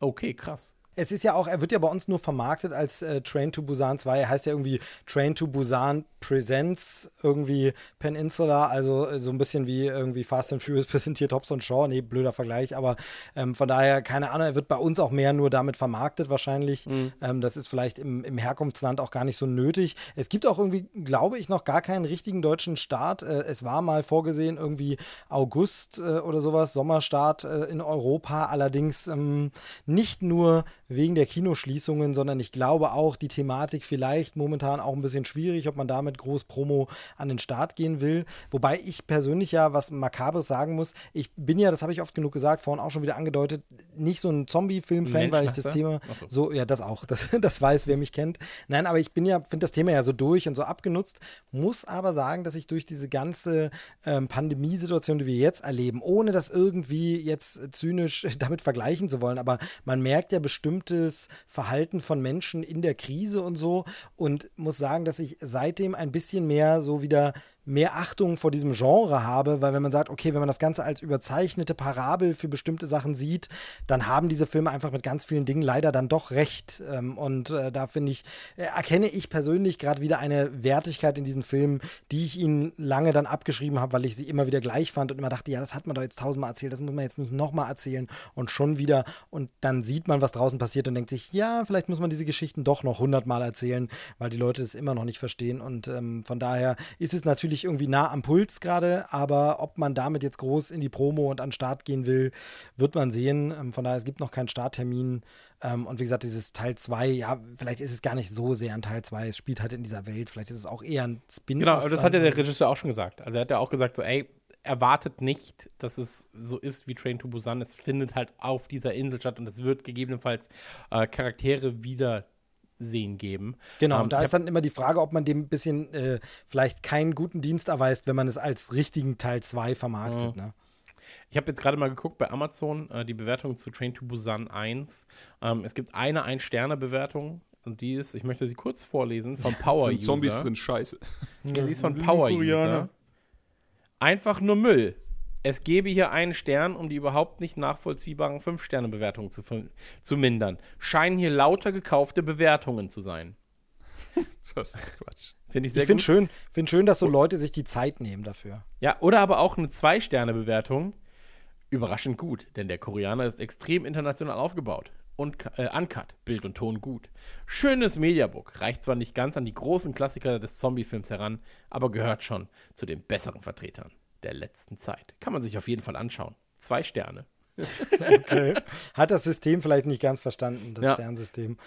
Speaker 3: Okay, krass.
Speaker 5: Es ist ja auch, er wird ja bei uns nur vermarktet als äh, Train to Busan 2. Er heißt ja irgendwie Train to Busan Presents irgendwie Peninsula, also äh, so ein bisschen wie irgendwie Fast and Furious präsentiert Hobbs und Shaw. Nee, blöder Vergleich, aber ähm, von daher, keine Ahnung, er wird bei uns auch mehr nur damit vermarktet wahrscheinlich. Ähm, das ist vielleicht im, im Herkunftsland auch gar nicht so nötig. Es gibt auch irgendwie, glaube ich, noch gar keinen richtigen deutschen Start. Äh, es war mal vorgesehen, irgendwie August äh, oder sowas, Sommerstart äh, in Europa, allerdings ähm, nicht nur wegen der Kinoschließungen, sondern ich glaube auch die Thematik vielleicht momentan auch ein bisschen schwierig, ob man damit groß Promo an den Start gehen will. Wobei ich persönlich ja was Makabres sagen muss. Ich bin ja, das habe ich oft genug gesagt, vorhin auch schon wieder angedeutet, nicht so ein Zombie-Film-Fan, weil ich das? Thema
Speaker 3: so.
Speaker 5: so, ja, das auch. Das, das weiß, wer mich kennt. Nein, aber ich bin ja, finde das Thema ja so durch und so abgenutzt, muss aber sagen, dass ich durch diese ganze ähm, Pandemiesituation, die wir jetzt erleben, ohne das irgendwie jetzt zynisch damit vergleichen zu wollen, aber man merkt ja bestimmtes Verhalten von Menschen in der Krise und so. Und muss sagen, dass ich seitdem ein bisschen mehr so wieder mehr Achtung vor diesem Genre habe, weil wenn man sagt, okay, wenn man das Ganze als überzeichnete Parabel für bestimmte Sachen sieht, dann haben diese Filme einfach mit ganz vielen Dingen leider dann doch recht. Ähm, und äh, da finde ich, äh, erkenne ich persönlich gerade wieder eine Wertigkeit in diesen Filmen, die ich ihnen lange dann abgeschrieben habe, weil ich sie immer wieder gleich fand und immer dachte, ja, das hat man doch jetzt tausendmal erzählt, das muss man jetzt nicht nochmal erzählen und schon wieder. Und dann sieht man, was draußen passiert und denkt sich, ja, vielleicht muss man diese Geschichten doch noch hundertmal erzählen, weil die Leute es immer noch nicht verstehen. Und ähm, von daher ist es natürlich irgendwie nah am Puls gerade, aber ob man damit jetzt groß in die Promo und an den Start gehen will, wird man sehen. Ähm, von daher, es gibt noch keinen Starttermin. Ähm, und wie gesagt, dieses Teil 2, ja, vielleicht ist es gar nicht so sehr ein Teil 2. Es spielt halt in dieser Welt. Vielleicht ist es auch eher ein Spin-off.
Speaker 3: Genau, aber das hat ja der Regisseur auch schon gesagt. Also er hat ja auch gesagt, so, ey, erwartet nicht, dass es so ist wie Train to Busan. Es findet halt auf dieser Insel statt und es wird gegebenenfalls äh, Charaktere wiedersehen geben.
Speaker 5: Genau,
Speaker 3: Ähm,
Speaker 5: und da ist dann immer die Frage, ob man dem ein bisschen äh, vielleicht keinen guten Dienst erweist, wenn man es als richtigen Teil 2 vermarktet. Ne?
Speaker 3: Ich habe jetzt gerade mal geguckt bei Amazon, äh, die Bewertung zu Train to Busan 1. Ähm, es gibt eine Ein-Sterne-Bewertung und die ist, ich möchte sie kurz vorlesen, vom Power
Speaker 2: Sind
Speaker 3: User.
Speaker 2: Zombies drin, scheiße.
Speaker 3: Ja, sie ist von Power. User. Einfach nur Müll. Es gebe hier einen Stern, um die überhaupt nicht nachvollziehbaren 5-Sterne-Bewertungen zu, zu mindern. Scheinen hier lauter gekaufte Bewertungen zu sein.
Speaker 2: Das ist Quatsch.
Speaker 3: Finde ich sehr
Speaker 5: Ich finde
Speaker 3: gut.
Speaker 5: schön, find schön, dass so Leute sich die Zeit nehmen dafür.
Speaker 3: Ja, oder aber auch eine 2-Sterne-Bewertung. Überraschend gut, denn der Koreaner ist extrem international aufgebaut. Und äh, uncut, Bild und Ton gut. Schönes Mediabook, reicht zwar nicht ganz an die großen Klassiker des Zombie-Films heran, aber gehört schon zu den besseren Vertretern der letzten Zeit. Kann man sich auf jeden Fall anschauen. Zwei Sterne.
Speaker 5: Okay. Hat das System vielleicht nicht ganz verstanden, das
Speaker 3: Ja.
Speaker 5: Sternsystem.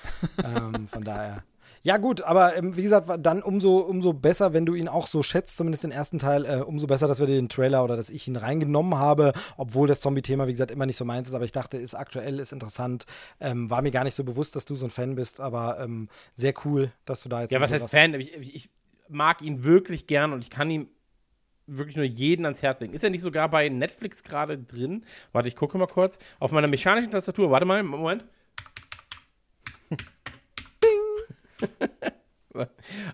Speaker 5: ähm, von daher. Ja, gut, aber ähm, wie gesagt, dann umso, umso besser, wenn du ihn auch so schätzt, zumindest den ersten Teil, äh, umso besser, dass wir den Trailer oder dass ich ihn reingenommen habe, obwohl das Zombie-Thema, wie gesagt, immer nicht so meins ist, aber ich dachte, ist aktuell, ist interessant. Ähm, war mir gar nicht so bewusst, dass du so ein Fan bist, aber ähm, sehr cool, dass du da jetzt.
Speaker 3: Ja, was heißt Fan? Ich, ich, ich mag ihn wirklich gern und ich kann ihm wirklich nur jeden ans Herz legen. Ist er nicht sogar bei Netflix gerade drin? Warte, ich gucke mal kurz. Auf meiner mechanischen Tastatur. Warte mal, Moment.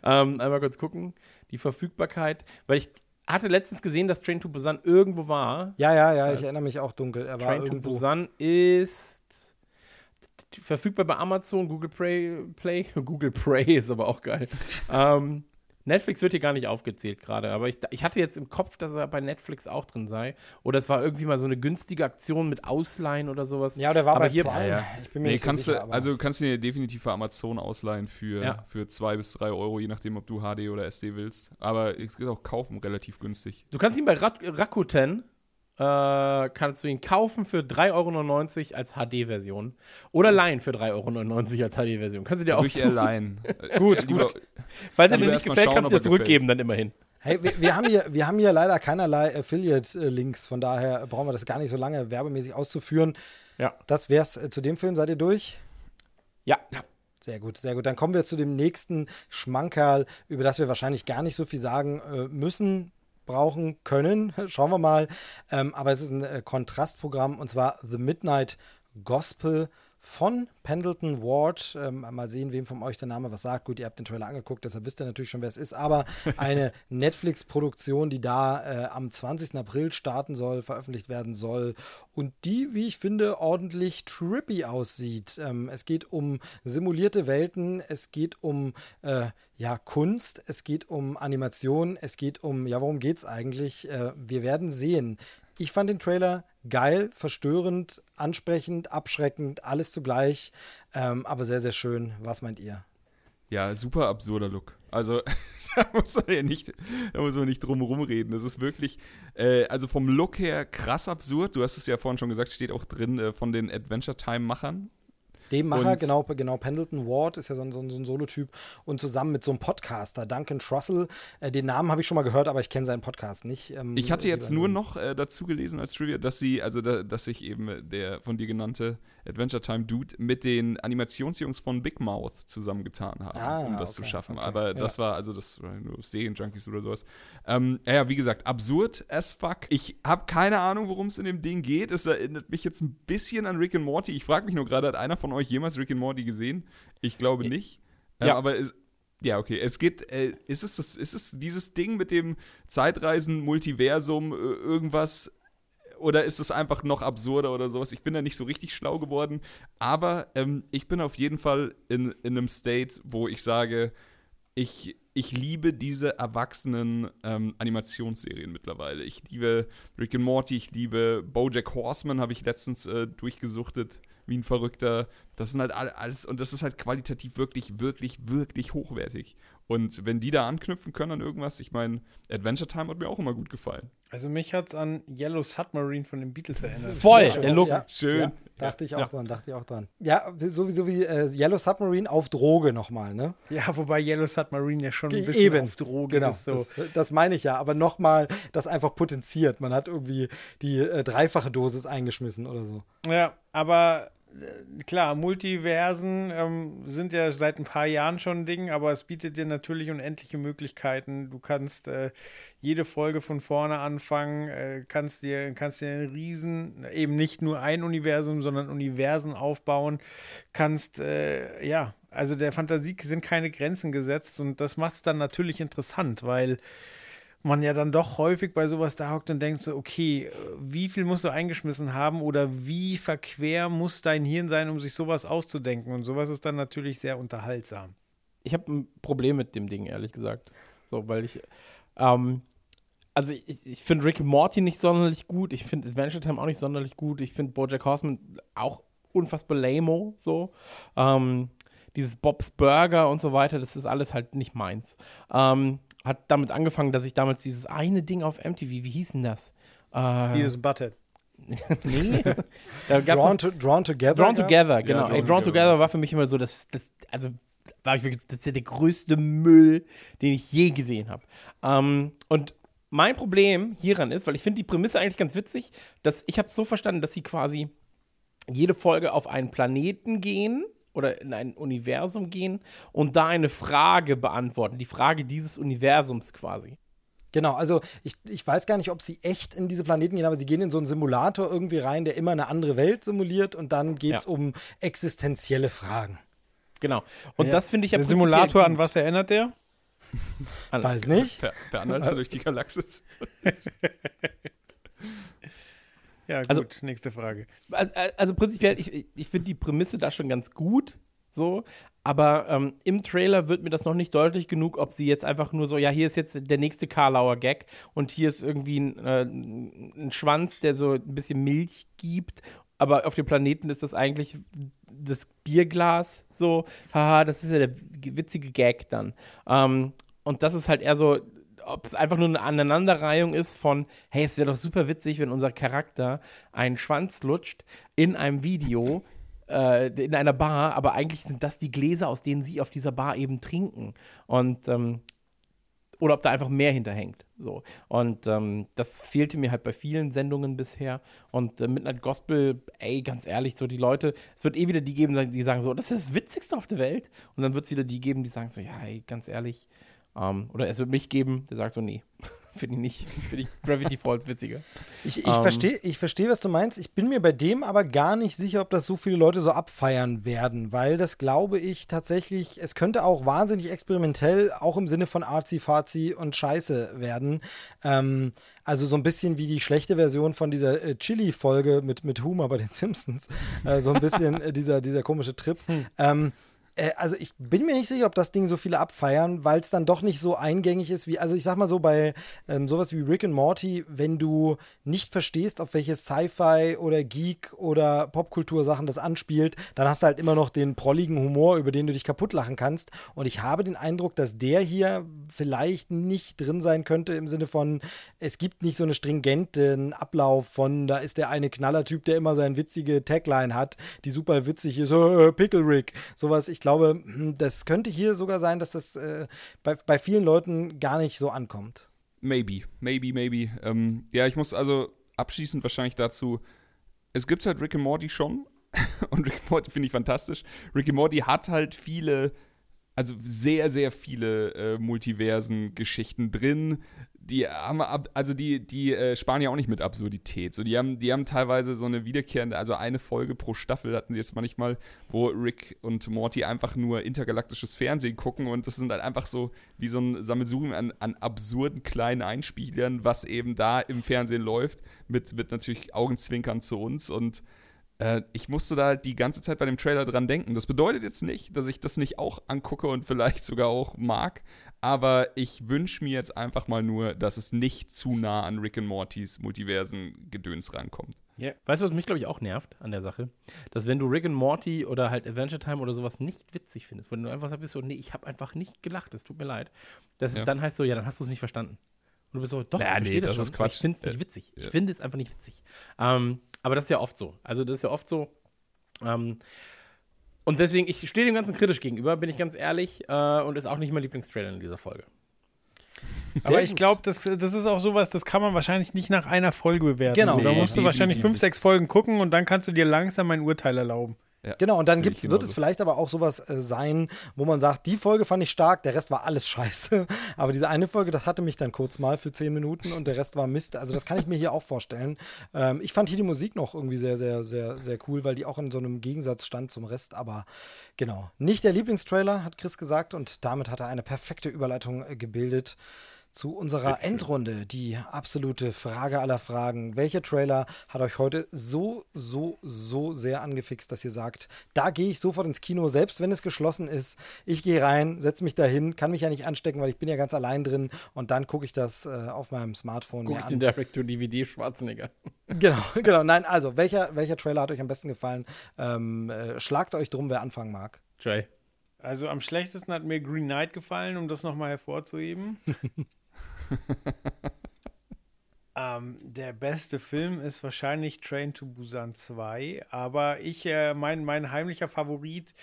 Speaker 3: ähm, einmal kurz gucken. Die Verfügbarkeit. Weil ich hatte letztens gesehen, dass Train to Busan irgendwo war.
Speaker 5: Ja, ja, ja, ich
Speaker 3: Das-
Speaker 5: erinnere mich auch dunkel. Er war
Speaker 3: Train to. Busan ist verfügbar bei Amazon, Google Play, Play Google Play ist aber auch geil. ähm, Netflix wird hier gar nicht aufgezählt gerade, aber ich, ich hatte jetzt im Kopf, dass er bei Netflix auch drin sei. Oder es war irgendwie mal so eine günstige Aktion mit Ausleihen oder sowas.
Speaker 5: Ja, der war
Speaker 3: Aber
Speaker 5: bei
Speaker 3: hier-
Speaker 5: Prime.
Speaker 2: Ja.
Speaker 5: Ich bin mir
Speaker 2: Nee,
Speaker 5: nicht
Speaker 2: kannst
Speaker 5: so sicher.
Speaker 2: du,
Speaker 5: aber-
Speaker 2: also kannst du dir definitiv für Amazon ausleihen für,
Speaker 3: Ja.
Speaker 2: für zwei bis drei Euro, je nachdem, ob du HD oder SD willst. Aber es geht auch kaufen relativ günstig.
Speaker 3: Du kannst ihn bei Rak Rakuten, äh, kannst du ihn kaufen für 3,99 Euro als HD-Version. Oder leihen für 3,99 Euro als HD-Version. Kannst du dir auch
Speaker 2: Durch allein.
Speaker 5: Gut,
Speaker 2: Lieber-
Speaker 3: Falls er
Speaker 2: Lieber
Speaker 3: dir nicht gefällt,
Speaker 2: schauen,
Speaker 3: kannst du dir zurückgeben, dann immerhin.
Speaker 5: Hey, wir, wir, haben hier, wir haben hier leider keinerlei Affiliate-Links, von daher brauchen wir das gar nicht so lange werbemäßig auszuführen.
Speaker 3: Ja.
Speaker 5: Das wär's äh, zu dem Film. Seid ihr durch?
Speaker 3: Ja.
Speaker 5: Sehr gut, sehr gut. Dann kommen wir zu dem nächsten Schmankerl, über das wir wahrscheinlich gar nicht so viel sagen äh, müssen, brauchen, können. Schauen wir mal. Ähm, aber es ist ein äh, Kontrastprogramm und zwar The Midnight Gospel von Pendleton Ward. Ähm, mal sehen, wem von euch der Name was sagt. Gut, ihr habt den Trailer angeguckt, deshalb wisst ihr natürlich schon, wer es ist. Aber eine Netflix-Produktion, die da äh, am 20. April starten soll, veröffentlicht werden soll und die, wie ich finde, ordentlich trippy aussieht. Ähm, es geht um simulierte Welten, es geht um äh, ja, Kunst, es geht um Animation, es geht um, ja, worum geht's eigentlich? Äh, wir werden sehen. Ich fand den Trailer geil, verstörend, ansprechend, abschreckend, alles zugleich, ähm, aber sehr, sehr schön. Was meint ihr?
Speaker 2: Ja, super absurder Look. Also, da muss man ja nicht, da muss man nicht drum rumreden. Das ist wirklich, äh, also vom Look her krass absurd. Du hast es ja vorhin schon gesagt, steht auch drin äh, von den Adventure Time-Machern.
Speaker 5: Dem Macher,
Speaker 2: Und-
Speaker 5: genau, genau, Pendleton Ward ist ja so ein, so ein, so ein Solotyp und zusammen mit so einem Podcaster, Duncan Trussell. Äh, den Namen habe ich schon mal gehört, aber ich kenne seinen Podcast nicht. Ähm,
Speaker 2: Ich hatte jetzt nur noch äh, dazu gelesen als Trivia, dass sie, also da, dass sich eben äh, der von dir genannte Adventure Time Dude mit den Animationsjungs von Big Mouth zusammengetan haben,
Speaker 5: Ah,
Speaker 2: um das
Speaker 5: okay,
Speaker 2: zu schaffen.
Speaker 5: okay,
Speaker 2: Aber
Speaker 5: ja.
Speaker 2: das war, also das war nur Serienjunkies oder sowas. Ähm, ja, wie gesagt, absurd as fuck. Ich habe keine Ahnung, worum es in dem Ding geht. Es erinnert mich jetzt ein bisschen an Rick and Morty. Ich frage mich nur gerade, hat einer von euch jemals Rick and Morty gesehen? Ich glaube nicht. Ähm,
Speaker 3: Ja.
Speaker 2: aber es, ja, okay. Es geht, äh, ist, es das, ist es dieses Ding mit dem Zeitreisen, Multiversum, äh, irgendwas? Oder ist es einfach noch absurder oder sowas? Ich bin da nicht so richtig schlau geworden. Aber ähm, ich bin auf jeden Fall in, in einem State, wo ich sage, ich, ich liebe diese erwachsenen ähm, Animationsserien mittlerweile. Ich liebe Rick and Morty, ich liebe Bojack Horseman, habe ich letztens äh, durchgesuchtet wie ein Verrückter. Das sind halt all- alles, und das ist halt qualitativ wirklich, wirklich, wirklich hochwertig. Und wenn die da anknüpfen können an irgendwas, ich meine, Adventure Time hat mir auch immer gut gefallen.
Speaker 4: Also mich hat es an Yellow Submarine von den Beatles erinnert.
Speaker 3: Voll, der Look.
Speaker 5: Ja,
Speaker 2: Schön.
Speaker 5: Ja, dachte ich auch
Speaker 3: Ja.
Speaker 5: dran, dachte ich auch dran. Ja, sowieso wie äh, Yellow Submarine auf Droge nochmal, ne?
Speaker 4: Ja, wobei Yellow Submarine ja schon ein bisschen
Speaker 5: Eben.
Speaker 4: auf Droge
Speaker 5: Genau,
Speaker 4: ist. So.
Speaker 5: das, das meine ich ja. Aber nochmal, das einfach potenziert. Man hat irgendwie die äh, dreifache Dosis eingeschmissen oder so.
Speaker 4: Ja, aber klar, Multiversen ähm, sind ja seit ein paar Jahren schon ein Ding, aber es bietet dir natürlich unendliche Möglichkeiten. Du kannst äh, jede Folge von vorne anfangen, äh, kannst dir, kannst dir einen riesen, eben nicht nur ein Universum, sondern Universen aufbauen, kannst, äh, ja, also der Fantasie sind keine Grenzen gesetzt und das macht es dann natürlich interessant, weil man ja dann doch häufig bei sowas da hockt und denkt so, okay, äh, wie viel musst du eingeschmissen haben oder wie verquer muss dein Hirn sein, um sich sowas auszudenken? Und sowas ist dann natürlich sehr unterhaltsam.
Speaker 3: Ich habe ein Problem mit dem Ding, ehrlich gesagt. So, weil ich, ähm, also ich, ich finde Rick and Morty nicht sonderlich gut. Ich finde Adventure Time auch nicht sonderlich gut. Ich finde Bojack Horseman auch unfassbar lame so. Ähm, dieses Bob's Burger und so weiter, das ist alles halt nicht meins. Ähm, hat damit angefangen, dass ich damals dieses eine Ding auf MTV, wie hieß denn das? Äh,
Speaker 4: Beavis Butthead.
Speaker 3: nee.
Speaker 5: Drawn, to, drawn Together.
Speaker 3: Drawn
Speaker 5: gab's?
Speaker 3: Together, genau.
Speaker 2: Drawn
Speaker 3: Ey, Drawn
Speaker 2: Together
Speaker 3: Together war für mich immer so, das, das also war ich wirklich, das ist ja der größte Müll, den ich je gesehen habe. Ähm, und mein Problem hieran ist, weil ich finde die Prämisse eigentlich ganz witzig, dass ich habe es so verstanden, dass sie quasi jede Folge auf einen Planeten gehen oder in ein Universum gehen und da eine Frage beantworten, die Frage dieses Universums quasi.
Speaker 5: Genau, also ich, ich weiß gar nicht, ob sie echt in diese Planeten gehen, aber sie gehen in so einen Simulator irgendwie rein, der immer eine andere Welt simuliert und dann geht es
Speaker 3: Ja.
Speaker 5: um existenzielle Fragen.
Speaker 3: Genau. Und
Speaker 5: Ja,
Speaker 3: das finde ich ja
Speaker 4: Der Simulator, an was erinnert der?
Speaker 3: An-
Speaker 5: Weiß nicht.
Speaker 2: Per, per Anhalter durch die Galaxis.
Speaker 4: Ja, gut,
Speaker 3: Also-
Speaker 4: nächste Frage.
Speaker 3: Also, also prinzipiell, ich, ich finde die Prämisse da schon ganz gut, so, aber ähm, im Trailer wird mir das noch nicht deutlich genug, ob sie jetzt einfach nur so, ja, hier ist jetzt der nächste Karlauer Gag und hier ist irgendwie ein, äh, ein Schwanz, der so ein bisschen Milch gibt, aber auf dem Planeten ist das eigentlich das Bierglas, so, haha, das ist ja der witzige Gag dann. Ähm, und das ist halt eher so, ob es einfach nur eine Aneinanderreihung ist von, hey, es wäre doch super witzig, wenn unser Charakter einen Schwanz lutscht in einem Video, äh, in einer Bar, aber eigentlich sind das die Gläser, aus denen sie auf dieser Bar eben trinken. Und ähm, oder ob da einfach mehr hinterhängt. So. Und ähm, das fehlte mir halt bei vielen Sendungen bisher. Und äh, Midnight Gospel, ey, ganz ehrlich, so die Leute, es wird eh wieder die geben, die sagen so, das ist das Witzigste auf der Welt. Und dann wird es wieder die geben, die sagen so, ja, ey, ganz ehrlich. Ähm, oder es wird mich geben, der sagt so, nee, finde ich nicht. Finde ich Gravity Falls witziger.
Speaker 5: Ich, ich
Speaker 3: Ähm.
Speaker 5: verstehe, ich versteh, was du meinst. Ich bin mir bei dem aber gar nicht sicher, ob das so viele Leute so abfeiern werden, weil das glaube ich tatsächlich, es könnte auch wahnsinnig experimentell, auch im Sinne von arzi-fazi und Scheiße werden. Ähm, also so ein bisschen wie die schlechte Version von dieser äh, Chili-Folge mit, mit Humor bei den Simpsons. Äh, so ein bisschen äh, dieser, dieser komische Trip. Ähm, äh, also ich bin mir nicht sicher, ob das Ding so viele abfeiern, weil es dann doch nicht so eingängig ist wie, also ich sag mal so bei ähm, sowas wie Rick and Morty, wenn du nicht verstehst, auf welche Sci-Fi oder Geek oder Popkultur-Sachen das anspielt, dann hast du halt immer noch den prolligen Humor, über den du dich kaputt lachen kannst. Und ich habe den Eindruck, dass der hier vielleicht nicht drin sein könnte im Sinne von, es gibt nicht so einen stringenten Ablauf von, da ist der eine Knallertyp, der immer seine witzige Tagline hat, die super witzig ist, äh, Pickle Rick, sowas. Ich glaube, hm, das könnte hier sogar sein, dass das äh, bei, bei vielen Leuten gar nicht so ankommt.
Speaker 2: Maybe, maybe, maybe. Ähm, ja, ich muss also abschließend wahrscheinlich dazu, es gibt halt Rick and Morty schon und Rick and Morty finde ich fantastisch. Rick and Morty hat halt viele, also sehr, sehr viele äh, Multiversen-Geschichten drin. Die haben, ab, also die, die äh, sparen ja auch nicht mit Absurdität. So, die haben, die haben teilweise so eine wiederkehrende, also eine Folge pro Staffel hatten sie jetzt manchmal, wo Rick und Morty einfach nur intergalaktisches Fernsehen gucken und das sind halt einfach so wie so ein Sammelsurium an, an absurden kleinen Einspielern, was eben da im Fernsehen läuft, mit, mit natürlich Augenzwinkern zu uns und äh, ich musste da die ganze Zeit bei dem Trailer dran denken. Das bedeutet jetzt nicht, dass ich das nicht auch angucke und vielleicht sogar auch mag, aber ich wünsche mir jetzt einfach mal nur, dass es nicht zu nah an Rick and Mortys Multiversen-Gedöns rankommt.
Speaker 3: Weißt du, was mich, glaube ich, auch nervt an der Sache? Dass wenn du Rick and Morty oder halt Adventure Time oder sowas nicht witzig findest, wenn du einfach sagst, so, nee, ich habe einfach nicht gelacht, es tut mir leid, dass
Speaker 2: Ja.
Speaker 3: es dann heißt so, ja, dann hast du es nicht verstanden. Und du bist so, doch,
Speaker 2: Ja,
Speaker 3: ich verstehe
Speaker 2: nee,
Speaker 3: das,
Speaker 2: das
Speaker 3: schon,
Speaker 2: Quatsch.
Speaker 3: ich finde es nicht
Speaker 2: Ja.
Speaker 3: witzig. Ich
Speaker 2: Ja.
Speaker 3: finde es einfach nicht witzig. Ähm, aber das ist ja oft so. Also das ist ja oft so. Ähm, und deswegen, ich stehe dem Ganzen kritisch gegenüber, bin ich ganz ehrlich, äh, und ist auch nicht mein Lieblingstrailer in dieser Folge.
Speaker 4: Aber ich glaube, das, das ist auch sowas, das kann man wahrscheinlich nicht nach einer Folge bewerten.
Speaker 5: Genau.
Speaker 4: So, da
Speaker 2: Nee,
Speaker 4: musst du wahrscheinlich fünf, sechs Folgen gucken und dann kannst du dir langsam ein Urteil erlauben.
Speaker 5: Genau, und dann gibt's, wird es vielleicht aber auch sowas äh, sein, wo man sagt, die Folge fand ich stark, der Rest war alles scheiße. Aber diese eine Folge, das hatte mich dann kurz mal für zehn Minuten und der Rest war Mist. Also das kann ich mir hier auch vorstellen. Ähm, ich fand hier die Musik noch irgendwie sehr, sehr, sehr, sehr cool, weil die auch in so einem Gegensatz stand zum Rest. Aber genau, nicht der Lieblingstrailer, hat Chris gesagt. Und damit hat er eine perfekte Überleitung äh, gebildet zu unserer Endrunde, die absolute Frage aller Fragen. Welcher Trailer hat euch heute so, so, so sehr angefixt, dass ihr sagt, da gehe ich sofort ins Kino, selbst wenn es geschlossen ist. Ich gehe rein, setze mich dahin, kann mich ja nicht anstecken, weil ich bin ja ganz allein drin und dann gucke ich das äh, auf meinem Smartphone
Speaker 3: Guck
Speaker 5: mir
Speaker 3: ich
Speaker 5: an.
Speaker 3: den Direct-to-DVD Schwarzenegger.
Speaker 5: Genau, genau. Nein, also, welcher, welcher Trailer hat euch am besten gefallen? Ähm, äh, schlagt euch drum, wer anfangen mag.
Speaker 3: Jay.
Speaker 4: Also am schlechtesten hat mir Green Knight gefallen, um das nochmal hervorzuheben. Ähm, der beste Film ist wahrscheinlich Train to Busan 2, aber ich, äh, mein, mein heimlicher Favorit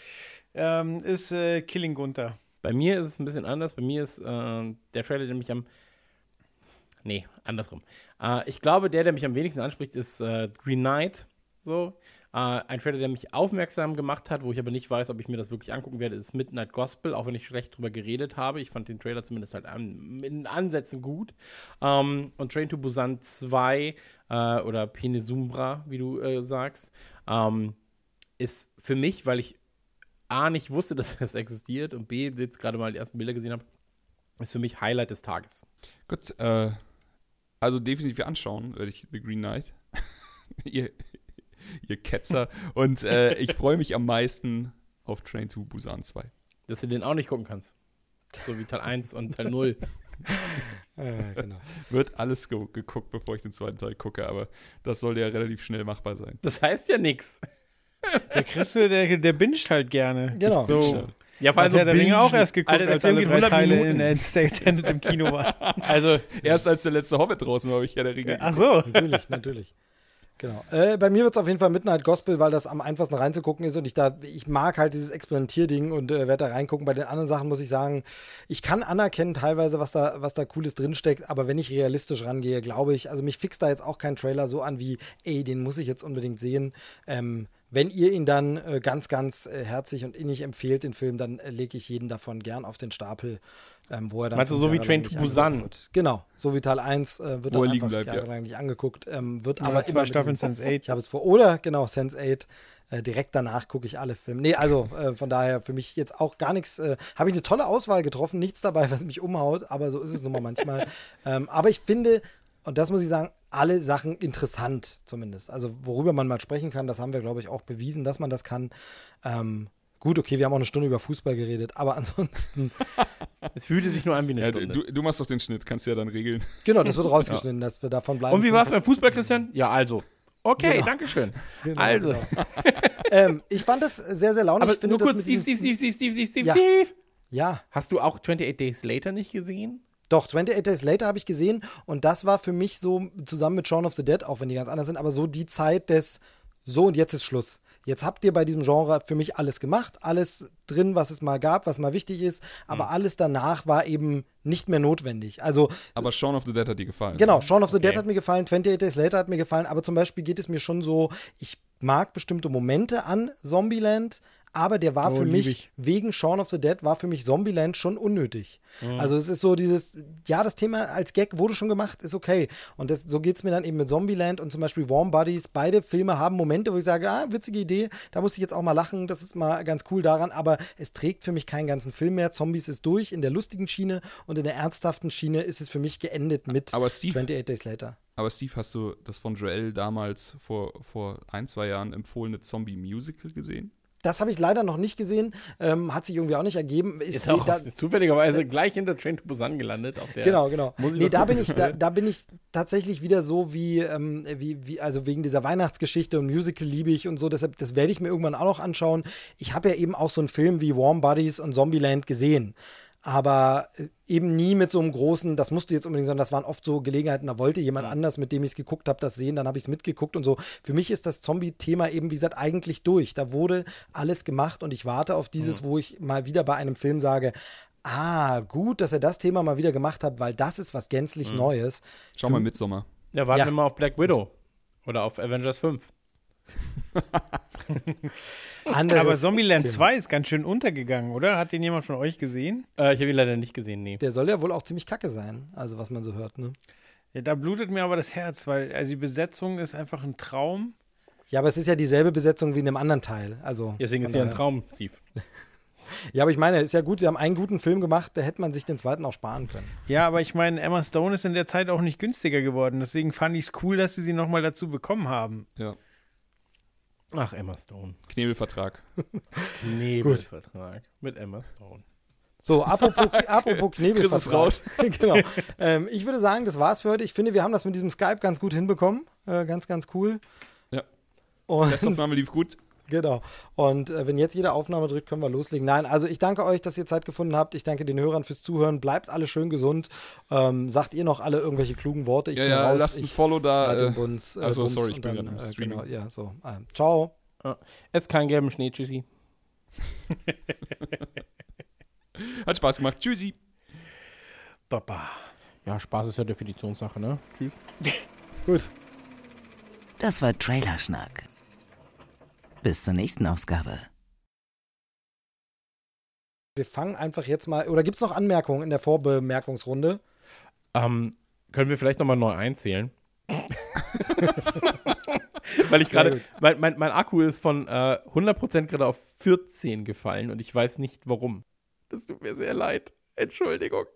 Speaker 4: ähm, ist äh, Killing Gunther.
Speaker 3: Bei mir ist es ein bisschen anders. Bei mir ist äh, der Trailer, der mich am. Nee, andersrum. Äh, ich glaube, der, der mich am wenigsten anspricht, ist äh, Green Knight. So. Äh, ein Trailer, der mich aufmerksam gemacht hat, wo ich aber nicht weiß, ob ich mir das wirklich angucken werde, ist Midnight Gospel, auch wenn ich schlecht drüber geredet habe. Ich fand den Trailer zumindest halt an, in Ansätzen gut. Ähm, und Train to Busan 2 äh, oder Penesumbra, wie du äh, sagst, ähm, ist für mich, weil ich A, nicht wusste, dass das existiert und B, jetzt gerade mal die ersten Bilder gesehen habe, ist für mich Highlight des Tages.
Speaker 2: Gut, äh, also definitiv anschauen werde ich The Green Knight. ihr, ihr Ketzer. Und äh, ich freue mich am meisten auf Train to Busan 2.
Speaker 3: Dass du den auch nicht gucken kannst. So wie Teil 1 und Teil 0.
Speaker 5: Äh, genau.
Speaker 2: Wird alles ge geguckt, bevor ich den zweiten Teil gucke, aber das sollte ja relativ schnell machbar sein.
Speaker 3: Das heißt ja nichts.
Speaker 4: Der Christe, der, der binscht halt gerne.
Speaker 5: Genau.
Speaker 4: So.
Speaker 3: Ja, vor
Speaker 4: Hat
Speaker 3: allem
Speaker 4: der
Speaker 3: so
Speaker 4: Ringe auch erst geguckt,
Speaker 3: Alter, der
Speaker 4: als alle drei
Speaker 3: 100
Speaker 4: Teile
Speaker 3: Minuten.
Speaker 4: in Entertainment im Kino waren.
Speaker 3: Also,
Speaker 2: Erst als der letzte Hobbit draußen war, habe ich ja der Ringe.
Speaker 4: Ach so.
Speaker 5: Natürlich, natürlich. Genau. Äh, bei mir wird es auf jeden Fall Midnight Gospel, weil das am einfachsten reinzugucken ist und ich da, ich mag halt dieses Experimentierding und äh, werde da reingucken. Bei den anderen Sachen muss ich sagen, ich kann anerkennen teilweise, was da, was da Cooles drinsteckt, aber wenn ich realistisch rangehe, glaube ich, also mich fixt da jetzt auch kein Trailer so an wie, ey, den muss ich jetzt unbedingt sehen. Ähm, wenn ihr ihn dann äh, ganz, ganz äh, herzlich und innig empfehlt, den Film, dann äh, lege ich jeden davon gern auf den Stapel, ähm, wo er dann.
Speaker 3: Meinst du so wie Train to Busan?
Speaker 5: Genau, so wie Teil 1 äh, wird
Speaker 2: Wo
Speaker 5: dann
Speaker 2: er
Speaker 5: einfach
Speaker 2: bleibt, ja.
Speaker 5: jahrelang nicht angeguckt, ähm, wird aber
Speaker 4: Aber zwei Staffeln
Speaker 5: diesem-
Speaker 4: Sense8.
Speaker 5: ich habe es vor. Oder, genau, Sense8. Äh, direkt danach gucke ich alle Filme. Nee, also äh, von daher für mich jetzt auch gar nichts. Äh, habe ich eine tolle Auswahl getroffen. Nichts dabei, was mich umhaut, aber so ist es nun mal manchmal. ähm, aber ich finde, und das muss ich sagen, alle Sachen interessant zumindest. Also worüber man mal sprechen kann, das haben wir, glaube ich, auch bewiesen, dass man das kann. Ähm, gut, okay, wir haben auch eine Stunde über Fußball geredet, aber ansonsten,
Speaker 3: es fühlte sich nur an wie eine
Speaker 2: Ja, du,
Speaker 3: Stunde.
Speaker 2: du, du machst doch den Schnitt, kannst ja dann regeln.
Speaker 5: genau, das wird rausgeschnitten, dass wir davon bleiben.
Speaker 3: und wie war es beim Fußball, Christian? Ja, also. Okay,
Speaker 5: Genau.
Speaker 3: danke schön.
Speaker 5: Genau,
Speaker 3: also.
Speaker 5: genau. ähm, ich fand das sehr, sehr launig.
Speaker 3: Aber
Speaker 5: ich finde
Speaker 3: nur kurz, Steve,
Speaker 5: diesem-
Speaker 3: Steve, Steve, Steve, Steve, Steve,
Speaker 5: Ja.
Speaker 3: Steve.
Speaker 5: Ja,
Speaker 3: Hast du auch 28 Days Later nicht gesehen?
Speaker 5: Doch, 28 Days Later habe ich gesehen und das war für mich so, zusammen mit Shaun of the Dead, auch wenn die ganz anders sind, aber so die Zeit des so und jetzt ist Schluss. Jetzt habt ihr bei diesem Genre für mich alles gemacht, alles drin, was es mal gab, was mal wichtig ist, aber alles danach war eben nicht mehr notwendig. Also
Speaker 2: Aber Shaun of the Dead hat dir gefallen.
Speaker 5: Genau, Shaun of the Dead
Speaker 3: Okay.
Speaker 5: hat mir gefallen, 28 Days Later hat mir gefallen, aber zum Beispiel geht es mir schon so, ich mag bestimmte Momente an Zombieland, aber der war
Speaker 4: Oh,
Speaker 5: für mich,
Speaker 4: ich.
Speaker 5: wegen Shaun of the Dead, war für mich Zombieland schon unnötig. Also es ist so dieses, ja, das Thema als Gag wurde schon gemacht, ist okay. Und das, so geht es mir dann eben mit Zombieland und zum Beispiel Warm Buddies. Beide Filme haben Momente, wo ich sage, ah, witzige Idee, da muss ich jetzt auch mal lachen, das ist mal ganz cool daran, aber es trägt für mich keinen ganzen Film mehr. Zombies ist durch in der lustigen Schiene und in der ernsthaften Schiene ist es für mich geendet mit
Speaker 2: Aber Steve-
Speaker 5: 28 Days Later.
Speaker 2: Aber Steve, hast du das von Joel damals vor, vor ein, zwei Jahren empfohlene Zombie-Musical gesehen?
Speaker 5: Das habe ich leider noch nicht gesehen. Ähm, hat sich irgendwie auch nicht ergeben. Ist,
Speaker 3: Ist auch
Speaker 5: da,
Speaker 3: zufälligerweise gleich hinter Train to Busan gelandet. Auf der
Speaker 5: genau, genau. Nee, da bin ich, da, da bin ich tatsächlich wieder so wie, ähm, wie, wie, also wegen dieser Weihnachtsgeschichte und Musical liebe ich und so. Deshalb, das werde ich mir irgendwann auch noch anschauen. Ich habe ja eben auch so einen Film wie Warm Buddies und Zombieland gesehen. Aber äh, eben nie mit so einem großen, das musste jetzt unbedingt sein, das waren oft so Gelegenheiten, da wollte jemand anders, mit dem ich es geguckt habe, das sehen, dann habe ich es mitgeguckt und so. Für mich ist das Zombie-Thema eben, wie gesagt, eigentlich durch. Da wurde alles gemacht und ich warte auf dieses, wo ich mal wieder bei einem Film sage, ah, gut, dass er das Thema mal wieder gemacht hat, weil das ist was gänzlich Neues.
Speaker 2: Schau mal Midsommar.
Speaker 3: Ja, warten
Speaker 5: Ja.
Speaker 3: wir mal auf Black Widow. Oder auf Avengers 5.
Speaker 5: Anderes
Speaker 4: Aber Zombieland
Speaker 5: Thema.
Speaker 4: 2 ist ganz schön untergegangen, oder? Hat den jemand von euch gesehen?
Speaker 3: Äh, ich habe ihn leider nicht gesehen, nee.
Speaker 5: Der soll ja wohl auch ziemlich kacke sein, also was man so hört, ne?
Speaker 4: Ja, da blutet mir aber das Herz, weil also die Besetzung ist einfach ein Traum.
Speaker 5: Ja, aber es ist ja dieselbe Besetzung wie in einem anderen Teil. Also
Speaker 3: Deswegen ist ja ein Traum, Steve.
Speaker 5: Ja, aber ich meine, ist ja gut, sie haben einen guten Film gemacht, da hätte man sich den zweiten auch sparen können.
Speaker 4: Ja, aber ich meine, Emma Stone ist in der Zeit auch nicht günstiger geworden. Deswegen fand ich es cool, dass sie sie nochmal dazu bekommen haben.
Speaker 2: Ja.
Speaker 3: Ach, Emma Stone.
Speaker 2: Knebelvertrag.
Speaker 3: Nebelvertrag mit Emma Stone.
Speaker 5: So, apropos, apropos Knebelvertrag.
Speaker 2: Raus.
Speaker 5: genau. Ähm, ich würde sagen, das war's für heute. Ich finde, wir haben das mit diesem Skype ganz gut hinbekommen. Äh, ganz, ganz cool.
Speaker 2: Ja.
Speaker 5: Und
Speaker 2: Testaufnahme lief gut.
Speaker 5: Genau. Und äh, wenn jetzt jede Aufnahme drückt, können wir loslegen. Nein, also ich danke euch, dass ihr Zeit gefunden habt. Ich danke den Hörern fürs Zuhören. Bleibt alle schön gesund. Ähm, sagt ihr noch alle irgendwelche klugen Worte? Ich
Speaker 2: ja,
Speaker 5: bin
Speaker 2: ja,
Speaker 5: raus.
Speaker 2: lasst ein
Speaker 5: ich
Speaker 2: Follow da. Äh,
Speaker 5: Bums, äh,
Speaker 2: also,
Speaker 5: Bums
Speaker 2: sorry, ich bin
Speaker 5: dann,
Speaker 2: gerade im
Speaker 5: äh,
Speaker 2: Streaming.
Speaker 5: genau, ja, so. Ähm, ciao.
Speaker 3: Es keinen gelben Schnee, tschüssi.
Speaker 2: hat Spaß gemacht. Tschüssi.
Speaker 4: Papa.
Speaker 3: Ja, Spaß ist ja Definitionssache, ne? Tschüss.
Speaker 5: Gut.
Speaker 6: Das war Trailerschnack. Bis zur nächsten Ausgabe.
Speaker 5: Wir fangen einfach jetzt mal. Oder gibt es noch Anmerkungen in der Vorbemerkungsrunde?
Speaker 3: Ähm, können wir vielleicht nochmal neu einzählen? Weil ich gerade, mein, mein, mein Akku ist von äh, 100% gerade auf 14 gefallen und ich weiß nicht warum. Das tut mir sehr leid. Entschuldigung.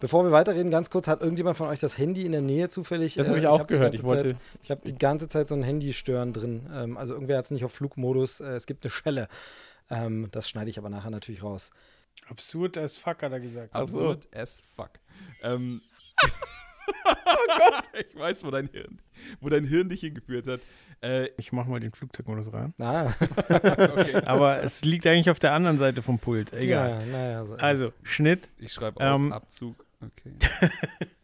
Speaker 5: Bevor wir weiterreden, ganz kurz, hat irgendjemand von euch das Handy in der Nähe zufällig?
Speaker 3: Das
Speaker 5: Äh,
Speaker 3: habe ich auch
Speaker 5: hab die
Speaker 3: gehört. Ich wollte.
Speaker 5: Zeit, ich habe die ganze Zeit so ein Handy-Stören drin. Ähm, also irgendwer hat es nicht auf Flugmodus. Äh, es gibt eine Schelle. Ähm, das schneide ich aber nachher natürlich raus.
Speaker 4: Absurd als fuck, hat er gesagt.
Speaker 3: Ach so.
Speaker 2: Absurd as fuck. Ähm, ich weiß, wo dein Hirn, wo dein Hirn dich hingeführt hat. Äh,
Speaker 4: Ich mach mal den Flugzeugmodus rein.
Speaker 5: Ah,
Speaker 2: okay.
Speaker 4: Aber es liegt eigentlich auf der anderen Seite vom Pult. Egal.
Speaker 5: ja, naja. So
Speaker 4: Also, Schnitt.
Speaker 2: Ich schreibe auf
Speaker 4: Ähm,
Speaker 2: Abzug. Okay.